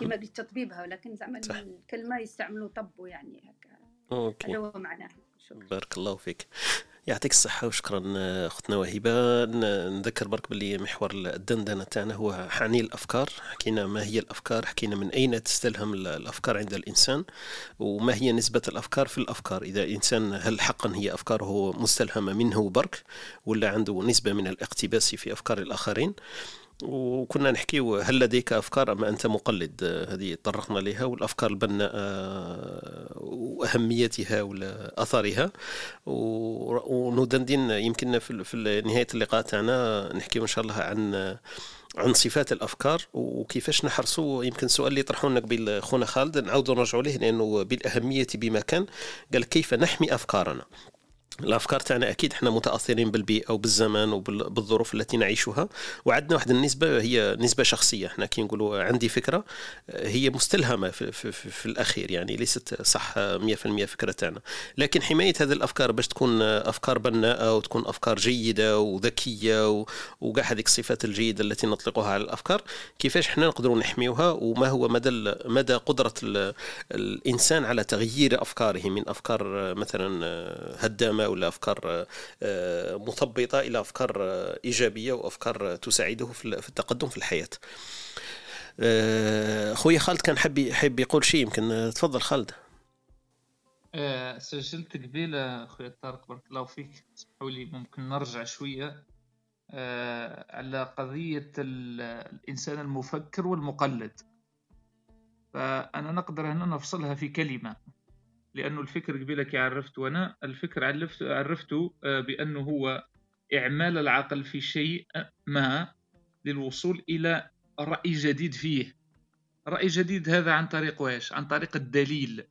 كما قلت تطبيبها ولكن زعما الكلمة يستعملوا طبوا يعني هكا. هذا هو معناه بارك الله فيك. يعطيك الصحة وشكرا أختنا وهبة نذكر برك باللي محور الدندنة تاعنا هو حاني الأفكار. حكينا ما هي الأفكار حكينا من أين تستلهم الأفكار عند الإنسان وما هي نسبة الأفكار في الأفكار. إذا الإنسان هل حقا هي أفكاره مستلهمة منه برك ولا عنده نسبة من الاقتباس في أفكار الآخرين؟ وكنا نحكي هل لديك أفكار أم أنت مقلد؟ هذه طرقنا لها والأفكار البناءه وأهميتها ولا اثرها وندندن يمكن في نهاية اللقاء تاعنا نحكي إن شاء الله عن عن صفات الأفكار وكيفاش نحرصوا. يمكن السؤال اللي طرحوه لنا قبل خونا خالد نعاودوا نرجعوا ليه لأنه بالأهمية بمكان قال كيف نحمي أفكارنا. الأفكار تاعنا أكيد إحنا متأثرين بالبيئة وبالزمان وبالظروف التي نعيشها. وعندنا واحد النسبة هي نسبة شخصية. إحنا كي نقولوا عندي فكرة هي مستلهمة في, في, في, في الأخير يعني ليست صح 100% فكرة تاعنا. لكن حماية هذه الأفكار باش تكون أفكار بناءة وتكون أفكار جيدة وذكيه وكاع هذيك الصفات الجيدة التي نطلقها على الأفكار كيفاش إحنا نقدروا نحميوها وما هو مدى مدى قدرة الإنسان على تغيير أفكاره من أفكار مثلا هدامة ولا أفكار آه، مثبطه إلى أفكار آه، إيجابية وأفكار تساعده في التقدم في الحياة. آه، خويا خالد كان حب حب يقول شيء يمكن تفضل خالد. سجلت قبيلة خويا طارق بارك الله فيك. اسمحوا لي ممكن نرجع شوية على قضية الإنسان المفكر والمقلد. فأنا نقدر هنا نفصلها في كلمة. لأنه الفكر قبيلة كي عرفت وأنا الفكر عرفت عرفته آه، بأنه هو إعمال العقل في شيء ما للوصول إلى رأي جديد فيه. رأي جديد هذا عن طريق واش عن طريق الدليل.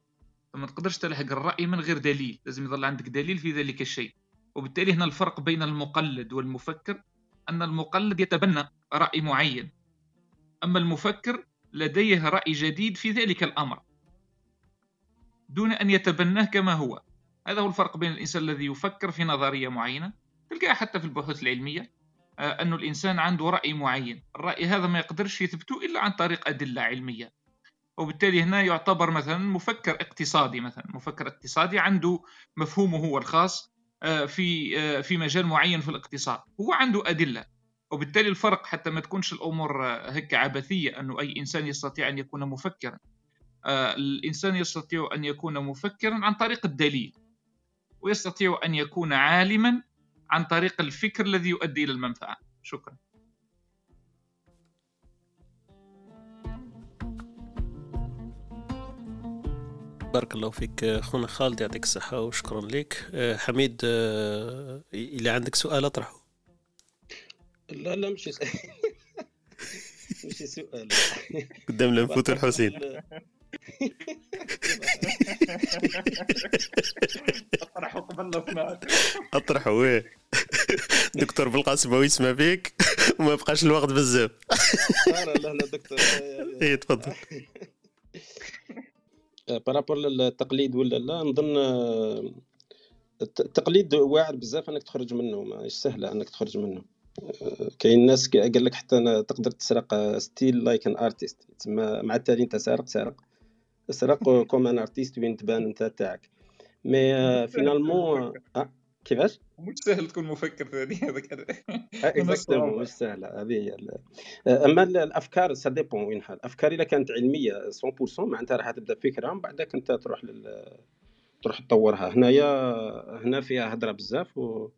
فما تقدرش تلحق الرأي من غير دليل. لازم يظل عندك دليل في ذلك الشيء. وبالتالي هنا الفرق بين المقلد والمفكر أن المقلد يتبنى رأي معين. أما المفكر لديه رأي جديد في ذلك الأمر. دون أن يتبناه كما هو. هذا هو الفرق بين الإنسان الذي يفكر في نظرية معينة تلقاها حتى في البحوث العلمية آه، أن الإنسان عنده رأي معين. الرأي هذا ما يقدرش يثبته إلا عن طريق أدلة علمية. وبالتالي هنا يعتبر مثلا مفكر اقتصادي مثلا. مفكر اقتصادي عنده مفهومه هو الخاص آه، في آه، في مجال معين في الاقتصاد. هو عنده أدلة. وبالتالي الفرق حتى ما تكونش الأمور هيك عبثية أنه أي إنسان يستطيع أن يكون مفكرا آه، الإنسان يستطيع أن يكون مفكرا عن طريق الدليل ويستطيع أن يكون عالما عن طريق الفكر الذي يؤدي إلى المنفعة. شكرا. بارك الله فيك. خونا خالد يعطيك الصحة وشكرا لك. آه، حميد آه، إلى عندك سؤال أطرحه؟ لا لا مش مش سؤال. قدام لنفوت الحسين. اطرحوا قبل معك اطرحوا ويه دكتور بالقاسم هو يسمع فيك وما بقاش الوقت بزاف. لا لا لا دكتور. اي تفضل. بارابور للتقليد ولا لا نظن التقليد واعر بزاف إنك تخرج منه ماهيش سهله إنك تخرج منه. كاين ناس قال لك حتى تقدر تسرق steal like an artist تسمى مع التالي أنت سارق سارق. سرق comme un artiste وين تبان أنت تاعك. mais finalement آه كيفاش؟ مش سهل تكون مفكر ثاني هذاك. exactement مش سهله هذه هي أما الأفكار ça dépend وين الافكار اذا كانت علمية 100% معناتها راح تبدأ فكرة من بعدك أنت تروح لل تروح تطورها. هنايا هنا فيها هضرة بزاف و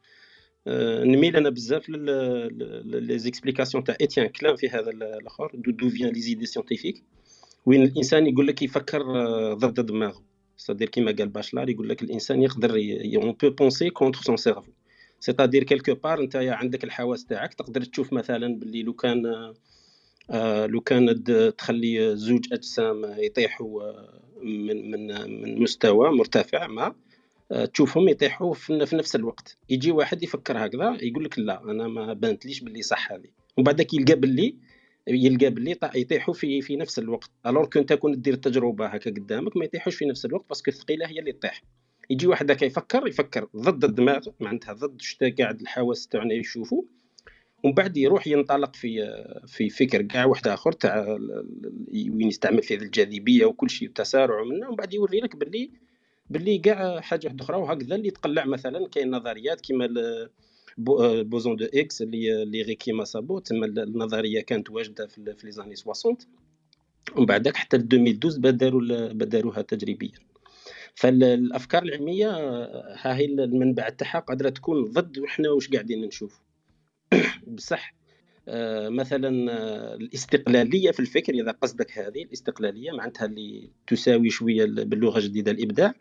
نميل أنا بزاف les explications تاع Étienne Klein في هذا الآخر d'où d'où viennent les idées scientifiques وين الإنسان يقول لك يفكر ضد دماغه. c'est-à-dire كيما قال باشلار يقول لك الإنسان يقدر on peut penser contre son cerveau c'est-à-dire quelque part أنت عندك الحواس تاعك تقدر تشوف مثلا باللي لو كان آه لو كان تخلي زوج أجسام يطيحوا من من من مستوى مرتفع ما آه تشوفهم يطيحوا في نفس الوقت. يجي واحد يفكر هكذا يقول لك لا أنا ما بانتليش باللي صح هذه. ومن بعد يلقى باللي يلقى باللي يطيحوا في في نفس الوقت. alors كنت تكون دير التجربة هكا قدامك ما يطيحوش في نفس الوقت parce que الثقيلة هي اللي تطيح. يجي واحد هكا يفكر يفكر ضد الدماغ معناتها ضد شتا قاع الحواس تاعنا يشوفوا ومن بعد يروح ينطلق في في فكر كاع واحد آخر تاع وين يستعمل فيه الجاذبية وكل شيء التسارع ومنه ومن بعد يوري لك باللي باللي كاع حاجة أخرى وهكذا اللي تقلع مثلا كاين نظريات كيما boson de Higgs اللي اللي غي كيما سابو تما النظريه كانت واجده في les années 60 ومن بعدك حتى 2012 بداروا بداروها تجريبيا فالافكار العلميه ها هي المنبع تاعها قادره تكون ضد وحنا واش قاعدين نشوف بصح مثلا الاستقلاليه في الفكر اذا قصدك هذه الاستقلاليه معناتها اللي تساوي شوية باللغة الجديده الابداع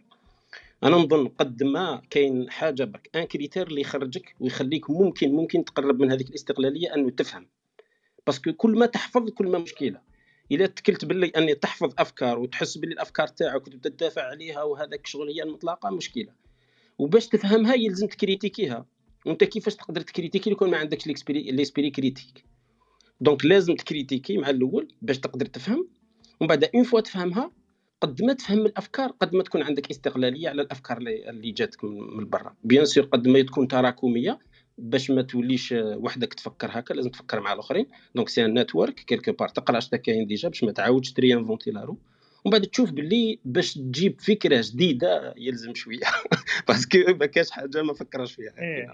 أنا نظن قد ما كاين حاجة برك un critère اللي يخرجك ويخليك ممكن ممكن تقرب من هذيك الاستقلالية أنه تفهم. parce que كل ما تحفظ كل ما مشكلة. إلا تكلت باللي أني تحفظ أفكار وتحس باللي الأفكار تاعك وتبدأ تدافع عليها وهذاك شغل هي المطلقة مشكلة. وباش تفهمها يلزم تكريتيكيها. وانت كيفاش تقدر تكريتيكي يكون ما عندكش l'esprit critique donc لازم تكريتيكي مع الأول باش تقدر تفهم. ومن بعد une fois تفهمها قد ما تفهم الأفكار قد ما تكون عندك استقلالية على الأفكار اللي جاتك من برا. bien sûr قد ما تكون تراكمية باش ما توليش وحدك تفكر هكا لازم تفكر مع الآخرين. donc c'est un network quelque part تقرأ اش كاين déjà باش ما تعاودش ت réinventer la roue. ومن بعد تشوف باللي باش تجيب فكرة جديدة يلزم شوية. parce que ما كاش حاجة ما فكرش فيها. إيه.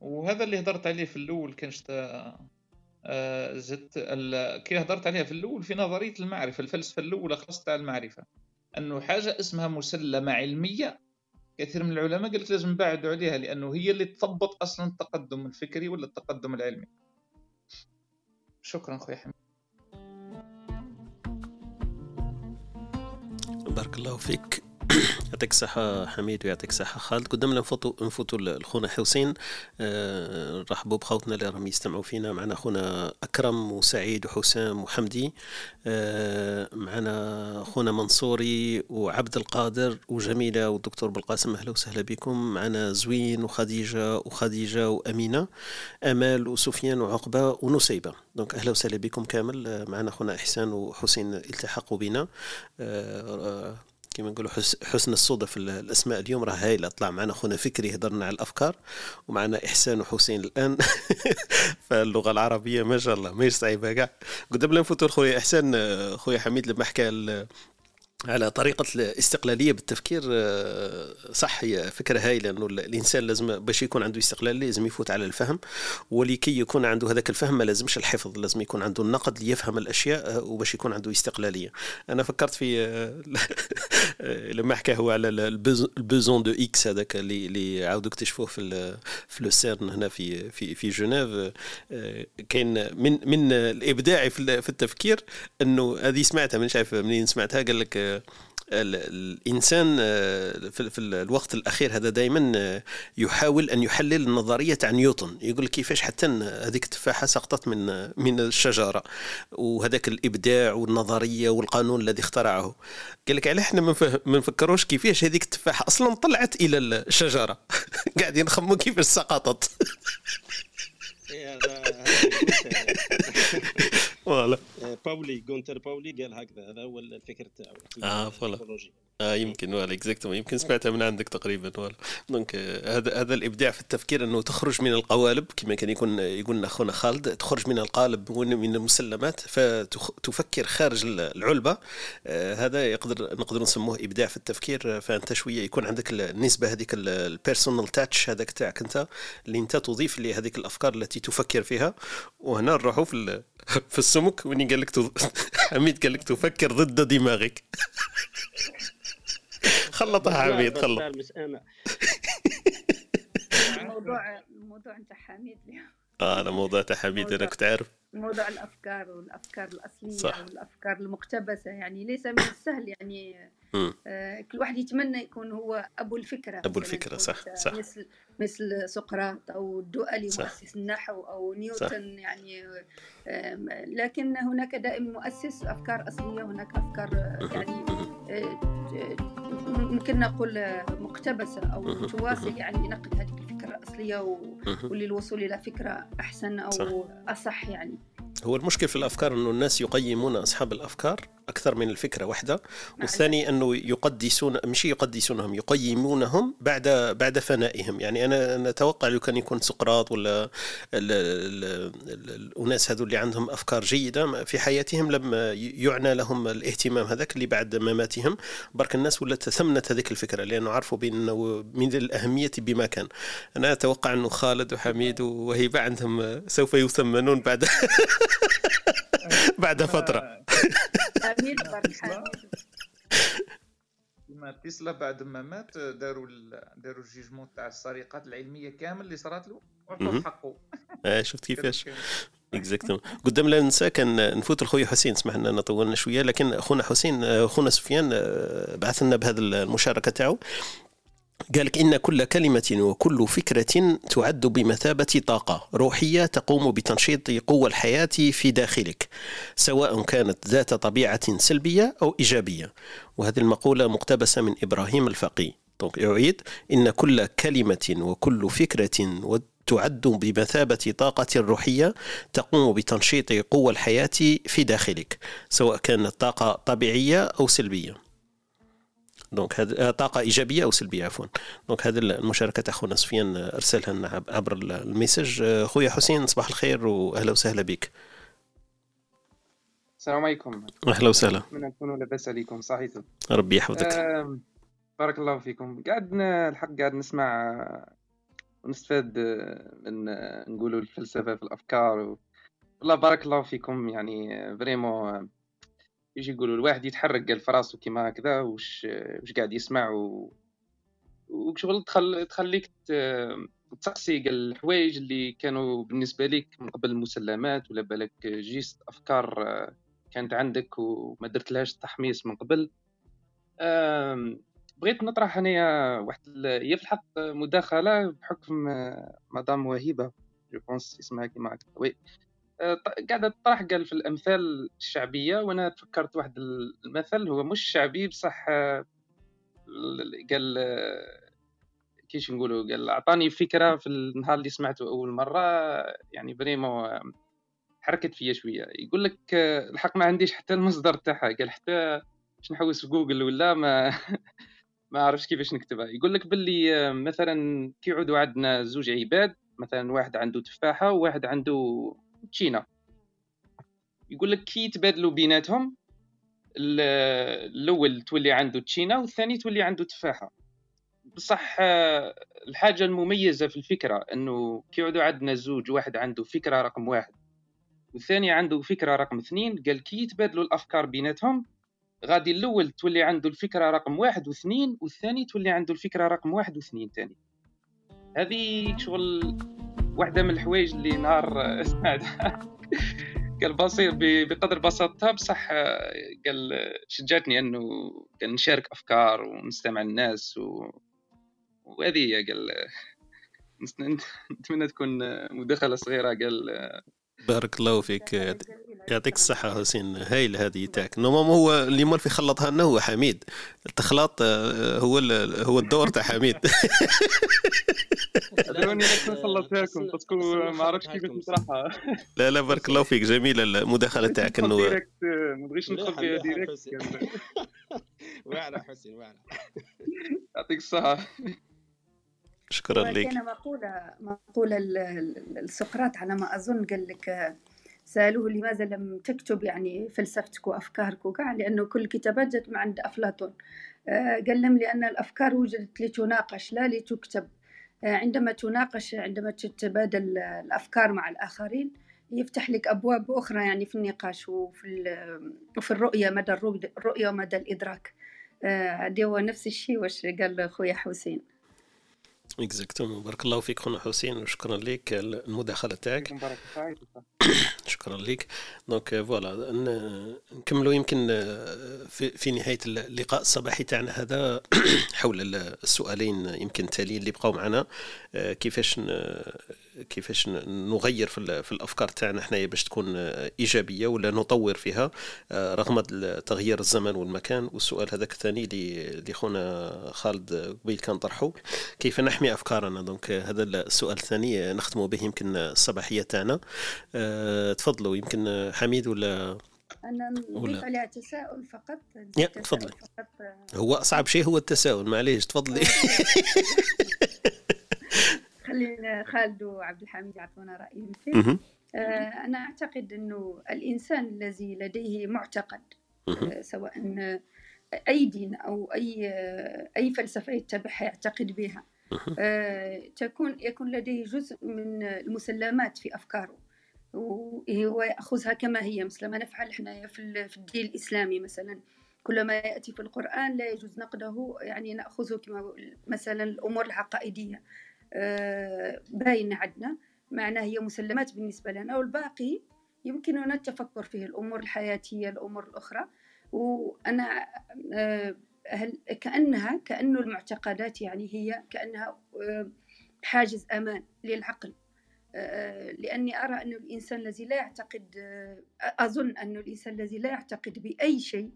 وهذا اللي هضرت عليه في الأول كان شتا زدت كي هضرت عليها في الأول في نظرية المعرفة الفلسفة الأولى خاصة تاع المعرفة. أنه حاجة اسمها مسلمة علمية كثير من العلماء قالت لازم نبعدوا عليها لأنه هي اللي تضبط أصلا التقدم الفكري ولا التقدم العلمي. شكرا خويا حميد. بارك الله فيك. يعطيك الصحة حميد ويعطيك الصحة خالد. قدامنا نفوتوا نفوتوا لخونا حسين. أه رحبوا بخوتنا اللي راهم يستمعوا فينا. معنا خونا أكرم وسعيد وحسام وحمدي. أه معنا خونا منصوري وعبد القادر وجميلة والدكتور بالقاسم. أهلا وسهلا بكم. معنا زوين وخديجة وخديجة وأمينة. أمال وسفيان وعقبة ونسيبة دونك أهلا وسهلا بكم كامل. معنا خونا إحسان وحسين التحقوا بنا. كما نقولوا حسن الصدف الأسماء اليوم راه هايلة. طلع معنا خونا فكري هضرنا على الأفكار ومعنا إحسان وحسين الآن. فاللغة العربية ما شاء الله ماهيش صعيبه كاع. قدام نفوتوا خويا إحسان خويا حميد لما حكى على طريقة الاستقلالية بالتفكير آه، صح هي فكرة هايلة أنه الإنسان لازم باش يكون عنده استقلالية لازم يفوت على الفهم ولكي يكون عنده هذاك الفهم ما لازمش الحفظ لازم يكون عنده النقد ليفهم الأشياء آه، وباش يكون عنده استقلالية. أنا فكرت في آه، لما حكى هو على ال boson de Higgs هذاك اللي اللي عاودوا اكتشفوه في في le CERN هنا في في في جنيف كاين من من الإبداع في التفكير أنه هذه سمعتها من شايف منين سمعتها؟ قال لك الإنسان آه، في الوقت الأخير هذا دائما آه، يحاول أن يحلل النظرية عن نيوتن. يقول كيفاش حتى هذيك التفاحة سقطت من من الشجرة. وهذاك الإبداع والنظرية والقانون الذي اخترعه. قال لك علاه إحنا ما نفكروش كيفاش هذيك التفاحة أصلا طلعت إلى الشجرة. قاعدين نخمو كيفاش سقطت. voilà باولي جونتر باولي قال هكذا هذا هو الفكر تاعو آه voilà. آه يمكن ولا exactement يمكن سمعتها من عندك تقريبا ولا donc آه هذا هذا الإبداع في التفكير أنه تخرج من القوالب كما كان يكون يقول أخونا خالد تخرج من القالب من المسلمات فتفكر خارج العلبة. آه هذا يقدر نقدر نسموه إبداع في التفكير. فأنت شوية يكون عندك النسبة هذيك ال personal touch هذاك تاعك أنت اللي أنت تضيف لهذيك الأفكار التي تفكر فيها. وهنا نروحوا في في السمك وين قال لك حميد قال لك تفكر ضد دماغك. خلطها حميد خلط. الموضوع الموضوع أنت حميد اليوم. آه أنا موضوع حميد أنا كنت عارف. موضوع الأفكار والأفكار الأصلية صح. والأفكار المقتبسة يعني ليس من السهل يعني آه كل واحد يتمنى يكون هو أبو الفكرة أبو الفكرة صح صح مثل مثل سقراط أو الدؤلي مؤسس النحو أو نيوتن صح. يعني آه لكن هناك دائما مؤسس افكار أصلية هناك أفكار يعني آه ممكن نقول مقتبسة أو تواسي يعني نقد هذه الفكرة الأصلية وللوصول إلى فكرة أحسن أو صح. أصح يعني. هو المشكل في الأفكار إنه الناس يقيمون أصحاب الأفكار أكثر من الفكرة واحدة والثاني أنه يقدسون مش يقدسونهم يقيمونهم بعد بعد فنائهم. يعني أنا نتوقع لو كان يكون سقراط ولا ال ال ال الأناس هذو اللي عندهم أفكار جيدة في حياتهم لم يعنى لهم الاهتمام هذاك اللي بعد مماتهم. برك الناس ولات ثمنت هذيك الفكرة لأنه عرفوا بأنه من الأهمية بما كان. أنا أتوقع أنه خالد وحميد وهيبة عندهم سوف يثمنون بعد. بعد فترة. ما تسلا بعد ما مات داروا داروا ال jugement تاع السرقات العلمية كامل اللي صارت له وعطوه حقه. آه شفت كيفاش. exactement قدام لا ننسى كان نفوت لخويا حسين اسمح لنا طولنا شوية لكن اخونا حسين اخونا سفيان آه، بعث لنا بهذه المشاركة تاعو. قال لك إن كل كلمة وكل فكرة تعد بمثابة طاقة روحية تقوم بتنشيط قوى الحياة في داخلك سواء كانت ذات طبيعة سلبية أو إيجابية. وهذه المقولة مقتبسة من إبراهيم الفقي. يعيد إن كل كلمة وكل فكرة تعد بمثابة طاقة روحية تقوم بتنشيط قوى الحياة في داخلك سواء كانت طاقة طبيعية أو سلبية. donc هذه آه، طاقة إيجابية أو سلبية عفوا. donc هذه المشاركة تاع خونا سفيان أرسلها لنا عبر ال message آه، خويا حسين صباح الخير وأهلا وسهلا بك. السلام عليكم. أهلا وسهلا. أتمنى تكونوا لاباس عليكم صحيتم ربي يحفظك. آه بارك الله فيكم. قاعد الحق قاعد نسمع ونستفاد من نقولوا الفلسفة في الأفكار و... والله بارك الله فيكم يعني vraiment يجي يقولوا الواحد يتحرك قال في راسه كيما هكذا وش وش قاعد يسمع؟ و وشغل تخل... تخليك تسقسي قال الحوايج اللي كانوا بالنسبة لك من قبل مسلمات ولا بالك juste أفكار كانت عندك وما درت لهاش تحميص من قبل؟ بغيت نطرح انايا واحد هي في الحق مداخلة بحكم مدام وهيبة je pense اسمها كيما oui. قاعدة تطرح قال في الأمثال الشعبية وأنا تفكرت واحد المثل هو مش شعبي بصح قال كيش نقولوا؟ قال أعطاني فكرة في النهار اللي سمعته أول مرة يعني vraiment حركت فيا شوية. يقول لك الحق ما عنديش حتى المصدر تاعها قال حتى باش نحوس في جوجل ولا ما ما عرفش كيفاش نكتبها. يقول لك باللي مثلا كي عندنا زوج عباد مثلا واحد عنده تفاحة وواحد عنده تشينا يقول لك كي يتبادلوا بيناتهم الأول تولي عنده تشينا والثاني تولي عنده تفاحة. بصح الحاجة المميزة في الفكرة إنه كي يعودوا عندنا زوج واحد عنده فكرة رقم واحد والثاني عنده فكرة رقم اثنين قال كي يتبادلوا الأفكار بيناتهم غادي الأول تولي عنده الفكرة رقم واحد واثنين والثاني تولي عنده الفكرة رقم واحد واثنين ثاني هذه شغل واحدة من الحوايج اللي نهار سمعتها قال بسيط بقدر بساطتها بصح قال شجعتني أنه قال نشارك أفكار ونستمع الناس و... وهذه هي قال نتمنى تكون مداخلة صغيرة قال بارك الله فيك. يعطيك الصحة حسين. هايل هذه تاعك normal هو اللي مال في خلطها لنا هو حميد. التخلاط آه، هو هو الدور تاع حميد. دعوني خلطها لكم parce que ما عرفتش كيفاش نشرحها لا لا بارك الله فيك جميلة المداخلة تاعك. انه ما نبغيش ندخل فيها ديريكت واعرة حسين واعرة يعطيك الصحة. شكرا لك كان مقولة مقولة السقراط على ما أظن قال لك سألوه لماذا لم تكتب يعني فلسفتك وأفكارك وكاع لأنه كل الكتابات جت من عند أفلاطون. آه، قال لهم لأن الأفكار وجدت لتناقش لا لتكتب. آه، عندما تناقش عندما تتبادل الأفكار مع الآخرين يفتح لك أبواب أخرى يعني في النقاش وفي, وفي الرؤية مدى الرؤية ومدى الإدراك. آه، هذا هو نفس الشيء واش قال خويا حسين؟ exactement بارك الله فيك خونا حسين وشكرا لك المداخله تاعك شكرا لك donc voilà نكملوا يمكن في, في نهايه اللقاء الصباحي تاعنا هذا حول السؤالين يمكن التاليين اللي بقاو معنا كيفاش كيفاش نغير في, في الأفكار تاعنا حنايا باش تكون إيجابية ولا نطور فيها رغم تغيير الزمن والمكان. والسؤال هذاك الثاني اللي خونا خالد قبيل كان طرحه كيف نحمي أفكارنا؟ دونك هذا السؤال الثاني نختموا به يمكن الصباحية تاعنا. تفضلوا يمكن حميد ولا أنا نضيف عليها تساؤل فقط. تفضلي. هو أصعب شيء هو التساؤل معليش تفضلي. خلينا خالد وعبد الحميد يعطونا رايهم فيه آه أنا أعتقد أنه الإنسان الذي لديه معتقد آه سواء أي دين أو أي أي فلسفة يتبعها يعتقد بها آه تكون يكون لديه جزء من المسلمات في أفكاره وهو يأخذها كما هي. مثل ما نفعل إحنا في الدين الإسلامي مثلا كل ما يأتي في القرآن لا يجوز نقده يعني نأخذه كما مثلا الأمور العقائدية. آه، باين عندنا. معناه هي مسلمات بالنسبة لنا والباقي يمكننا التفكر فيه الأمور الحياتية الأمور الأخرى. وأنا آه، هل كأنها كأنه المعتقدات يعني هي كأنها آه، حاجز أمان للعقل. لأني أرى أن الإنسان الذي لا يعتقد أظن أن الإنسان الذي لا يعتقد بأي شيء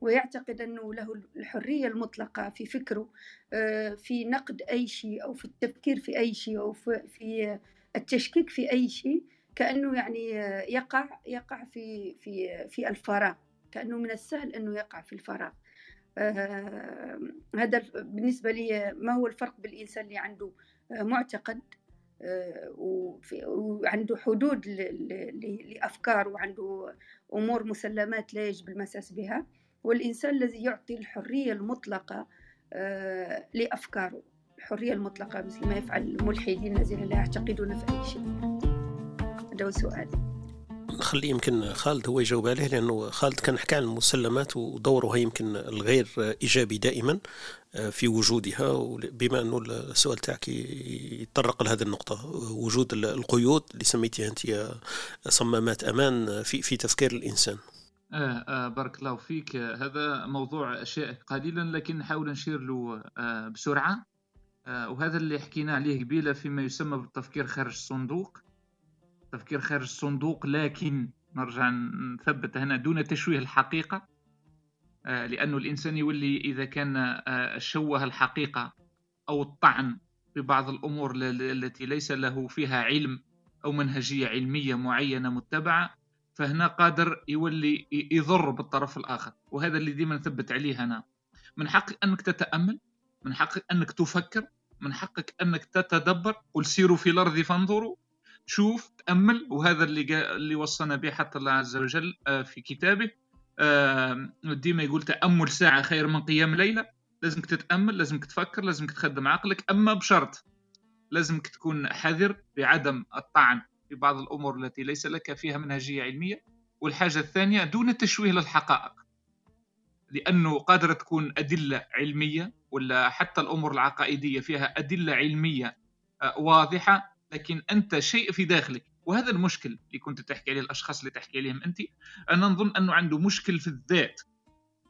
ويعتقد أنه له الحرية المطلقة في فكره آه، في نقد أي شيء أو في التفكير في أي شيء أو في التشكيك في أي شيء كأنه يعني يقع يقع في في في الفراغ كأنه من السهل أنه يقع في الفراغ. آه، هذا بالنسبة لي ما هو الفرق بالإنسان اللي عنده معتقد آه، وعنده حدود لأفكار وعنده أمور مسلمات لا يجب المساس بها. والإنسان الذي يعطي الحرية المطلقة آه، لأفكاره. الحرية المطلقة مثل ما يفعل الملحدين الذين لا يعتقدون في أي شيء. هذا هو سؤالي. نخلي يمكن خالد هو يجاوب عليه لأنه خالد كان حكى عن المسلمات ودورها يمكن الغير إيجابي دائما آه، في وجودها. بما أنه السؤال تاعك يتطرق لهذه النقطة وجود القيود اللي سميتيها أنت صمامات أمان في في تفكير الإنسان. آه, آه بارك الله فيك. هذا موضوع أشياء قليلا لكن نحاول نشير له آه بسرعة. آه وهذا اللي حكينا عليه قبيلة فيما يسمى بالتفكير خارج الصندوق. تفكير خارج الصندوق لكن نرجع نثبت هنا دون تشويه الحقيقة. آه لأنه الإنسان يولي إذا كان آه شوه الحقيقة أو الطعن ببعض الأمور التي ليس له فيها علم أو منهجية علمية معينة متبعة. فهنا قادر يولي يضر بالطرف الآخر وهذا اللي ديما نثبت عليه أنا من حقك أنك تتأمل من حقك أنك تفكر من حقك أنك تتدبر. قل سيروا في الأرض فانظروا. شوف تأمل. وهذا اللي اللي وصانا به حتى الله عز وجل آه، في كتابه. ديما يقول تأمل ساعة خير من قيام ليلة. لازمك تتأمل لازمك تفكر لازمك تخدم عقلك. أما بشرط لازمك تكون حذر بعدم الطعن. في بعض الأمور التي ليس لك فيها منهجية علمية. والحاجة الثانية دون تشويه للحقائق. لأنه قادرة تكون أدلة علمية ولا حتى الأمور العقائدية فيها أدلة علمية آه، واضحة لكن أنت شيء في داخلك. وهذا المشكل اللي كنت تحكي عليه الأشخاص اللي تحكي عليهم أنت أنا نظن أنه عنده مشكل في الذات.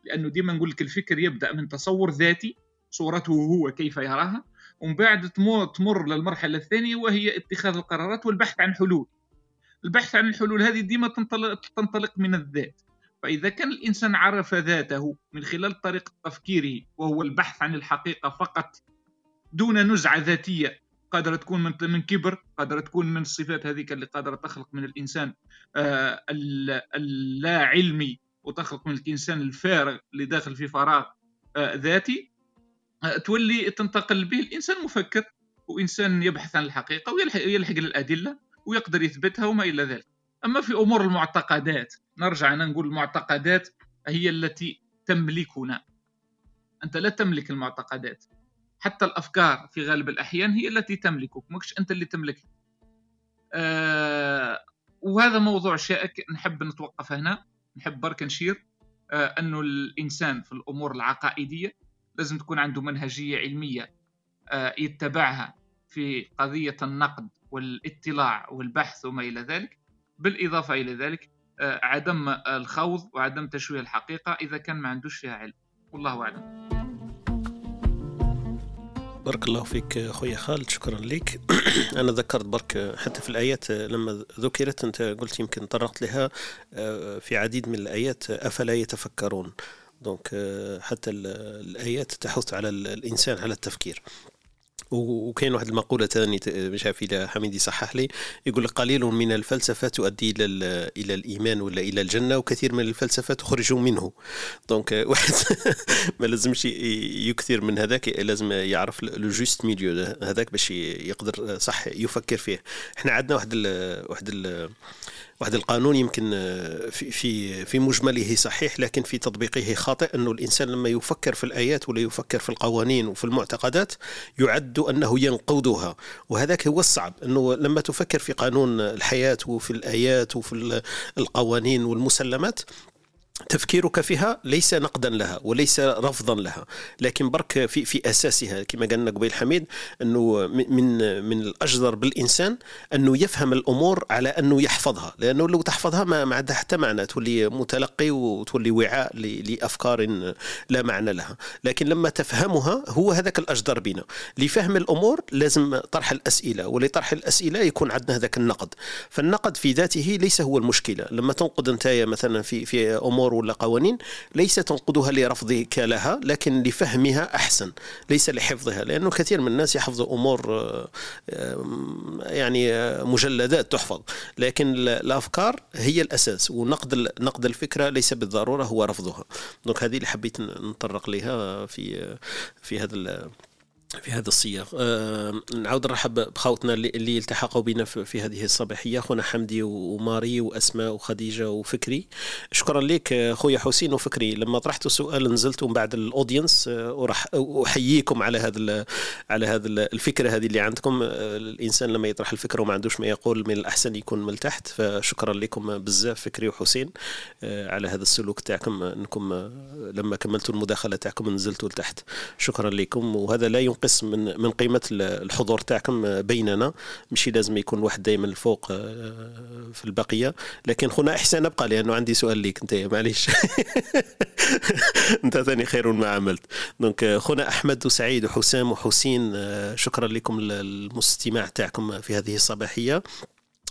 لأنه ديما نقول لك الفكر يبدأ من تصور ذاتي صورته هو كيف يراها ومن بعد تمر للمرحلة الثانية وهي اتخاذ القرارات والبحث عن حلول. البحث عن الحلول هذه ديما تنطلق, من الذات. فإذا كان الإنسان عرف ذاته من خلال طريقة تفكيره وهو البحث عن الحقيقة فقط دون نزعة ذاتية قادرة تكون من من كبر قادرة تكون من الصفات هذيك اللي قادرة تخلق من الإنسان آه اللا علمي وتخلق من الإنسان الفارغ اللي داخل في فراغ آه ذاتي. تولي تنتقل به الإنسان مفكر وإنسان يبحث عن الحقيقة ويلحق الأدلة ويقدر يثبتها وما إلى ذلك. أما في أمور المعتقدات نرجع أنا نقول المعتقدات هي التي تملكنا. أنت لا تملك المعتقدات. حتى الأفكار في غالب الأحيان هي التي تملكك مش أنت اللي تملكها آه وهذا موضوع شائك نحب نتوقف هنا نحب برك نشير آه انه الإنسان في الأمور العقائدية لازم تكون عنده منهجية علمية آه يتبعها في قضية النقد والاطلاع والبحث وما إلى ذلك. بالإضافة إلى ذلك آه عدم الخوض وعدم تشويه الحقيقة إذا كان ما عندوش فيها علم. والله أعلم. بارك الله فيك خويا خالد شكرا لك. أنا ذكرت برك حتى في الآيات لما ذكرت أنت قلت يمكن طرقت لها آه، في عديد من الآيات أفلا يتفكرون؟ دونك آه، حتى الآيات تحث على الإنسان على التفكير. وكاين واحد المقولة ثانية مش عارف إذا حميد يصحح لي يقول قليل من الفلسفة تؤدي إلى إلى الإيمان ولا إلى الجنة وكثير من الفلسفة تخرج منه. donc واحد ما لازمش يكثر من هذاك لازم يعرف le juste milieu هذاك باش يقدر صح يفكر فيه. إحنا عندنا واحد ال واحد ال واحد القانون يمكن آه، في في في مجمله صحيح لكن في تطبيقه خاطئ أنه الإنسان لما يفكر في الآيات ولا يفكر في القوانين وفي المعتقدات يعد أنه ينقضها. وهذاك هو الصعب أنه لما تفكر في قانون الحياة وفي الآيات وفي القوانين والمسلمات تفكيرك فيها ليس نقدا لها وليس رفضا لها لكن برك في في أساسها كما قالنا قبيل حميد أنه من من الأجدر بالإنسان أنه يفهم الأمور على أنه يحفظها لأنه لو تحفظها ما, ما عندها حتى معنى تولي متلقي وتولي وعاء لأفكار لا معنى لها. لكن لما تفهمها هو هذاك الأجدر بنا. لفهم الأمور لازم طرح الأسئلة ولطرح الأسئلة يكون عندنا هذاك النقد. فالنقد في ذاته ليس هو المشكلة. لما تنقد أنت مثلا في في أمور امور ولا قوانين ليس تنقدها لرفضك لها لكن لفهمها أحسن ليس لحفظها لأنه كثير من الناس يحفظ أمور آه، يعني آه، مجلدات تحفظ لكن الأفكار هي الأساس ونقد نقد الفكرة ليس بالضرورة هو رفضها. دونك هذه اللي حبيت نطرق لها في في هذا في هذا السياق. أه نعاود نرحب بخوتنا اللي, اللي التحقوا بنا في هذه الصباحية خونا حمدي وماري وأسماء وخديجة وفكري. شكرا لك خويا حسين وفكري. لما طرحت السؤال نزلت من بعد الأودينس آه، أحييكم على هذا على هذا الفكرة هذه اللي عندكم. آه، الإنسان لما يطرح الفكرة وما عندوش ما يقول من الأحسن يكون من تحت. فشكرا لكم بزاف فكري وحسين آه، على هذا السلوك تاعكم. انكم لما كملتوا المداخلة تاعكم نزلتوا لتحت. شكرا لكم وهذا لا ينقص من من قيمة الحضور تاعكم بيننا. ماشي لازم يكون واحد دائما الفوق آه، في البقية. لكن خونا إحسان أبقى لأنه عندي سؤال ليك أنت معليش. أنت ثاني خير ما عملت. دونك خونا أحمد وسعيد وحسام وحسين آه، شكرا لكم المستماع تاعكم في هذه الصباحية.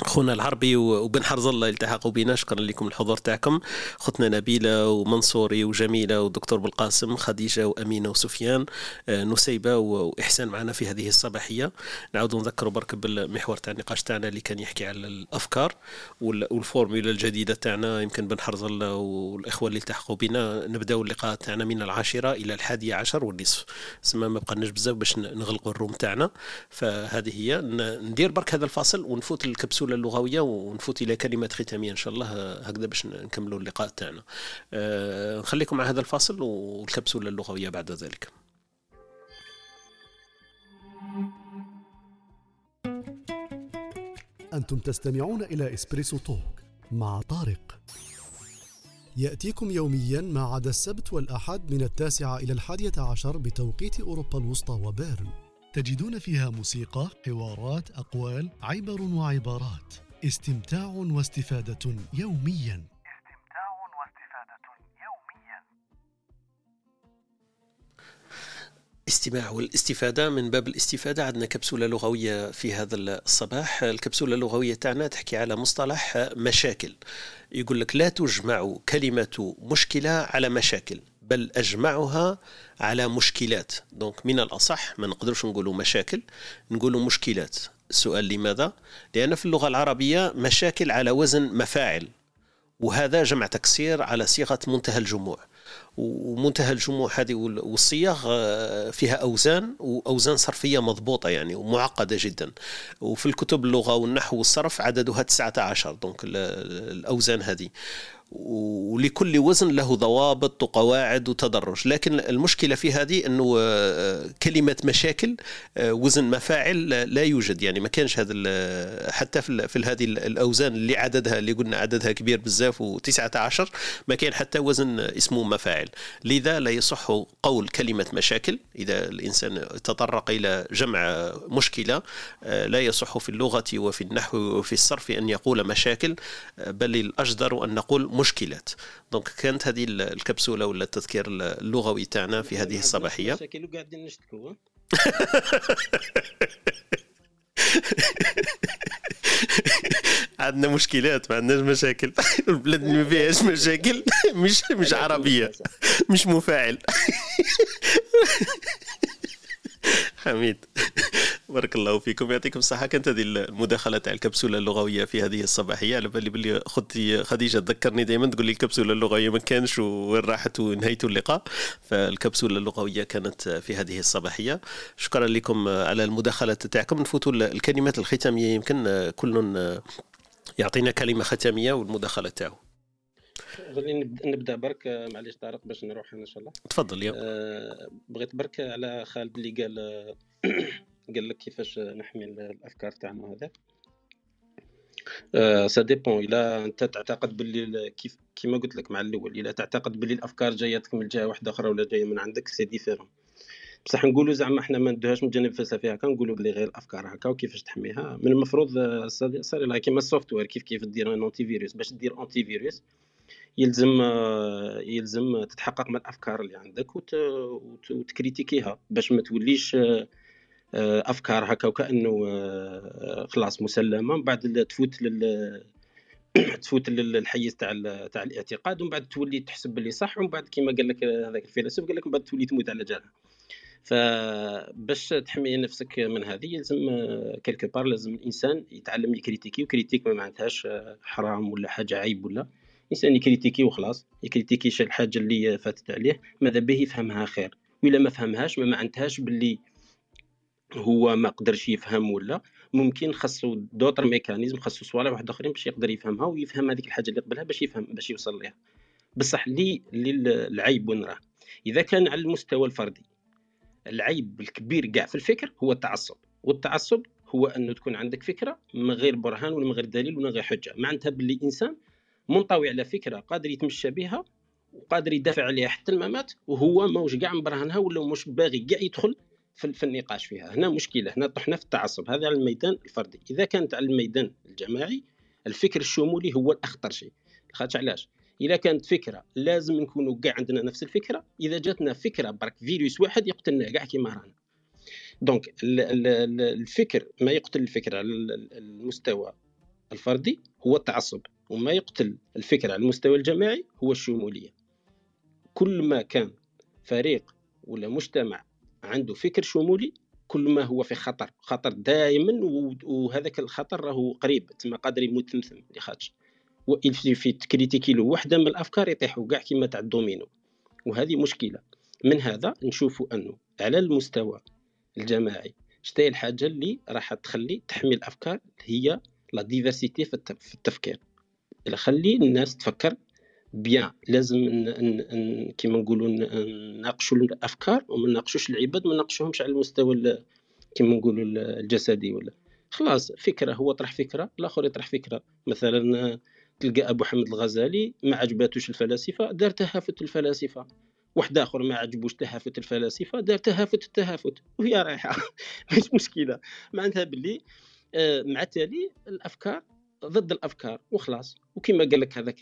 خونا العربي وبن حرز الله التحقوا بنا. شكرا لكم الحضور تاعكم. خوتنا نبيلة ومنصوري وجميلة والدكتور بالقاسم خديجة وأمينة وسفيان آه، نسيبة وإحسان معنا في هذه الصباحية. نعاود نذكروا برك بالمحور تاع النقاش تاعنا اللي كان يحكي على الأفكار والفورمولا الجديدة تاعنا. يمكن بن حرز الله والإخوة اللي التحقوا بنا نبداو اللقاء تاعنا من العاشرة إلى الحادية عشر والنصف. سما ما بقناش بزاف باش نغلقوا الروم تاعنا. فهذه هي. ندير برك هذا الفاصل ونفوت الكبسوله الجوله اللغوية ونفوت إلى كلمات ختامية إن شاء الله هكذا باش نكملوا اللقاء تاعنا. أه نخليكم مع هذا الفاصل والكبسولة اللغوية بعد ذلك. أنتم تستمعون إلى إسبريسو توك مع طارق. يأتيكم يوميا ما عدا السبت والأحد من التاسعة إلى الحادية عشر بتوقيت أوروبا الوسطى وبيرن. تجدون فيها موسيقى حوارات أقوال عبر وعبارات. استمتاع واستفادة يوميا. استمتاع واستفاده يوميا الاستماع والاستفادة من باب الاستفادة. عندنا كبسولة لغوية في هذا الصباح. الكبسولة اللغوية تاعنا تحكي على مصطلح مشاكل. يقول لك لا تجمع كلمة مشكلة على مشاكل. بل أجمعها على مشكلات. دونك من الأصح ما نقدرش نقولوا مشاكل نقولوا مشكلات. السؤال لماذا؟ لأن في اللغة العربية مشاكل على وزن مفاعل وهذا جمع تكسير على صيغة منتهى الجموع. ومنتهى الجموع هذه والصيغ آه، فيها أوزان وأوزان صرفية مضبوطة يعني ومعقدة جدا. وفي الكتب اللغة والنحو والصرف عددها 19 دونك الأوزان هذه. ولكل وزن له ضوابط وقواعد وتدرج. لكن المشكلة في هذه أنه آه، كلمة مشاكل آه، وزن مفاعل لا يوجد. يعني ما كانش هذا حتى في هذه الأوزان اللي عددها اللي قلنا عددها كبير بزاف و19 ما كان حتى وزن اسمه مفاعل. لذا لا يصح قول كلمة مشاكل. إذا الإنسان تطرق إلى جمع مشكلة آه، لا يصح في اللغة وفي النحو وفي الصرف أن يقول مشاكل بل الأجدر أن نقول مشكلات. دونك كانت هذه الكبسولة ولا التذكير اللغوي تاعنا في هذه الصباحية. مشاكل وقاعدين نشتكوا عندنا مشكلات ما عندناش مشاكل. البلاد ما فيهاش مشاكل. مش مش عربية. مش مفاعل. حميد. بارك الله فيكم. يعطيكم الصحة. كانت هذه المداخلة تاع الكبسولة اللغوية في هذه الصباحية. على بالي باللي خدتي خديجة تذكرني دائما تقول لي الكبسولة اللغوية ما كانش وين راحت ونهيت اللقاء. فالكبسولة اللغوية كانت في هذه الصباحية. شكرا لكم على المداخلة تاعكم. نفوتوا الكلمات الختامية. يمكن كل يعطينا كلمة ختامية والمداخلة تاعو. نبدأ برك. معليش طارق باش نروح إن شاء الله. تفضل يا أه بغيت برك على خالد اللي قال قال لك كيفاش نحمي الأفكار تاعنا هذا. أه ça dépend إلا أنت تعتقد باللي كيف كيما قلت لك مع الأول إلا تعتقد باللي الأفكار جايتك من جهة واحدة أخرى ولا جاية من عندك c'est différent بصح نقولوا زعما إحنا ما ندوهاش من الجانب الفلسفي هكا نقولوا بلي غير الأفكار هكا وكيفاش تحميها. من المفروض صار لها كيما ال software كيف كيف دير un antivirus باش دير antivirus يلزم يلزم تتحقق من الأفكار اللي عندك وت... وتكريتيكيها. باش ما توليش أفكار هكا وكأنه خلاص مسلمة. من بعد تفوت لل تفوت للحيز تاع تاع الاعتقاد ومن بعد تولي تحسب باللي صح ومن بعد كيما قال لك هذاك الفيلسوف قال لك من بعد تولي تموت على جالها فباش تحمي نفسك من هذه يلزم quelque part لازم الإنسان يتعلم يكريتيكي و critique ما معناتهاش حرام ولا حاجة عيب ولا. الإنسان يكريتيكي وخلاص يكريتيكي الحاجة اللي فاتت عليه ماذا به يفهمها خير. ولا ما فهمهاش ما معناتهاش باللي هو ما قدرش يفهم ولا ممكن خاصو دوطر ميكانيزم خاصو صوالح واحد آخرين باش يقدر يفهمها ويفهم هذيك الحاجة اللي قبلها باش يفهم باش يوصل ليها. بصح لي العيب وين راه؟ إذا كان على المستوى الفردي العيب الكبير كاع في الفكر هو التعصب والتعصب هو أنه تكون عندك فكرة من غير برهان ولا من غير دليل ولا غير حجة. معناتها باللي إنسان منطوي على فكرة قادر يتمشى بها وقادر يدافع عليها حتى الممات وهو ماهوش كاع مبرهنها ولا مش باغي كاع يدخل في, النقاش فيها. هنا مشكلة هنا طحنا في التعصب. هذا على الميدان الفردي. إذا كانت على الميدان الجماعي الفكر الشمولي هو الأخطر شيء. خاطش علاش؟ إذا كانت فكرة لازم نكونوا كاع عندنا نفس الفكرة. إذا جاتنا فكرة برك فيروس واحد يقتلنا كاع كيما رانا. دونك الفكر ما يقتل الفكرة على المستوى الفردي هو التعصب. وما يقتل الفكر على المستوى الجماعي هو الشمولية. كل ما كان فريق ولا مجتمع عنده فكر شمولي كل ما هو في خطر خطر دائما وهذاك الخطر راهو قريب تما قادر يموت ثمثم لخاطش. في تكريتيكي له وحدة من الأفكار يطيحوا كاع كيما تاع الدومينو. وهذه مشكلة. من هذا نشوفوا أنه على المستوى الجماعي شتي الحاجة اللي راح تخلي تحمي الأفكار هي لا ديفرسيتي في التفكير. إلا خلي الناس تفكر بيان لازم كيما نقولوا نناقشوا الأفكار وما نناقشوش العباد ما نناقشوهمش على المستوى كيما نقولوا الجسدي ولا. خلاص فكرة هو طرح فكرة الآخر يطرح فكرة. مثلا تلقى أبو حمد الغزالي ما عجباتوش الفلاسفة دار تهافت الفلاسفة. واحد آخر ما عجبوش تهافت الفلاسفة دار تهافت التهافت. وهي رايحة. مش مشكلة. معناتها باللي آه، مع التالي الأفكار ضد الأفكار وخلاص. وكما قال لك هذاك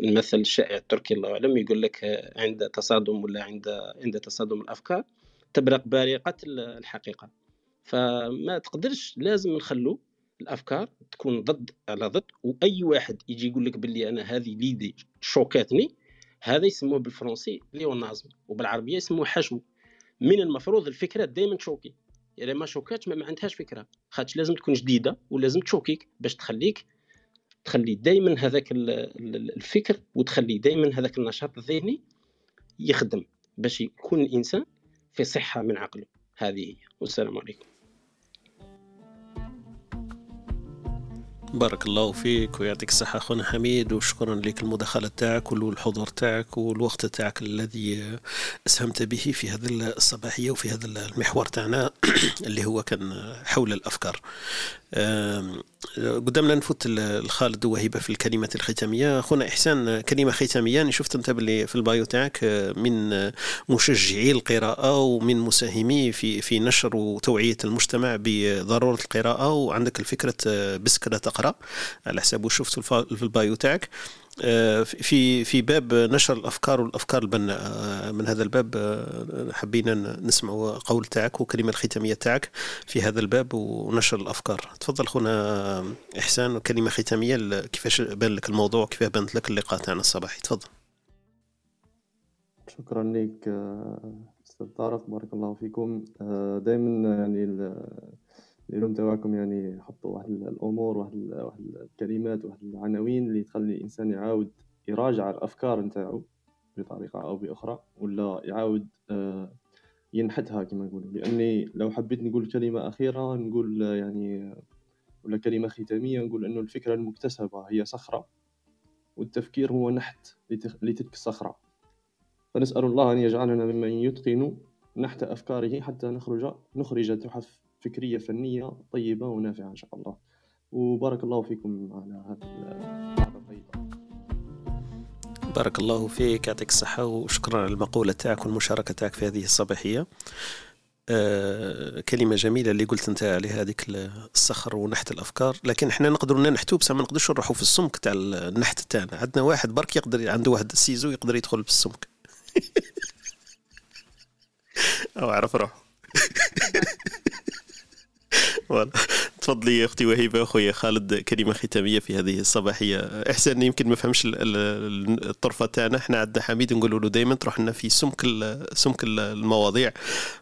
المثل الشائع التركي الله اعلم يقول لك عند تصادم ولا عند عند تصادم الأفكار تبرق بارقة الحقيقة. فما تقدرش لازم نخلو الأفكار تكون ضد على ضد وأي واحد يجي يقول لك باللي أنا هذه ليدي شوكاتني هذا يسموه بالفرنسي ليونازم وبالعربية يسموه حشو. من المفروض الفكرة دائما تشوكي يعني ما شوكاتش ما, ما عندهاش فكرة. خاطش لازم تكون جديدة ولازم تشوكيك باش تخليك تخلي دائما هذاك الفكر وتخلي دائما هذاك النشاط الذهني يخدم باش يكون الإنسان في صحة من عقله. هذه هي. والسلام عليكم. بارك الله فيك ويعطيك الصحة أخونا حميد وشكرا لك المداخلة تاعك والحضور تاعك والوقت تاعك الذي أسهمت به في هذه الصباحية وفي هذا المحور تاعنا اللي هو كان حول الأفكار. قدامنا نفوت الخالد وهبه في الكلمات الختامية. أخونا إحسان كلمة ختامية أنا شفت أنت باللي في البايو تاعك من مشجعي القراءة ومن مساهمي في في نشر وتوعية المجتمع بضرورة القراءة وعندك الفكرة بسكرة تقرا على حسب شفت في البايو تاعك. آه، في في باب نشر الأفكار والأفكار البناءه آه، من هذا الباب آه، حبينا نسمع قول تاعك وكلمة الختامية تاعك في هذا الباب ونشر الأفكار. تفضل خونا إحسان كلمة ختامية كيفاش بان لك الموضوع كيف بانت لك اللقاء تاعنا الصباحي؟ تفضل. شكرا لك أستاذ طارق بارك الله فيكم. دائما يعني اليوم تاعكم يعني حطوا واحد الأمور واحد واحد الكلمات واحد العناوين اللي تخلي الإنسان يعاود يراجع الأفكار نتاعو بطريقة أو بأخرى ولا يعاود آه، ينحتها كما نقولوا. لأني لو حبيت نقول كلمة أخيرة نقول يعني ولا كلمة ختامية نقول إنه الفكرة المكتسبة هي صخرة والتفكير هو نحت لتلك الصخرة. فنسأل الله أن يجعلنا ممن يتقن نحت أفكاره حتى نخرج نخرج تحف فكرية فنية طيبة ونافعة إن شاء الله. وبارك الله فيكم على هذه الطيبه بارك الله فيك يعطيك الصحة وشكرا على المقولة تاعك والمشاركة تاعك في هذه الصباحية. آه كلمة جميلة اللي قلت أنت عليها هذيك الصخر ونحت الأفكار. لكن إحنا نقدروا ننحتوا بس ما نقدرش نروحوا في السمك تاع النحت تاعنا. عندنا واحد برك يقدر عنده واحد السيزو يقدر يدخل في السمك. أو عرف روحه. تفضلي يا أختي وهيبة أخويا خالد كلمة ختامية في هذه الصباحية. احسن يمكن ما فهمش الطرفة تاعنا. إحنا عندنا حميد نقولوا له دائما تروح لنا في سمك سمك المواضيع.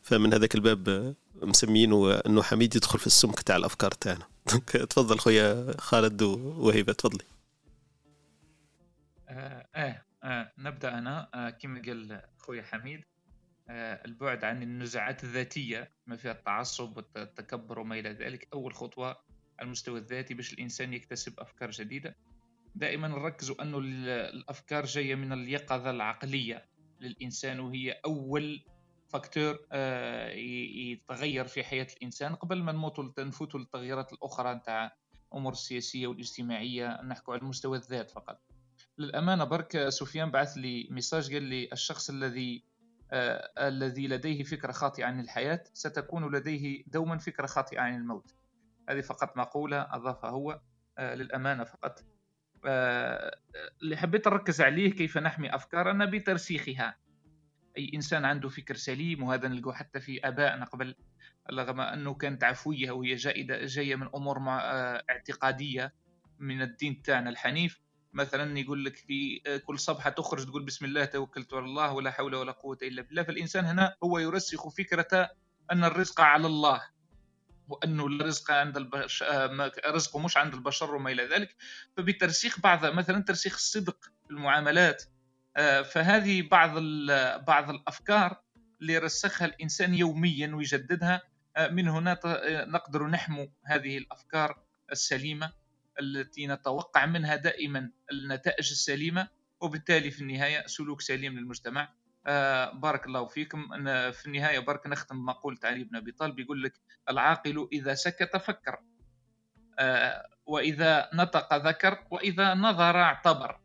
فمن هذاك الباب مسمينه إنه حميد يدخل في السمك تاع الأفكار تاعنا. تفضل خويا خالد وهيبة تفضلي. آه, آه, آه نبدأ أنا. آه كما قال خويا حميد البعد عن النزعات الذاتية ما فيها التعصب والتكبر وما إلى ذلك. أول خطوة على المستوى الذاتي باش الإنسان يكتسب أفكار جديدة. دائما نركزوا أنه الأفكار جاية من اليقظة العقلية للإنسان وهي أول فاكتور آه، يتغير في حياة الإنسان. قبل ما نموتوا نفوتوا للتغييرات الأخرى نتاع الأمور السياسية والاجتماعية نحكوا على المستوى الذات فقط. للأمانة برك سفيان بعث لي ميساج قال لي الشخص الذي آه، الذي لديه فكرة خاطئة عن الحياة ستكون لديه دوما فكرة خاطئة عن الموت. هذه فقط مقولة أضافها هو آه، للأمانة فقط. آه، اللي حبيت نركز عليه كيف نحمي أفكارنا بترسيخها. أي إنسان عنده فكر سليم وهذا نلقاه حتى في آبائنا قبل رغم أنه كانت عفوية وهي جائدة جاية من أمور اعتقادية من الدين تاعنا الحنيف. مثلا يقول لك في آه، كل صبحة تخرج تقول بسم الله توكلت على الله ولا حول ولا قوة إلا بالله. فالإنسان هنا هو يرسخ فكرة أن الرزق على الله وأنه الرزق عند البشر آه، رزقه مش عند البشر وما إلى ذلك. فبترسيخ بعض مثلا ترسيخ الصدق في المعاملات آه، فهذه بعض بعض الأفكار اللي رسخها الإنسان يوميا ويجددها من هنا نقدر نحمو هذه الأفكار السليمة. التي نتوقع منها دائما النتائج السليمة وبالتالي في النهاية سلوك سليم للمجتمع. آه بارك الله فيكم. أنا في النهاية بارك نختم بمقولة علي بن أبي طالب يقول لك العاقل إذا سكت فكر آه وإذا نطق ذكر وإذا نظر اعتبر.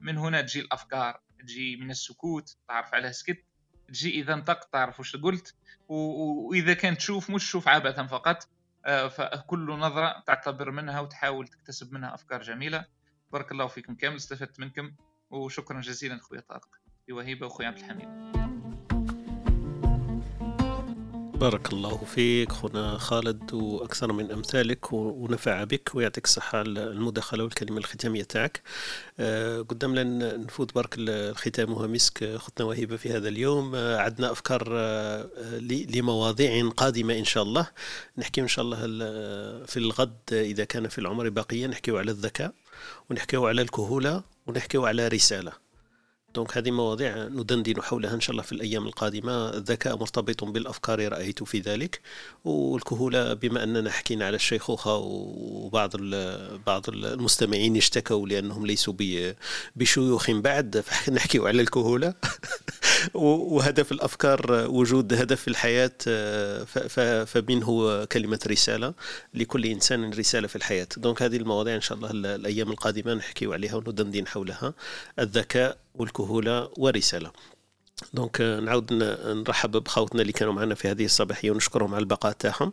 من هنا تجي الأفكار تجي من السكوت تعرف على سكت تجي إذا انطق تعرف وش قلت وإذا كان تشوف مش تشوف عبثا فقط. فكل نظرة تعتبر منها وتحاول تكتسب منها أفكار جميلة. بارك الله فيكم كامل استفدت منكم وشكرا جزيلا أخوي طارق. وهيبة وأخوي عبد الحميد. بارك الله فيك. خونا خالد وأكثر من أمثالك ونفع بك ويعطيك الصحة المداخلة والكلمة الختامية تاعك. أه قدام لنا نفوت برك الختام مسك خطنا وهبه في هذا اليوم. أه عندنا أفكار أه لمواضيع قادمة إن شاء الله. نحكي إن شاء الله في الغد إذا كان في العمر بقيه نحكيو على الذكاء ونحكيو على الكهولة ونحكيو على رسالة. دونك هذه مواضيع ندندن حولها إن شاء الله في الأيام القادمة. الذكاء مرتبط بالأفكار رأيت في ذلك والكهولة بما أننا حكينا على الشيخوخه وبعض بعض المستمعين اشتكوا لأنهم ليسوا بشيوخ بعد فنحكي على الكهولة. وهدف الأفكار وجود هدف في الحياة فمنه كلمة رسالة؟ لكل إنسان رسالة في الحياة. donc هذه المواضيع إن شاء الله الأيام القادمة نحكي عليها وندندن حولها. الذكاء والكهولة ورسالة. donc نعاود نرحب بخوتنا اللي كانوا معنا في هذه الصباحية ونشكرهم على البقاء تاعهم.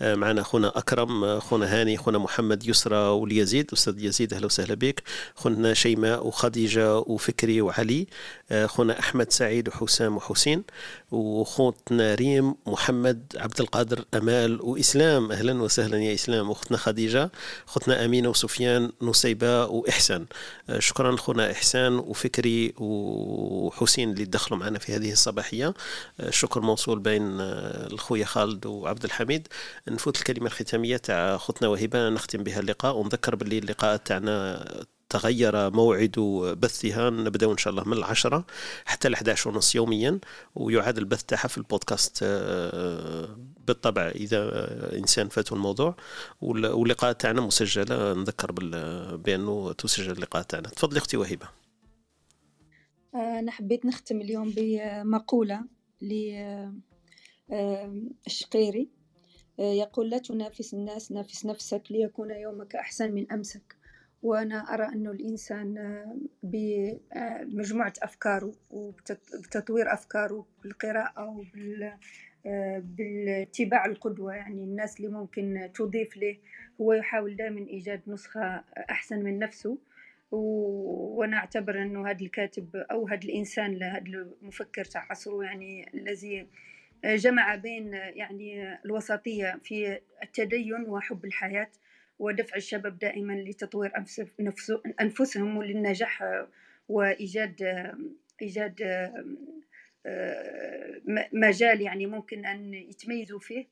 معنا خونا أكرم خونا هاني خونا محمد يسرى واليزيد أستاذ يزيد أهلا وسهلا بك. خونا شيماء وخديجة وفكري وعلي. خونا أحمد سعيد وحسام وحسين. وخوتنا ريم محمد عبد القادر أمال وإسلام. أهلا وسهلا يا إسلام. واختنا خديجة خوتنا أمينة وسفيان نصيبة وإحسان. شكرا خونا إحسان وفكري وحسين اللي دخلوا معنا. في هذه الصباحية. الشكر موصول بين الخويا خالد وعبد الحميد. نفوت الكلمة الختامية تاع خوتنا وهبة نختم بها اللقاء. ونذكر باللي اللقاءات تاعنا تغير موعد بثها. نبداو إن شاء الله من العشرة حتى ل 11 ونص يوميا. ويعاد البث تاعها في البودكاست آه، بالطبع إذا إنسان فاته الموضوع. واللقاء تاعنا مسجلة. نذكر بأنه تسجل اللقاء تاعنا. تفضلي أختي وهبة. أنا حبيت نختم اليوم بمقولة للشقيري يقول لا تنافس الناس نافس نفسك ليكون يومك أحسن من أمسك. وأنا أرى أنه الإنسان بمجموعة أفكاره وبتطوير أفكاره بالقراءة بالاتباع القدوة يعني الناس اللي ممكن تضيف له هو يحاول دائما إيجاد نسخة أحسن من نفسه. وأنا أعتبر إنه هذا الكاتب أو هذا الإنسان هذا المفكر تاع عصره يعني الذي جمع بين يعني الوسطية في التدين وحب الحياة ودفع الشباب دائما لتطوير أنفسهم وللنجاح وإيجاد إيجاد مجال يعني ممكن أن يتميزوا فيه.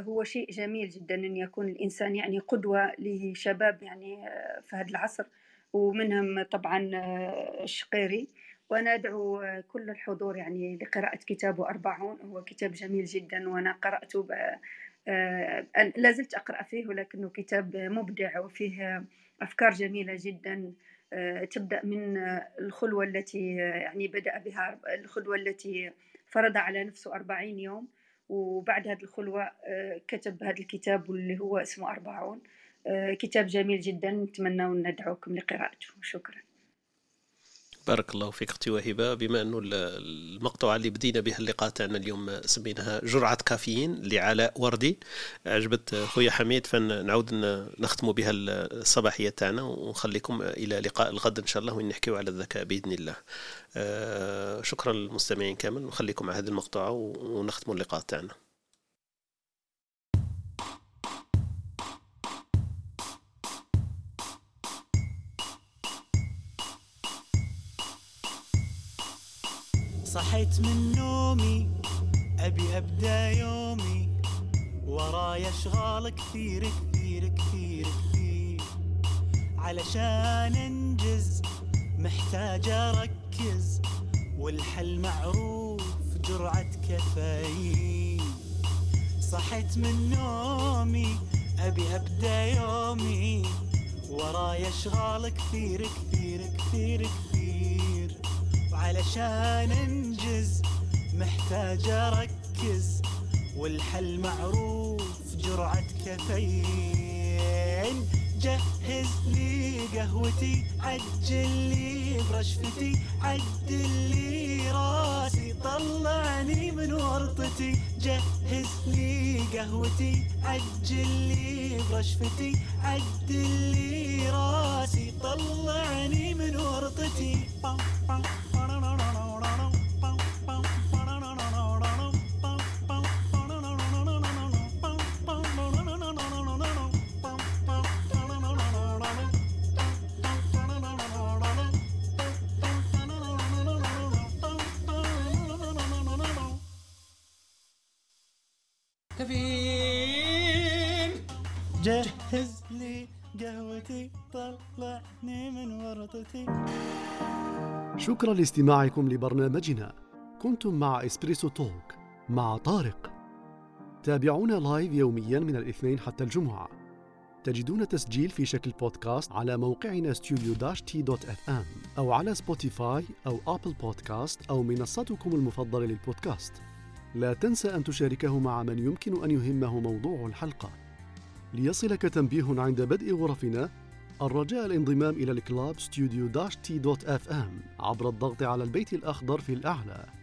هو شيء جميل جدا أن يكون الإنسان يعني قدوة لشباب يعني في هذا العصر. ومنهم طبعا آه، الشقيري. وأنا أدعو كل الحضور يعني لقراءة كتابه أربعون هو كتاب جميل جدا وأنا قرأته آه، لا زلت أقرأ فيه ولكنه كتاب مبدع وفيه أفكار جميلة جدا. آه، تبدأ من الخلوة التي يعني بدأ بها الخلوة التي فرض على نفسه أربعين يوم. وبعد هذه الخلوة كتب هذا الكتاب اللي هو اسمه أربعون. آه، كتاب جميل جدا. نتمنى ندعوكم لقراءته. شكرا. بارك الله فيك أختي وهبة. بما أنه المقطوعة اللي بدينا بها اللقاء تاعنا اليوم سميناها جرعة كافيين لعلاء وردي. عجبت خويا حميد. فنعود نختم بها الصباحية تاعنا ونخليكم إلى لقاء الغد إن شاء الله وين نحكيو على الذكاء بإذن الله. آه، شكرا للمستمعين كامل. نخليكم مع هذه المقطوعة ونختم اللقاء تاعنا. صحيت من نومي أبي أبدأ يومي. وراي أشغال كثير كثير كثير كثير. علشان أنجز محتاج أركز. والحل معروف جرعة كفايين صحيت من نومي أبي أبدأ يومي. وراي أشغال كثير كثير كثير كثير وعلشان انجز محتاج أركز والحل معروف جرعة كافيين. جهز لي قهوتي عجل لي برشفتي عدل لي راسي طلعني من ورطتي. جهز لي قهوتي عجل لي برشفتي عدل لي راسي طلعني من ورطتي. قهوتي طلعني من ورطتي. شكرا لاستماعكم لبرنامجنا. كنتم مع Espresso Talk مع طارق. تابعونا live يوميا من الاثنين حتى الجمعة. تجدون تسجيل في شكل بودكاست على موقعنا studio T dot FM أو على سبوتيفاي أو أبل بودكاست أو منصتكم المفضلة للبودكاست. لا تنسى أن تشاركه مع من يمكن أن يهمه موضوع الحلقة. ليصلك تنبيه عند بدء غرفنا الرجاء الانضمام إلى الكلاب studio تي دوت أف أم عبر الضغط على البيت الأخضر في الأعلى.